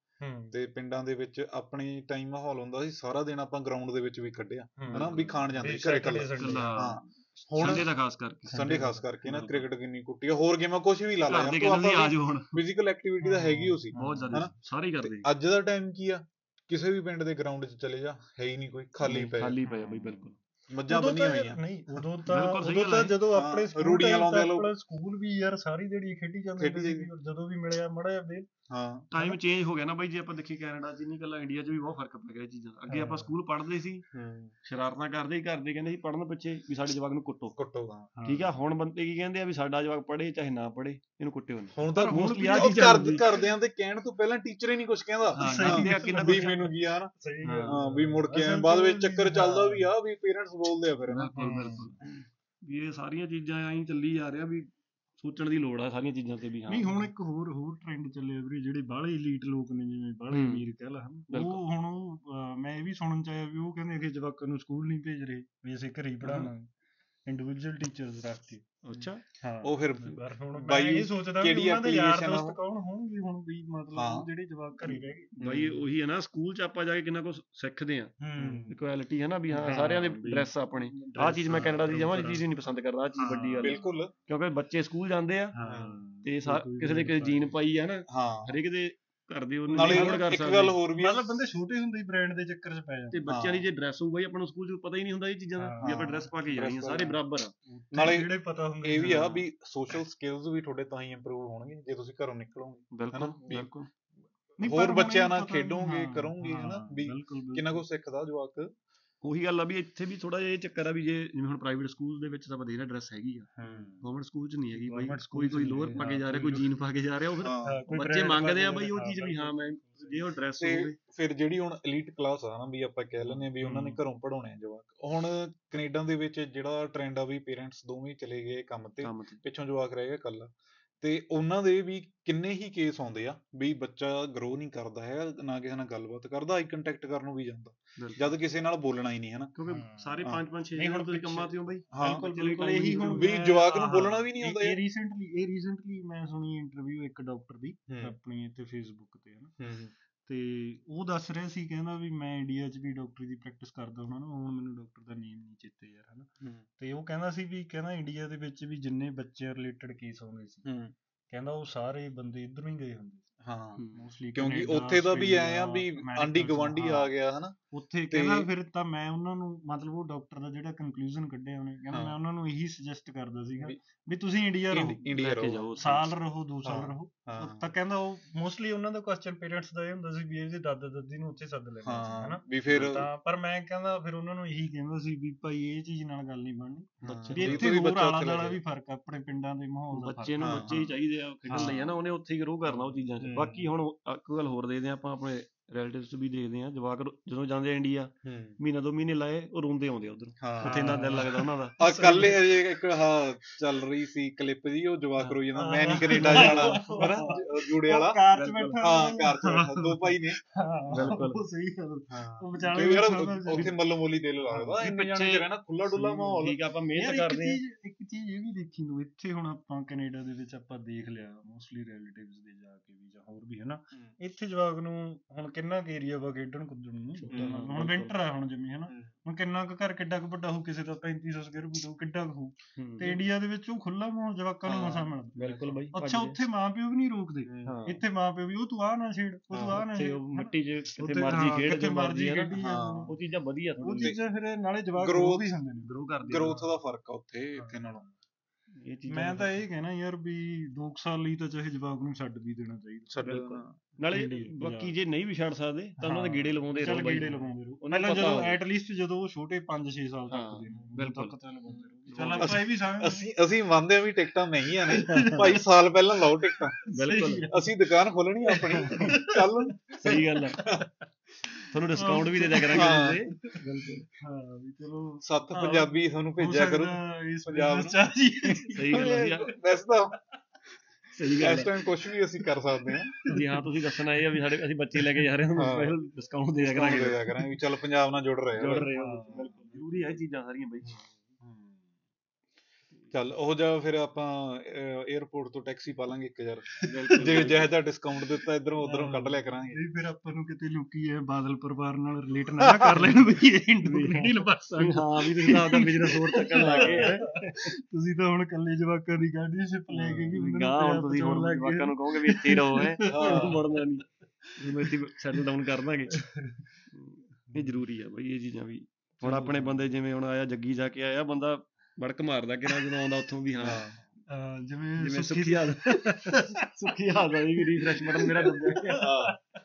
ਤੇ ਪਿੰਡਾਂ ਦੇ ਵਿੱਚ ਆਪਣੇ ਟਾਈਮ ਮਾਹੌਲ ਹੁੰਦਾ ਸੀ ਸਾਰਾ ਦਿਨ ਆਪਾਂ ਗਰਾਊਂਡ ਦੇ ਵਿੱਚ ਵੀ ਕੱਢਿਆ। ਹੂੰ। ਹਨਾ? ਵੀ ਖਾਣ ਜਾਂਦੇ ਘਰੇ ਕੱਲਾ ਹਾਂ। ਹੁਣ ਸੰਡੇ ਦਾ ਖਾਸ ਕਰਕੇ ਸੰਡੇ ਖਾਸ ਕਰਕੇ ਨਾ। ਕ੍ਰਿਕਟ ਕਿੰਨੀ ਕੁੱਟੀ ਆ ਹੋਰ ਗੇਮਾਂ ਕੁਝ ਵੀ ਲਾ ਲਾ ਯਾਰ ਆ ਆਪਾਂ ਜਾਓ ਹੁਣ ਫਿਜ਼ੀਕਲ ਐਕਟੀਵਿਟੀ ਤਾਂ ਹੈਗੀ ਹੋ ਸੀ ਬਹੁਤ ਜ਼ਿਆਦਾ? ਸਾਰੇ ਕਰਦੇ ਅੱਜ ਦਾ ਟਾਈਮ ਕੀ ਆ ਕਿਸੇ ਵੀ ਪਿੰਡ ਦੇ ਗਰਾਊਂਡ 'ਚ ਚਲੇ ਜਾ ਹੈ ਹੀ ਨਹੀਂ ਕੋਈ ਖਾਲੀ ਪਿਆ ਖਾਲੀ ਪਿਆ ਬਈ ਬਿਲਕੁਲ ਮੱਝਾਂ ਬੰਨੀਆਂ ਤਾਂ ਹੋਈਆਂ ਨਹੀਂ ਉਦੋਂ ਤਾਂ ਉਦੋਂ ਤਾਂ। ਜਦੋਂ ਆਪਣੇ ਸਕੂਲ ਰੂੜੀਆਂ time ਲਾਉਂਦੇ ਤਾਂ ਲੋਕ। ਸਕੂਲ ਵੀ ਯਾਰ ਸਾਰੀ ਦਿਹਾੜੀ ਖੇਡੀ ਜਾਂਦੇ। ਸੀ ਜਦੋਂ ਵੀ ਮਿਲਿਆ ਮੜਾ ਜਿਹਾ ਵੇਲ ਹਾਂ ਟਾਈਮ ਚੇਂਜ ਹੋ ਗਿਆ ਨਾ ਬਾਈ ਜੇ ਆਪਾਂ ਦੇਖੀਏ ਕੈਨੇਡਾ ਚ ਨਹੀਂ ਕੱਲਾ ਇੰਡੀਆ ਚ ਵੀ ਬਹੁਤ ਫ਼ਰਕ ਪੈ ਗਿਆ ਇਹ ਚੀਜ਼ਾਂ ਦਾ। ਅੱਗੇ ਆਪਾਂ। ਸਕੂਲ ਪੜ੍ਹਦੇ ਸੀ ਸ਼ਰਾਰਤਾਂ ਕਰਦੇ ਹੀ ਕਰਦੇ ਕਹਿੰਦੇ ਸੀ ਪੜ੍ਹਨ ਪਿੱਛੇ ਵੀ ਸਾਡੇ ਜਵਾਕ ਨੂੰ ਕੁੱਟੋ। ਕੁੱਟੋ ਹਾਂ। ਠੀਕ ਆ? ਹੁਣ ਬੰਦੇ ਕੀ ਕਹਿੰਦੇ ਆ ਵੀ ਸਾਡਾ ਜਵਾਕ ਪੜ੍ਹੇ ਚਾਹੇ ਨਾ ਪੜ੍ਹੇ ਇਹਨੂੰ ਕੁੱਟਿਓ ਨਹੀਂ ਹੁਣ ਤਾਂ ਆਹ ਉਹ ਚੀਜ਼ਾਂ। ਘਰਦਿਆਂ ਦੇ ਕਹਿਣ ਤੋਂ ਪਹਿਲਾਂ ਟੀਚਰ ਹੀ ਨਹੀਂ ਕੁਝ ਕਹਿੰਦਾ। ਹਾਂ, ਆ ਕਿੰਨਾ ਵੀ ਮੈਨੂੰ ਕੀ ਆ ਨਾ ਸਹੀ ਹਾਂ, ਗੱਲ ਹਾਂ। ਵੀ ਮੁੜ ਕੇ ਆਏ, ਬਾਅਦ ਵਿੱਚ ਚੱਕਰ ਚੱਲਦਾ। ਵੀ ਆ ਵੀ ਪੇਰੈਂਟਸ ਬੋਲਦੇ ਆ ਫਿਰ ਬਿਲਕੁਲ ਬਿਲਕੁਲ। ਵੀ ਇਹ ਸਾਰੀਆਂ ਚੀਜ਼ਾਂ ਐਂ ਚੱਲੀ ਜਾ ਰਿਹਾ ਵੀ ਸੋਚਣ ਦੀ ਲੋੜ ਆ ਸਾਰੀਆਂ ਚੀਜ਼ਾਂ ਤੇ ਵੀ ਹਾਂ ਨਹੀਂ ਹੁਣ ਇੱਕ ਹੋਰ ਹੋਰ ਟ੍ਰੈਂਡ ਚੱਲਿਆ ਵੀਰੇ ਜਿਹੜੇ ਬਾਹਲੇ elite ਲੋਕ ਨੇ ਜਿਵੇਂ ਬਾਹਲੇ। ਅਮੀਰ ਕਹਿ ਲਾ। ਉਹ ਹੁਣ ਉਹ, ਮੈਂ ਇਹ ਵੀ ਸੁਣਨ ਚ ਆਇਆ ਵੀ ਉਹ ਕਹਿੰਦੇ ਕਿ ਜਵਾਕਾਂ ਨੂੰ ਸਕੂਲ ਨਹੀਂ ਭੇਜ ਰਹੇ ਵੀ ਅਸੀਂ ਘਰੇ ਹੀ ਪੜਾਉਣਾ ਇੰਡੀਵਿਜੂਅਲ ਟੀਚਰਸ ਰੱਖ ਕੇ ਅੱਛਾ। ਹਾਂ। ਉਹ ਫਿਰ ਪਰ ਹੁਣ ਮੈਂ ਬਾਈ ਇਹ ਸੋਚਦਾ ਕਿਹੜੀ ਉਹਨਾਂ ਦੇ ਯਾਰ ਆ ਦੋਸਤ? ਕੌਣ ਹੋਣਗੇ ਹੁਣ ਵੀ ਮਤਲਬ ਜਿਹੜੇ ਜਵਾਕ ਘਰੇ ਰਹਿ ਗਏ। ਬਾਈ ਉਹੀ ਹੈ ਨਾ ਸਕੂਲ ਚ ਆਪਾਂ ਜਾ ਕੇ ਕਿੰਨਾ ਕੁਝ ਸਿੱਖਦੇ ਆ ਹੂੰ। ਇਕੁਐਲਿਟੀ ਹੈ ਨਾ ਵੀ ਹਾਂ ਸਾਰਿਆਂ ਦੇ ਡਰੈਸ ਆਪਣੇ। ਆਹ dress ਚੀਜ਼ ਮੈਂ ਕੈਨੇਡਾ ਦੀ ਜਮਾਂ ਚੀਜ਼ ਹੀ ਨਹੀਂ ਪਸੰਦ ਕਰਦਾ ਆਹ ਚੀਜ਼ ਵੱਡੀ ਗੱਲ ਆ। ਬਿਲਕੁਲ। ਕਿਉਂਕਿ ਬੱਚੇ ਸਕੂਲ ਜਾਂਦੇ ਆ ਹਾਂ। ਤੇ ਕਿਸੇ ਦੇ ਕਿਸੇ ਜੀਨ ਪਾਈ ਆ ਨਾ ਹਾਂ। ਹਰੇਕ ਦੇ ਘਰ ਦੇ ਉਹਨੂੰ ਨਾਲੇ ਨਹੀਂ afford ਕਰ ਇੱਕ ਸਕਦੇ। ਗੱਲ ਹੋਰ ਵੀ ਮਤਲਬ ਬੰਦੇ ਛੋਟੇ ਹੁੰਦੇ ਹੀ ਬ੍ਰਾਂਡ ਦੇ ਚੱਕਰ 'ਚ ਪੈ ਜਾਂਦੇ ਤੇ ਬੱਚਿਆਂ ਦੀ। ਜੇ ਡਰੈਸ ਹੋਊ ਬਾਈ ਆਪਾਂ ਨੂੰ ਸਕੂਲ ਚ ਪਤਾ ਹੀ ਨਹੀਂ ਹੁੰਦਾ ਇਹ ਚੀਜ਼ਾਂ ਦਾ ਵੀ ਆਪਾਂ। ਡਰੈਸ ਪਾ ਕੇ ਜਾਣੀ ਸਾਰੇ। ਬਰਾਬਰ ਆ ਨਾਲੇ ਜਿਹੜੇ ਪਤਾ ਹੁੰਦੇ ਇਹ ਵੀ ਆ। ਵੀ ਸੋਸ਼ਲ ਸਕਿੱਲਸ ਵੀ ਤੁਹਾਡੇ ਤਾਂ ਹੀ ਇੰਪਰੂਵ ਹੋਣਗੇ ਜੇ ਤੁਸੀਂ ਘਰੋਂ ਨਿਕਲੋਗੇ ਬਿਲਕੁਲ ਹਨਾ? ਬਿਲਕੁਲ ਹੋਰ ਬੱਚਿਆਂ ਨਾਲ ਖੇਡੋਗੇ, ਕਰੋਗੇ, ਹਨਾ? ਵੀ। ਕਿੰਨਾ ਕੁ ਸਿੱਖਦਾ ਜਵਾਕ ਉਹੀ ਗੱਲ ਆ ਵੀ ਇੱਥੇ ਵੀ ਥੋੜਾ ਜਿਹਾ ਇਹ ਚੱਕਰ ਆ ਵੀ ਜੇ ਜਿਵੇਂ ਹੁਣ ਪ੍ਰਾਈਵੇਟ ਸਕੂਲ ਦੇ ਵਿੱਚ ਤਾਂ ਵਧੀਆ ਡਰੈਸ ਹੈਗੀ ਆ। ਗਵਰਨਮੈਂਟ ਸਕੂਲ ਚ ਨਹੀਂ ਹੈਗੀ ਬਾਈ ਕੋਈ ਕੋਈ ਲੋਅਰ ਪਾ ਕੇ ਜਾ ਰਿਹਾ ਕੋਈ ਜੀਨ ਪਾ ਕੇ ਜਾ ਰਿਹਾ ਉਹ ਫਿਰ ਬੱਚੇ ਮੰਗਦੇ ਆ ਬਾਈ ਉਹ ਚੀਜ਼ ਵੀ ਹਾਂ ਮੈਂ ਜੇ ਉਹ ਡਰੈਸ ਹੋਵੇ। ਫਿਰ ਜਿਹੜੀ ਹੁਣ 엘ੀਟ ਕਲਾਸ ਆ ਨਾ ਵੀ ਆਪਾਂ ਕਹਿ ਲੈਂਦੇ ਆ ਵੀ ਉਹਨਾਂ ਨੇ। ਘਰੋਂ ਪੜਾਉਣੇ ਆ ਜਵਾਕ। ਹੁਣ ਕੈਨੇਡਾ ਦੇ ਵਿੱਚ ਜਿਹੜਾ ਟ੍ਰੈਂਡ ਆ ਵੀ ਪੇਰੈਂਟਸ ਦੋਵੇਂ ਚਲੇ ਗਏ ਕੰਮ ਤੇ ਪਿੱਛੋਂ ਜਵਾਕ ਰਹਿ ਗਿਆ ਇਕੱਲਾ। ਤੇ ਉਹਨਾਂ ਦੇ ਵੀ ਕਿੰਨੇ ਹੀ ਕੇਸ ਆਉਂਦੇ ਆ ਵੀ ਬੱਚਾ ਗਰੋ ਨਹੀਂ ਕਰਦਾ ਹੈਗਾ ਨਾ ਕਿਸੇ ਨਾਲ ਗੱਲਬਾਤ ਕਰਦਾ ਆਈ ਕੰਟੈਕਟ ਕਰਨ ਨੂੰ ਵੀ ਜਾਂਦਾ। ਜਦ ਕਿਸੇ ਨਾਲ ਬੋਲਣਾ ਹੀ ਨਹੀਂ ਹੈ ਨਾ ਕਿਉਂਕਿ ਹਾਂ। ਸਾਰੇ ਹਾਂ। 5 5 6 ਨਹੀਂ, ਹੁਣ ਤੁਸੀਂ ਪਿੱਛੇ- ਕੰਮਾਂ ਤੇ ਹੋ ਬਾਈ ਹਾਂ, ਬਿਲਕੁਲ ਬਿਲਕੁਲ ਇਹੀ ਹੁਣ ਵੀ ਜਵਾਕ ਨੂੰ ਹਾਂ, ਬੋਲਣਾ ਵੀ ਨਹੀਂ ਆਉਂਦਾ ਇਹ। ਰੀਸੈਂਟਲੀ ਇਹ ਰੀਸੈਂਟਲੀ ਮੈਂ ਸੁਣੀ ਇੰਟਰਵਿਊ ਇੱਕ ਡਾਕਟਰ ਦੀ ਹੂੰ ਆਪਣੀ ਇੱਥੇ ਫੇਸਬੁੱਕ ਤੇ ਹੂੰ ਤੇ ਉਹ ਦੱਸ ਰਿਹਾ ਸੀ ਕਹਿੰਦਾ ਵੀ ਮੈਂ ਇੰਡੀਆ 'ਚ ਵੀ ਡਾਕਟਰੀ ਦੀ ਪ੍ਰੈਕਟਿਸ ਕਰਦਾ ਹੁੰਦਾ ਨਾ ਹੁਣ ਮੈਨੂੰ ਡਾਕਟਰ ਦਾ ਨੇਮ ਨਹੀਂ ਚੇਤੇ ਯਾਰ ਹਨਾ? ਤੇ ਉਹ ਕਹਿੰਦਾ ਸੀ ਵੀ ਕਹਿੰਦਾ ਇੰਡੀਆ ਦੇ ਵਿੱਚ ਵੀ ਜਿੰਨੇ ਬੱਚਿਆਂ ਰਿਲੇਟਡ ਕੇਸ ਆਉਂਦੇ ਸੀ ਕਹਿੰਦਾ ਉਹ ਸਾਰੇ ਬੰਦੇ ਇਧਰੋਂ ਹੀ ਗਏ ਹੁੰਦੇ ਹਾਂ ਮੋਸਟਲੀ ਕਿਉਂਕਿ ਉੱਥੇ ਦਾ ਵੀ ਐ ਆ ਵੀ ਆਂਡੀ ਗਵਾਂਡੀ ਆ ਗਿਆ ਹਨਾ? ਉੱਥੇ ਕਹਿੰਦਾ ਫਿਰ ਤਾਂ ਮੈਂ ਉਹਨਾਂ ਨੂੰ ਮਤਲਬ ਉਹ ਡਾਕਟਰ ਦਾ ਜਿਹੜਾ ਕਨਕਲੂਜਨ ਕੱਢਿਆ ਉਹਨੇ ਕਹਿੰਦਾ। ਮੈਂ ਉਹਨਾਂ ਨੂੰ ਇਹੀ ਸੁਜੈਸਟ ਕਰਦਾ ਸੀਗਾ ਵੀ- ਤੁਸੀਂ ਇੰਡੀਆ ਰਹੋ। ਇੰਡੀ- ਇੰਡੀਆ ਰਹੋ। ਸਾਲ ਰਹੋ ਦੋ ਸਾਲ ਰਹੋ। ਤਾਂ ਕਹਿੰਦਾ ਉਹ ਮੋਸਟਲੀ ਉਹਨਾਂ ਦਾ ਕੁਐਸਚਨ ਪੇਰੈਂਟਸ ਦਾ ਇਹ ਹੁੰਦਾ ਸੀ ਵੀ ਇਹਦੇ ਦਾਦਾ ਦਾਦੀ ਨੂੰ ਉੱਥੇ ਸੱਦ ਲੈਣਾ ਸੀ ਹਨਾ? ਵੀ ਫਿਰ ਤਾਂ ਪਰ ਮੈਂ ਕਹਿੰਦਾ ਫਿਰ ਉਹਨਾਂ ਨੂੰ ਇਹੀ ਕਹਿੰਦਾ ਸੀ ਵੀ ਭਾਈ ਇਹ ਚੀਜ਼ ਨਾਲ ਗੱਲ ਨਹੀਂ ਬਣਨੀ। ਵੀ ਇੱਥੇ ਹੋਰ ਆਲਾ ਦਾਲਾ। ਵੀ ਫ਼ਰਕ ਆ ਆਪਣੇ ਪਿੰਡਾਂ ਦੇ ਮਾਹੌਲ ਦਾ ਬੱਚੇ ਨੂੰ ਬੱਚੇ ਹੀ ਚਾਹੀਦੇ ਆ ਖੇਡਣ ਲਈ ਹੈ। ਨਾ ਉਹਨੇ ਉੱਥੇ ਹੀ ਗਰੋ ਕਰਨਾ ਉਹ ਚੀਜ਼ਾਂ। ਬਾਕੀ ਹੁਣ ਇੱਕ ਗੱਲ ਹੋਰ ਦੇਖਦੇ ਆ ਆਪਾਂ ਆਪਣੇ ਰਿਲੇਟਿਵਸ ਵੀ ਦੇਖਦੇ ਆ ਜਵਾਕ ਜਦੋਂ ਜਾਂਦੇ ਆ ਇੰਡੀਆ ਹੂੰ। ਮਹੀਨਾ ਦੋ ਮਹੀਨੇ ਲਾਏ ਉਹ ਰੋਂਦੇ ਆਉਂਦੇ ਉਧਰ। ਹਾਂ। ਉੱਥੇ ਇੰਨਾ ਦਿਲ ਲੱਗਦਾ ਉਹਨਾਂ ਦਾ। ਆ ਕੱਲ ਹਜੇ ਇੱਕ ਹਾਂ ਚੱਲ ਰਹੀ ਸੀ ਕਲਿੱਪ ਜੀ ਉਹ ਜਵਾਕ ਰੋਈ ਜਾਂਦਾ ਮੈਂ ਨਹੀਂ ਹਾਂ। ਕੈਨੇਡਾ ਜਾਣਾ ਹਨਾ ਜੂੜੇ ਵਾਲਾ। ਕਾਰ 'ਚ। ਬੈਠਾ ਹਾਂ ਘਰ ਚ ਬੈਠਾ, ਦੋ ਭਾਈ ਨੇ। ਹਾਂ, ਬਿਲਕੁਲ। ਉਹ ਸਹੀ ਗੱਲ। ਹਾਂ। ਉਹ ਵਿਚਾਲੇ ਤੇ ਯਾਰ ਉੱਥੇ ਮੱਲੋ ਮੋਲੀ ਦਿਲ ਲੱਗਦਾ ਇੰਨੇ ਜਾਣੇ ਪਿੱਛੇ- ਰਹਿਣਾ ਖੁੱਲਾ ਡੁੱਲਾ ਮਾਹੌਲ। ਠੀਕ ਆਪਾਂ ਮਿਹਨਤ ਕਰਦੇ ਆ। ਇੱਕ ਚੀਜ਼ ਇਹ ਵੀ ਦੇਖੀ ਨੂੰ ਇੱਥੇ ਹੁਣ ਆਪਾਂ ਕੈਨੇਡਾ ਦੇ ਵਿੱਚ ਆਪਾਂ ਦੇਖ ਲਿਆ ਮੋਸਟਲੀ ਰਿਲੇਟਿਵਸ ਦੇ ਜਾ ਕੇ ਵੀ ਜਾਂ ਹੋਰ ਵੀ ਹਨਾ। ਇੱਥੇ ਜਵਾਕ ਨੂੰ ਹੁਣ ਕਿੰਨਾ ਕੁ ਏਰੀਆ ਵਾ ਖੇਡਣ ਕੁੱਦਣ ਨੂੰ? ਹੁਣ। ਵਿੰਟਰ ਆ ਹੁਣ ਜਿਵੇਂ ਹਨਾ। ਹੁਣ ਕਿੰਨਾ ਕੁ ਘਰ ਕਿੱਡਾ ਕੁ ਵੱਡਾ ਹੋ ਕਿਸੇ ਦਾ 3500 ਸਕੁਅਰ ਫੁੱਟ ਹੋ ਕਿੱਡਾ ਕੁ ਹੋਊ? ਹੂੰ। ਤੇ ਇੰਡੀਆ ਦੇ ਵਿੱਚ ਉਹ ਖੁੱਲਾ ਮਾਹੌਲ ਜਵਾਕਾਂ ਨੂੰ ਮਸਾ ਮਿਲਦਾ। ਬਿਲਕੁਲ ਬਾਈ ਅੱਛਾ ਉੱਥੇ ਮਾਪਿਓ ਵੀ ਨਹੀਂ ਰੋਕਦੇ? ਇੱਥੇ ਮਾਪਿਓ ਵੀ ਉਹ ਤੂੰ ਆ ਨਾ ਛੇੜ ਉਹ ਤੂੰ ਆ ਨਾ ਛੇੜ ਉਹ ਮਿੱਟੀ 'ਚ ਕਿਤੇ ਮਰਜ਼ੀ ਖੇਡ ਜੋ ਮਰਜ਼ੀ ਖੇਡੀ। ਉਹ ਚੀਜ਼ਾਂ ਵਧੀਆ ਉਹ ਚੀਜ਼ਾਂ ਫਿਰ ਨਾਲੇ ਜਵਾਕ Growth- grow ਵੀ ਹੁੰਦੇ ਨੇ। ਗਰੋ ਕਰਦੇ। ਗਰੋਥ ਦਾ ਫ਼ਰਕ ਆ ਉੱਥੇ ਇੱਥੇ ਨਾਲੋਂ। ਇਹ ਚੀਜ਼ਾਂ ਮੈਂ ਤਾਂ ਇਹ ਕਹਿਣਾ ਯਾਰ ਵੀ 2 ਸਾਲ ਲਈ ਤਾਂ ਚਾਹੇ ਜਵਾਕ ਨੂੰ ਛੱਡ ਵੀ ਦੇਣਾ ਚਾਹੀਦਾ। ਬਿਲਕੁਲ। ਨਾਲੇ ਬਾਕੀ। ਜੇ ਨਹੀਂ ਵੀ ਛੱਡ ਸਕਦੇ ਤਾਂ ਉਹਨਾਂ ਦੇ। ਗੇੜੇ ਲਵਾਉਂਦੇ ਚੱਲ ਰਹੋ ਬਾਈ। ਗੇੜੇ ਲਵਾਉਂਦੇ ਰਹੋ। ਉਹਨਾਂ ਨੂੰ ਪਹਿਲਾਂ ਜਦੋਂ। ਐਟ ਲੀਸਟ ਜਦੋਂ ਉਹ ਛੋਟੇ 5-6 ਸਾਲ ਹਾਂ, ਤੱਕ ਦੇ ਬਿਲਕੁਲ। ਤਾਂ ਲਵਾਉਂਦੇ ਰਹੋ। ਚੱਲ ਆਪਾਂ ਇਹ ਵੀ ਸਮਝ ਅਸੀਂ ਅਸੀਂ ਮੰਨਦੇ ਆ ਵੀ ਟਿਕਟਾਂ ਮਹਿੰਗੀਆਂ ਨੇ। *laughs* ਭਾਈ ਸਾਲ ਪਹਿਲਾਂ ਲਾਓ ਟਿਕਟਾਂ। ਬਿਲਕੁਲ। ਅਸੀਂ ਦੁਕਾਨ ਖੋਲਣੀ ਆ ਆਪਣੀ। ਚੱਲ। ਸਹੀ ਗੱਲ ਹੈ। ਤੁਹਾਨੂੰ ਡਿਸਕਾਊਂਟ ਵੀ ਦੇ ਦਿਆ ਕਰਾਂਗੇ ਹਾਂ। ਬਿਲਕੁਲ ਹਾਂ ਵੀ ਚਲੋ ਸੱਤ ਹਾਂ, ਪੰਜਾਬੀ ਤੁਹਾਨੂੰ ਹੋ ਭੇਜਿਆ ਕਰੋ। ਇਸ ਪੰਜਾਬ ਸਹੀ ਗੱਲ ਹੈ ਵੈਸੇ ਤਾਂ ਸਹੀ ਗੱਲ ਇਸ ਹੈ ਟਾਈਮ ਕੁਝ ਵੀ ਅਸੀਂ ਕਰ ਸਕਦੇ ਹਾਂ। ਜੀ ਹਾਂ ਤੁਸੀਂ ਦੱਸਣਾ ਇਹ ਆ ਵੀ ਸਾਡੇ ਅਸੀਂ ਬੱਚੇ ਲੈ ਕੇ ਜਾ ਰਹੇ ਹਾਂ ਹਾਂ। ਸਪੈਸ਼ਲ ਡਿਸਕਾਊਂਟ ਦੇ ਦਿਆ ਕਰਾਂਗੇ। ਕਰਾਂਗੇ ਦਿਆ ਕਰਾਂਗੇ ਵੀ ਚੱਲ ਪੰਜਾਬ ਨਾਲ ਜੁੜ ਰਹੇ ਆ ਜੁੜ। ਰਹੇ ਹੋ। ਬਿਲਕੁਲ ਜ਼ਰੂਰੀ ਹੈ ਚੀਜ਼ਾਂ ਸਾਰੀਆਂ ਬਈ। ਚੱਲ ਉਹ ਜਾ ਫਿਰ ਆਪਾਂ 에어ਪੋਰਟ ਤੋਂ ਟੈਕਸੀ ਪਾ ਲਾਂਗੇ ਇੱਕ ਯਾਰ। ਬਿਲਕੁਲ ਜੇ ਜਿਹੋ ਜਿਹਾ ਡਿਸਕਾਊਂਟ ਦਿੱਤਾ ਇਧਰੋਂ ਉਧਰੋਂ ਕੱਢ ਲਿਆ ਕਰਾਂਗੇ। ਨਹੀਂ ਫਿਰ ਆਪਾਂ ਨੂੰ ਕਿਤੇ ਲੋਕੀ ਇਹ ਬਾਦਲ ਪਰਿਵਾਰ ਨਾਲ ਰਿਲੇਟ ਨਾ ਕਰ ਲੈਣ ਵੀ ਇਹ ਇੰਡੋ ਕੈਨੇਡੀਅਨ ਬੱਸ। ਆ ਹਾਂ ਵੀ ਤੁਸੀਂ ਤਾਂ ਆਪਦਾ ਬਿਜ਼ਨਸ ਹੋਰ ਤੱਕਣ ਲੱਗੇ ਤੁਸੀਂ ਤਾਂ ਹੁਣ ਕੱਲੇ ਜਵਾਕਾਂ ਦੀ ਗਾਰਡੀਅਨਸ਼ਿਪ ਲੈ ਕੇ ਵੀ ਬੰਦੇ ਨੂੰ ਗਾਂ ਹੁਣ ਪੰਜਾਬ ਤੁਸੀਂ ਗਏ। ਜਵਾਕਾਂ ਨੂੰ ਕਹੋਗੇ ਵੀ ਇੱਥੇ ਰਹੋ ਹਾਂ। ਮੁੜਨਾ ਨਹੀਂ। ਜਿਵੇਂ ਇੱਥੇ ਸੈਟਲ ਡਾਊਨ ਕਰ ਦਾਂਗੇ। ਇਹ ਜ਼ਰੂਰੀ ਆ ਬਈ ਇਹ ਚੀਜ਼ਾਂ ਵੀ। ਹੁਣ ਆਪਣੇ ਬੰਦੇ ਜਿਵੇਂ ਹੁਣ ਆਇਆ ਜੱਗੀ ਜਾ ਕੇ ਆਇਆ ਬੰਦਾ ਵੜਕ ਮਾਰਦਾ ਕਿਹੜਾ ਜਦੋਂ ਆਉਂਦਾ ਉੱਥੋਂ ਵੀ ਹਾਂ। ਜਿਵੇਂ ਸੁੱਖੀ ਹਾਲ ਸੁੱਖੀ ਹਾਲ ਦਾ ਵੀ ਰੀਫਰੈਸ਼ ਬਟਨ ਮੇਰਾ ਦੱਬਿਆ ਆਹੋ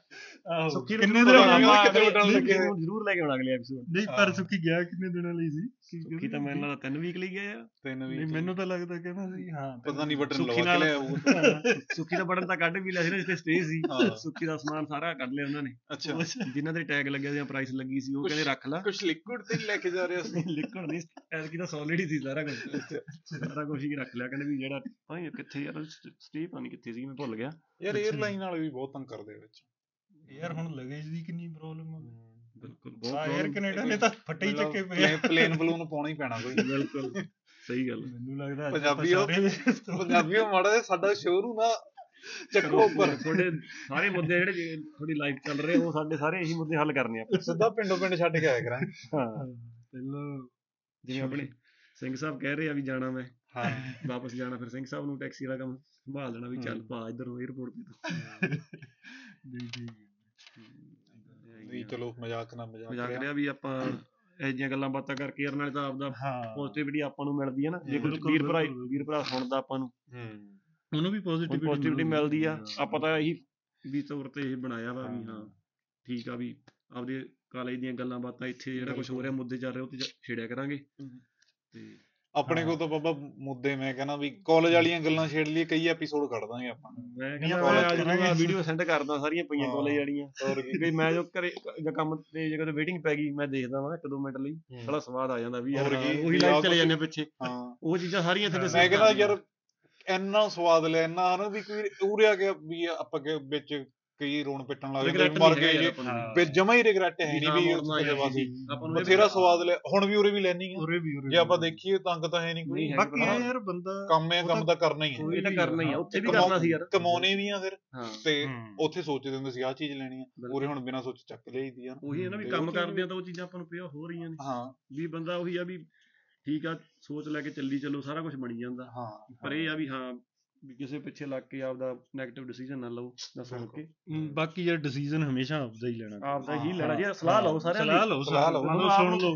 ਸੁੱਖੀ ਕਿੰਨੇ ਦਿਨ ਪਤਾ ਹੋ ਲੱਗਾ ਗਏ ਕਿੰਨੇ ਬਟਨ ਲੱਗੇ? ਜ਼ਰੂਰ ਲੈ ਕੇ ਆਉਣਾ ਅਗਲੇ ਐਪੀਸੋਡ ਨਹੀਂ ਪਰ ਸੁੱਖੀ ਗਿਆ ਕਿੰਨੇ ਦਿਨਾਂ ਲਈ ਸੀ? ਸੁੱਖੀ ਤਾਂ ਮੈਨੂੰ ਲੱਗਦਾ 3 ਵੀਕ ਲਈ ਗਿਆ ਆ ਤਿੰਨ ਵੀ ਨਹੀਂ ਮੈਨੂੰ ਤਾਂ ਲੱਗਦਾ ਕਹਿੰਦਾ ਸੀ ਹਾਂ ਪਤਾ ਨਹੀਂ ਬਟਨ ਲਵਾ ਕੇ ਨਾਲ- ਲਿਆ ਸੁੱਖੀ ਦਾ ਬਟਨ ਤਾਂ ਕੱਢ ਵੀ ਲਿਆ ਸੀ ਨਾ ਜਿੱਥੇ ਸਟੇ ਸੀ। ਸੁੱਖੀ ਦਾ ਸਮਾਨ ਸਾਰਾ ਕੱਢ ਲਿਆ ਉਹਨਾਂ ਨੇ। ਅੱਛਾ। ਜਿਨ੍ਹਾਂ ਦੇ ਟੈਗ ਲੱਗਿਆ ਸੀ ਪ੍ਰਾਈਸ ਲੱਗੀ ਸੀ ਉਹ ਕਹਿੰਦੇ ਰੱਖ ਲੈ। ਕੁਝ ਲਿਕੁਇਡ ਤੇ ਲੈ ਕੇ ਜਾ ਰਿਹਾ ਸੀ। ਲਿਖਣ ਨਹੀਂ ਐਤਕੀ ਤਾਂ ਸੋਲਿਡ ਹੀ ਸੀ ਸਾਰਾ ਕੁਝ ਸਾਰਾ ਕੁਝ ਹੀ ਰੱਖ ਲਿਆ ਕਹਿੰਦੇ ਵੀ ਜਿਹੜਾ ਭਾਈ ਕਿੱਥੇ ਯਾਰ ਸਟੇ ਪਾਣੀ ਕਿੱਥੇ ਸੀ ਮੈਂ ਭੁੱਲ ਗਿਆ। ਯਾਰ 에ਅਰਲਾਈਨ ਵਾਲੇ ਵੀ ਬਹੁਤ ਤੰਗ ਕਰਦੇ ਵਿੱਚ। ਯਾਰ ਹੁਣ ਲਗੇਜ ਦੀ ਕਿੰਨੀ ਪ੍ਰੋਬਲਮ ਆ ਬਿਲਕੁਲ ਆ ਯਾਰ ਕੈਨੇਡਾ ਨੇ ਤਾਂ ਫੱਟੇ ਹੀ ਚੱਕੇ ਪਏ ਆ। ਪਲੇਨ ਬਲੂਨ ਪਾਉਣਾ ਹੀ ਪੈਣਾ ਕੋਈ। ਬਿਲਕੁਲ। ਸਹੀ ਗੱਲ। ਮੈਨੂੰ ਲੱਗਦਾ ਅੱਜ ਪੰਜਾਬੀ ਆਪਾਂ ਉਹ- ਸਾਰੇ ਪੰਜਾਬੀ ਉਹ ਮਾੜਾ ਜਿਹਾ ਸਾਡਾ ਸ਼ੋਰੂ ਨਾ ਚੱਕੋ ਉੱਪਰ। ਤੁਹਾਡੇ ਸਾਰੇ ਮੁੱਦੇ ਜਿਹੜੇ ਤੁਹਾਡੀ ਲਾਈਫ ਚੱਲ ਰਹੇ ਉਹ ਸਾਡੇ ਸਾਰੇ ਇਹੀ ਮੁੱਦੇ ਹੱਲ ਕਰਨੇ ਆ। ਸਿੱਧਾ ਪਿੰਡੋਂ ਪਿੰਡ ਛੱਡ ਕੇ ਆਇਆ ਕਰਾਂਗੇ। ਹਾਂ। ਪਹਿਲਾਂ ਜਿਵੇਂ ਆਪਣੇ ਸਿੰਘ ਸਾਹਿਬ ਕਹਿ ਰਹੇ ਆ ਵੀ ਜਾਣਾ ਮੈਂ। ਹਾਂ। ਵਾਪਸ ਜਾਣਾ ਫਿਰ ਸਿੰਘ ਸਾਹਿਬ ਨੂੰ ਟੈਕਸੀ ਵਾਲਾ ਕੰਮ ਸੰਭਾਲ ਲੈਣਾ ਵੀ ਚੱਲ ਪਾ ਇਧਰੋਂ 에어ਪੋਰਟ ਤੇ। ਨਹੀਂ ਠੀਕ ਨਹੀਂ ਚਲੋ ਮਜ਼ਾਕ ਨਾ ਮਜ਼ਾਕ ਮਜ਼ਾਕ ਰਿਹਾ। ਰਿਹਾ ਵੀ ਆਪਾਂ ਇਹੋ ਜਿਹੀਆਂ ਗੱਲਾਂ ਬਾਤਾਂ ਕਰਕੇ ਯਾਰ ਨਾਲੇ ਤਾਂ ਆਪਦਾ ਪੋਜ਼ਿਟਿਵਿਟੀ ਆਪਾਂ ਨੂੰ ਮਿਲਦੀ ਹੈ ਨਾ ਜੇ ਕੋਈ ਵੀਰ ਭਰਾ। ਵੀਰ ਭਰਾ ਸੁਣਦਾ ਆਪਾਂ ਨੂੰ ਹੂੰ। ਉਹਨੂੰ ਵੀ ਪੋਜ਼ਿਟਿਵਿਟੀ ਪੋਜ਼ਿਟਿਵਿਟੀ ਮਿਲਦੀ ਆ। ਆਪਾਂ ਤਾਂ ਇਹੀ ਵੀ ਤੌਰ ਤੇ ਇਹ ਬਣਾਇਆ ਵਾ ਵੀ ਹਾਂ ਠੀਕ ਆ ਵੀ ਆਪਦੇ ਕਾਲਜ ਦੀਆਂ ਗੱਲਾਂ ਬਾਤਾਂ ਇੱਥੇ ਜਿਹੜਾ ਕੁਝ ਹੋ ਰਿਹਾ ਮੁੱਦੇ ਚੱਲ ਰਹੇ ਉਹ ਤੇ ਛੇੜਿਆ ਕਰਾਂਗੇ। ਤੇ ਆਪਣੇ ਕੋਲ ਤਾਂ ਬਾਬਾ ਮੁੱਦੇ ਮੈਂ ਕਹਿੰਦਾ ਵੀ ਕਾਲਜ ਵਾਲੀਆਂ ਗੱਲਾਂ ਛੇੜ ਲਈ ਕਈ ਐਪੀਸੋਡ ਕੱਢ ਦਾਂਗੇ ਆਪਾਂ ਮੈਂ ਕਹਿੰਦਾ ਮੈਂ। ਵੀਡੀਓ ਸੈਂਡ ਕਰਦਾ ਸਾਰੀਆਂ ਪਈਆਂ। ਕਾਲਜ ਵਾਲੀਆਂ ਹੋਰ ਕੀ ਵੀ ਮੈਂ ਜੋ ਘਰੇ ਜਾਂ ਕੰਮ ਤੇ ਜੇ ਕਦੇ ਵੇਟਿੰਗ ਪੈ ਗਈ ਮੈਂ ਦੇਖਦਾ ਵਾਂ ਇੱਕ ਦੋ ਮਿੰਟ ਲਈ। ਬੜਾ ਸਵਾਦ ਆ ਜਾਂਦਾ ਵੀ ਯਾਰ ਕੀ, ਉਹੀ ਵੀ ਲਾਈਫ ਆਹ ਚਲੇ ਜਾਂਦੇ ਪਿੱਛੇ ਹਾਂ ਉਹ ਚੀਜ਼ਾਂ ਸਾਰੀਆਂ ਇੱਥੇ ਮੈਂ ਕਹਿੰਦਾ। ਯਾਰ ਇੰਨਾ ਸਵਾਦ ਲਿਆ ਇੰਨਾ ਹਨਾ ਵੀ ਕੋਈ ਉਰੇ ਆ ਗਿਆ ਵੀ ਆਪਾਂ ਕਿ ਵਿੱਚ ਕਈ ਰੋਣ ਪਿੱਟਣ ਲੱਗ ਜਾਂਦੇ ਮਰ ਗਏ ਜੇ। ਹਾਂ। ਵਿੱਚ ਜਮਾ ਹੀ ਰਿਗਰੈਟ ਹੈ ਵੀ ਨਹੀਂ ਹਾਂ, ਵੀ ਹੈ ਨੂੰ ਇਹ ਬਥੇਰਾ ਸਵਾਦ ਲਿਆ ਹੁਣ ਵੀ ਉਰੇ ਵੀ ਲੈਣੀ ਆ। ਉਰੇ ਵੀ ਉਰੇ ਜੇ ਆਪਾਂ ਦੇਖੀਏ ਤੰਗ ਤਾਂ ਹੈ ਨਹੀਂ ਕੋਈ। ਹੈ। ਬਾਕੀ ਹਾਂ। ਯਾਰ ਬੰਦਾ ਕੰਮ ਹੈ ਕੰਮ ਤਾਂ ਕਰਨਾ ਹੀ ਹੈ। ਇਹ ਤਾਂ ਕਰਨਾ ਹੀ ਆ ਉੱਥੇ ਵੀ ਕਰਨਾ ਸੀ ਯਾਰ। ਕਮਾਉਣੇ ਵੀ ਆ ਫਿਰ। ਹਾਂ। ਤੇ ਹੂੰ। ਉੱਥੇ ਸੋਚਦੇ ਹੁੰਦੇ ਸੀ ਆਹ ਚੀਜ਼ ਲੈਣੀ ਆ। ਬਿਲਕੁਲ। ਉਰੇ ਹੁਣ ਬਿਨਾਂ ਸੋਚ ਚੱਕ ਲਈਦੀ ਆ। ਉਹੀ ਹੈ ਨਾ ਵੀ ਕੰਮ ਕਰਦੇ ਆ ਤਾਂ ਉਹ ਚੀਜ਼ਾਂ ਆਪਾਂ ਨੂੰ ਪਿਆ ਹੋ ਰਹੀਆਂ ਨੇ। ਹਾਂ। ਵੀ ਬੰਦਾ ਉਹੀ ਆ ਵੀ ਠੀਕ ਆ ਸੋਚ ਲੈ ਕੇ ਚੱਲੀ ਚੱਲੋ ਸਾਰਾ ਕੁਝ ਬਣੀ ਜਾਂਦਾ। ਹਾਂ। ਪਰ ਇਹ ਆ ਵੀ ਹਾਂ ਵੀ ਕਿਸੇ ਪਿੱਛੇ ਲੱਗ ਕੇ ਆਪਦਾ 네ਗੇਟਿਵ ਡਿਸੀਜਨ ਨਾ ਲਓ ਨਾ ਸੁਣ ਕੇ। ਬਾਕੀ ਯਾਰ ਡਿਸੀਜਨ ਹਮੇਸ਼ਾ ਆਪਦਾ ਹੀ ਲੈਣਾ। ਆਪਦਾ ਹੀ ਹਾਂ, ਲੈਣਾ ਜੇ ਸਲਾਹ ਲਓ ਸਾਰਿਆਂ ਸਲਾਹ ਦੀ ਲਓ ਸਲਾਹ ਲਓ, ਆਪ ਸੁਣ ਲਓ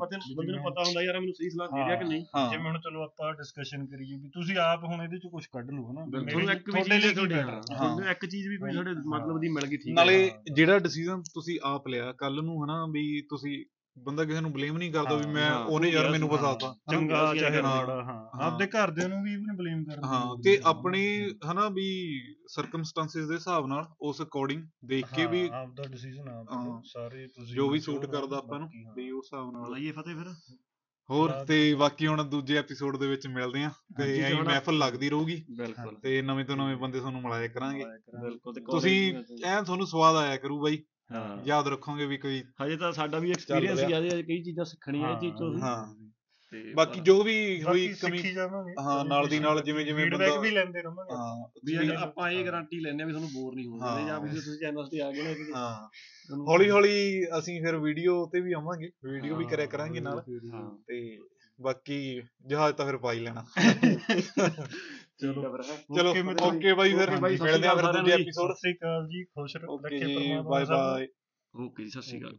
ਪਤਾ ਬੰਦੇ ਨੂੰ ਪਤਾ ਹੁੰਦਾ ਯਾਰ ਮੈਨੂੰ ਸਹੀ ਸਲਾਹ ਦੇ ਰਿਹਾ ਕਿ ਨਹੀਂ। ਜਿਵੇਂ ਹੁਣ ਚਲੋ ਆਪਾਂ ਡਿਸਕਸ਼ਨ ਕਰੀਏ ਵੀ ਤੁਸੀਂ ਆਪ ਹੁਣ ਇਹਦੇ ਚ ਕੁਝ ਕੱਢ ਲਓ ਹਨਾ। ਤੁਹਾਨੂੰ ਇੱਕ ਵੀ ਤੁਹਾਡੇ ਚੀਜ਼ ਤੁਹਾਡੇ? ਤੁਹਾਨੂੰ ਇੱਕ ਚੀਜ਼ ਵੀ ਕੋਈ ਤੁਹਾਡੇ ਮਤਲਬ ਦੀ ਮਿਲ ਗਈ ਠੀਕ ਹੈ। ਨਾਲੇ। ਜਿਹੜਾ ਡਿਸੀਜਨ ਤੁਸੀਂ ਆਪ ਲਿਆ ਕੱਲ ਨੂੰ ਹਨਾ ਵੀ ਤੁਸੀਂ ਬੰਦਾ ਕਿਸੇ ਨੂੰ ਬਲੇਮ ਨਹੀਂ ਕਰਦਾ ਵੀ ਮੈਂ ਉਹਨੇ ਯਾਰ ਮੈਨੂੰ ਫਸਾਤਾ ਚੰਗਾ ਚਾਹੇ ਕਰਦੇ ਮਾੜਾ ਹਾਂ। ਆਪਦੇ ਘਰਦਿਆਂ ਨੂੰ ਵੀ ਇਹਨੂੰ ਬਲੇਮ ਕਰਨ ਦੀ ਹਾਂ ਤੇ। ਆਪਣੇ ਹਨਾ ਵੀ ਸਰਕਮਸਟੈਂਸਸ ਦੇ ਹਿਸਾਬ ਨਾਲ ਉਸ ਅਕੋਰਡਿੰਗ ਦੇਖ ਕੇ ਵੀ ਆਪਦਾ ਡਿਸੀਜਨ ਆਪ ਸਾਰੇ ਤੁਸੀਂ ਜੋ ਵੀ ਸੂਟ ਕਰਦਾ ਆਪਾਂ ਨੂੰ। ਵੀ ਉਸ ਹਿਸਾਬ ਨਾਲ। ਲਾਈਏ ਫਤਿਹ ਫਿਰ। ਹੋਰ ਤੇ ਬਾਕੀ ਹੁਣ ਦੂਜੇ ਐਪੀਸੋਡ ਦੇ ਵਿੱਚ ਮਿਲਦੇ ਆਂ ਤੇ ਐਂ ਮਹਿਫਲ ਲੱਗਦੀ ਰਹੂਗੀ। ਬਿਲਕੁਲ। ਤੇ ਨਵੇਂ ਤੋਂ ਨਵੇਂ ਬੰਦੇ ਤੁਹਾਨੂੰ ਮਿਲਾਇਆ ਕਰਾਂਗੇ। ਬਿਲਕੁਲ ਤੇ ਤੁਸੀਂ ਐਂ ਤੁਹਾਨੂੰ ਸਵਾਦ ਆਇਆ ਕਰੂ ਬਾਈ। ਹਾਂ। ਯਾਦ ਰੱਖੋਗੇ ਵੀ ਕੋਈ ਹਜੇ ਤਾਂ ਸਾਡਾ ਵੀ ਐਕਸਪੀਰੀਅੰਸ ਹੀ ਆ ਜੇ ਕਈ ਚੀਜ਼ਾਂ ਸਿੱਖਣੀਆਂ ਇਹ ਚੀਜ਼ ਤੋਂ ਵੀ। ਹਾਂ। ਤੇ ਬਾਕੀ ਜੋ ਵੀ ਹੋਈ ਕਮੀ ਸਿੱਖੀ ਜਾਵਾਂਗੇ। ਹਾਂ, ਨਾਲ ਦੀ ਨਾਲ ਜਿਵੇਂ- ਜਿਵੇਂ ਫੀਡਬੈਕ ਬੰਦਾ- ਵੀ ਲੈਂਦੇ ਰਵਾਂਗੇ। ਹਾਂ ਵੀ ਅਗਰ ਆਪਾਂ ਇਹ ਗਾਰੰਟੀ ਲੈਂਦੇ ਆ ਵੀ ਤੁਹਾਨੂੰ ਬੋਰ ਨਹੀਂ ਹੋਣ ਜਾਂ ਵੀ ਜੇ ਤੁਸੀਂ ਚੈਨਲ ਤੇ ਆ ਗਏ ਨਾ ਹਾਂ। ਹੌਲੀ ਹੌਲੀ ਅਸੀਂ ਫਿਰ ਵੀਡੀਓ ਤੇ ਵੀ ਆਵਾਂਗੇ। ਵੀਡੀਓ ਵੀ ਕਰਿਆ ਕਰਾਂਗੇ ਨਾਲ। ਹਾਂ। ਤੇ ਬਾਕੀ ਜਹਾਜ਼ ਤਾਂ ਫਿਰ ਪਾ ਹੀ ਲੈਣਾ। *laughs* ਚਲੋ ਚਲੋ। ਓਕੇ ਬਾਈ ਫਿਰ ਮਿਲਦੇ ਆ ਫਿਰ ਦੂਜੇ। ਐਪੀਸੋਡ ਸਤਿ ਸ੍ਰੀ ਅਕਾਲ ਜੀ ਖੁਸ਼ ਰੱਖੇ ਪਰਮਾਤਮਾ ਬਾਏ। ਬਾਏ ਓਕੇ ਜੀ ਸਤਿ ਸ਼੍ਰੀ ਅਕਾਲ